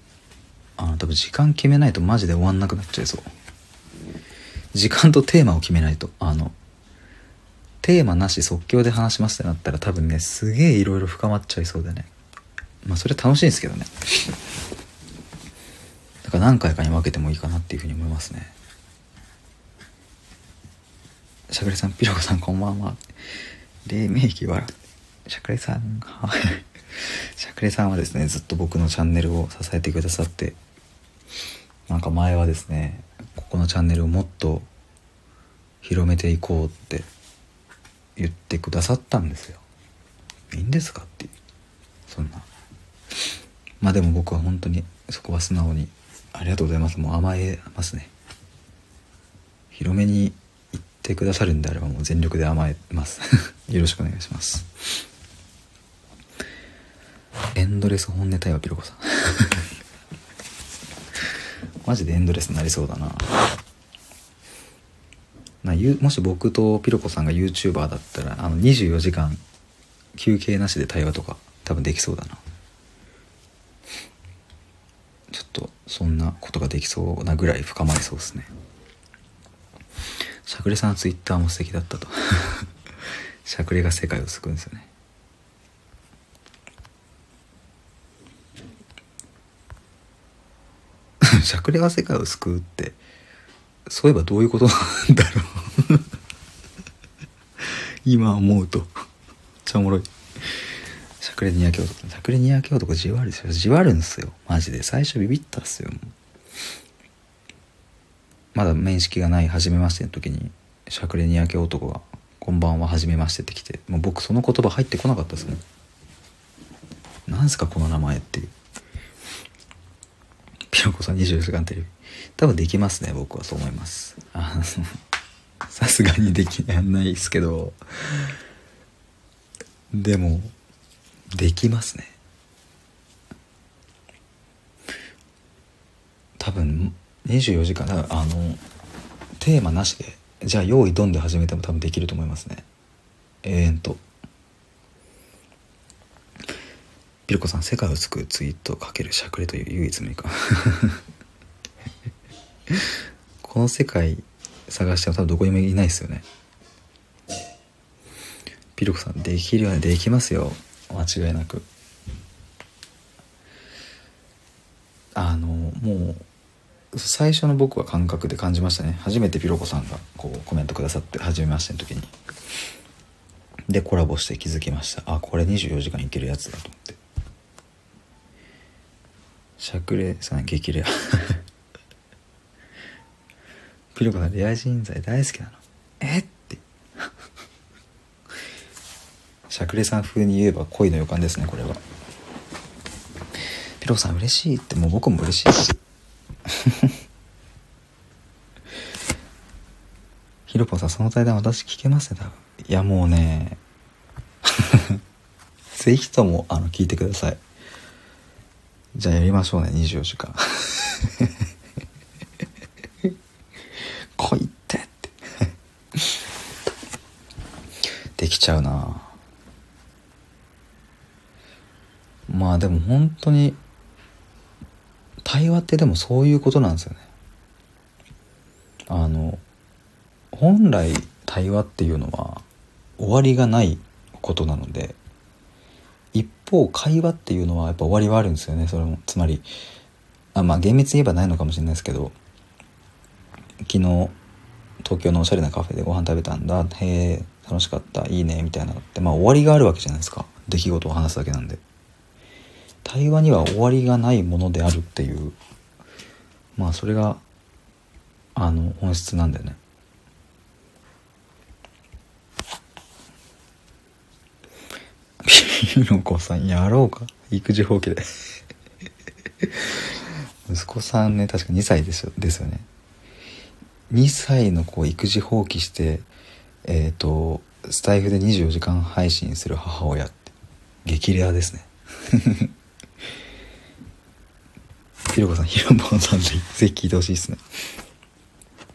あの多分時間決めないとマジで終わんなくなっちゃいそう。時間とテーマを決めないとあのテーマなし即興で話しますってなったら多分ねすげえいろいろ深まっちゃいそうでねまあそれ楽しいんですけどねだから何回かに分けてもいいかなっていうふうに思いますねしゃくれさん、ピロコさんこんばんは。黎明期笑しゃくれさん、はい。しゃくれさんはですね、ずっと僕のチャンネルを支えてくださって、なんか前はですね、ここのチャンネルをもっと広めていこうって言ってくださったんですよ。いいんですかっていう。そんな。まあでも僕は本当にそこは素直にありがとうございます。もう甘えますね。広めに言ってくださるんであればもう全力で甘えます よろしくお願いしますエンドレス本音対話ピロコさん マジでエンドレスになりそうだななもし僕とピロコさんが YouTuber だったらあの24時間休憩なしで対話とか多分できそうだな。ちょっとそんなことができそうなぐらい深まりそうですね。しゃくれさんのツイッターも素敵だったと。しゃくれが世界を救うんですよね。しゃくれが世界を救うってそういえばどういうことなんだろう。今思うと。めっちゃおもろい。しゃくれにやけ男しゃくれにやけ男じわるですよじわるんすよ。マジで。最初ビビったっすよ。まだ面識がない初めましての時にしゃくれにやけ男が「こんばんは初めまして」って来てもう僕その言葉入ってこなかったですもん。なんすかこの名前っていう。ピロコさん24時間テレビ。多分できますね僕はそう思います。あのさすがにできないですけど。でもできますね。多分24時間だあのテーマなしでじゃあ用意ドンで始めても多分できると思いますね。永遠と。ピルコさん世界を救うツイートかけるしゃくれという唯一無二か。この世界探しても多分どこにもいないですよね。ピルコさんできるよねできますよ。間違いなく。あのもう最初の僕は感覚で感じましたね。初めてピロコさんがこうコメントくださって初めましての時に。でコラボして気づきました。あこれ24時間いけるやつだと思って。しゃくれさん激レア。ピロコさんレア人材大好きなの。え？って。しゃくれさん風に言えば恋の予感ですねこれは。ピロコさん嬉しいってもう僕も嬉しいです ヒロポさんその対談私聞けますね多分。いやもうね。ぜひともあの聞いてください。じゃあやりましょうね24時間来いってって。できちゃうな。まあでも本当に対話ってでもそういうことなんですよね。あの本来対話っていうのは終わりがないことなので一方会話っていうのはやっぱ終わりはあるんですよねそれも。つまりあまあ厳密に言えばないのかもしれないですけど昨日東京のおしゃれなカフェでご飯食べたんだ。へえ楽しかった。いいねみたいなのって。まあ終わりがあるわけじゃないですか。出来事を話すだけなんで。対話には終わりがないものであるっていう。まあそれがあの本質なんだよね。ピロコさんやろうか？育児放棄で。息子さんね確か2歳ですよですよね。2歳の子を育児放棄してえっ、ー、とスタイフで24時間配信する母親って激レアですね ひろこさん、ひろぽんさんでぜひ聞いてほしいですね。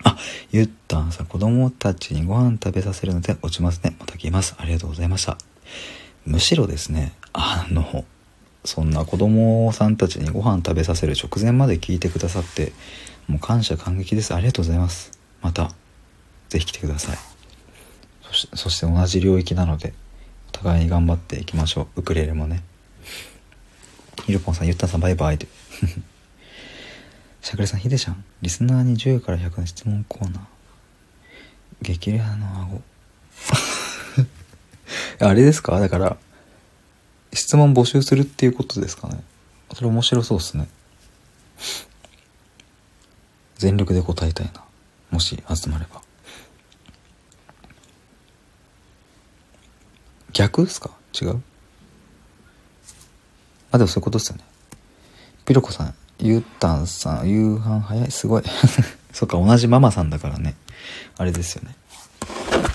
あ、ゆったんさん、子供たちにご飯食べさせるので落ちますね。また来ます。ありがとうございました。むしろですね、あの、そんな子供さんたちにご飯食べさせる直前まで聞いてくださって、もう感謝感激です。ありがとうございます。また、ぜひ来てください。そし、そして同じ領域なので、お互いに頑張っていきましょう。ウクレレもね。ひろぽんさん、ゆったんさん、バイバイって。しゃくれさん、ひでちゃん、リスナーに10から100の質問コーナー。激レアの顎。あれですか？だから、質問募集するっていうことですかね。それ面白そうっすね。全力で答えたいな。もし集まれば。逆ですか？違う？あ、でもそういうことっすよね。ピロコさん、ゆったんさん、夕飯早い、すごい。そっか、同じママさんだからね。あれですよね。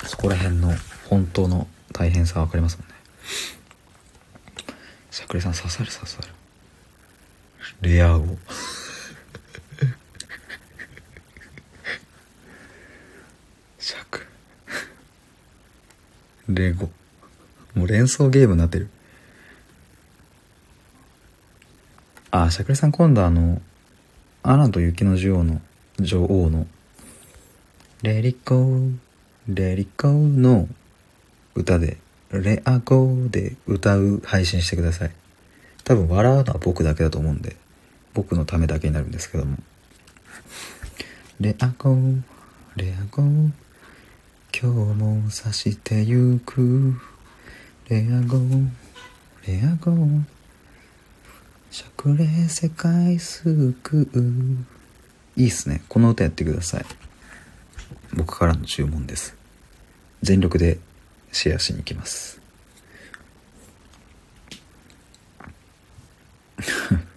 そこら辺の本当の大変さわかりますもんね。さくれさん刺さる刺さる。レア語。シャク。レゴ。もう連想ゲームになってる。あ、しゃくれさん今度あの、アナと雪の女王の、女王の、レリコー、レリコーの歌で、レアコーで歌う配信してください。多分笑うのは僕だけだと思うんで、僕のためだけになるんですけども。レアコー、レアコー、今日もさしてゆく。レアコー、レアコー、しゃくれ世界救う。いいっすね。この歌やってください。僕からの注文です。全力でシェアしに行きます。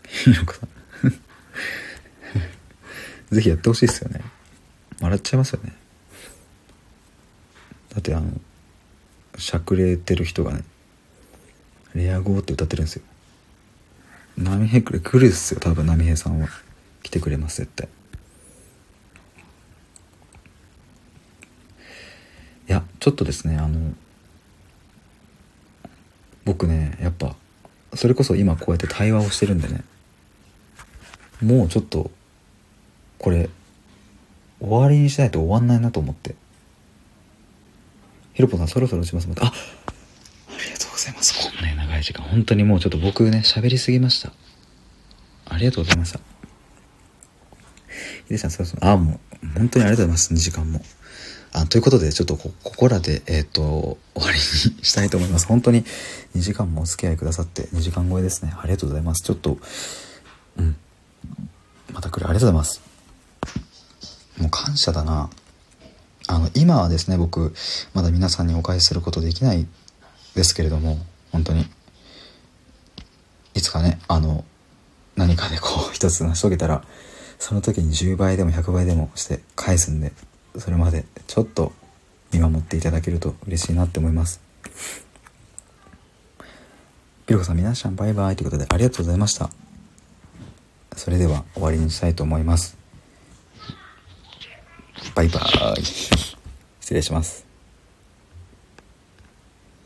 ひろこさん。ぜひやってほしいっすよね。笑っちゃいますよね。だってあのしゃくれてる人がね「レア語」って歌ってるんですよ。波平くれ来るっすよ多分波平さんは。来てくれます絶対。いやちょっとですねあの僕ねやっぱそれこそ今こうやって対話をしてるんでねもうちょっとこれ終わりにしないと終わんないなと思って。ひろぽさんそろそろ打ちます。またあありがとうございます。こんなに長い時間本当にもうちょっと僕ね喋りすぎました。ありがとうございました。ヒデさんそろそろあもう本当にありがとうございます2時間も。あということでちょっとこここらでえっ、と終わりにしたいと思います。本当に2時間もお付き合いくださって2時間超えですね。ありがとうございます。ちょっとうん。また来る。ありがとうございます。もう感謝だなあの今はですね僕まだ皆さんにお返しすることできないですけれども本当にいつかねあの何かでこう 一つ成し遂げたらその時に10倍でも100倍でもして返すんでそれまでちょっと見守っていただけると嬉しいなって思います。ピロコさん皆さんバイバイということでありがとうございました。それでは終わりにしたいと思います。バイバーイ。失礼します。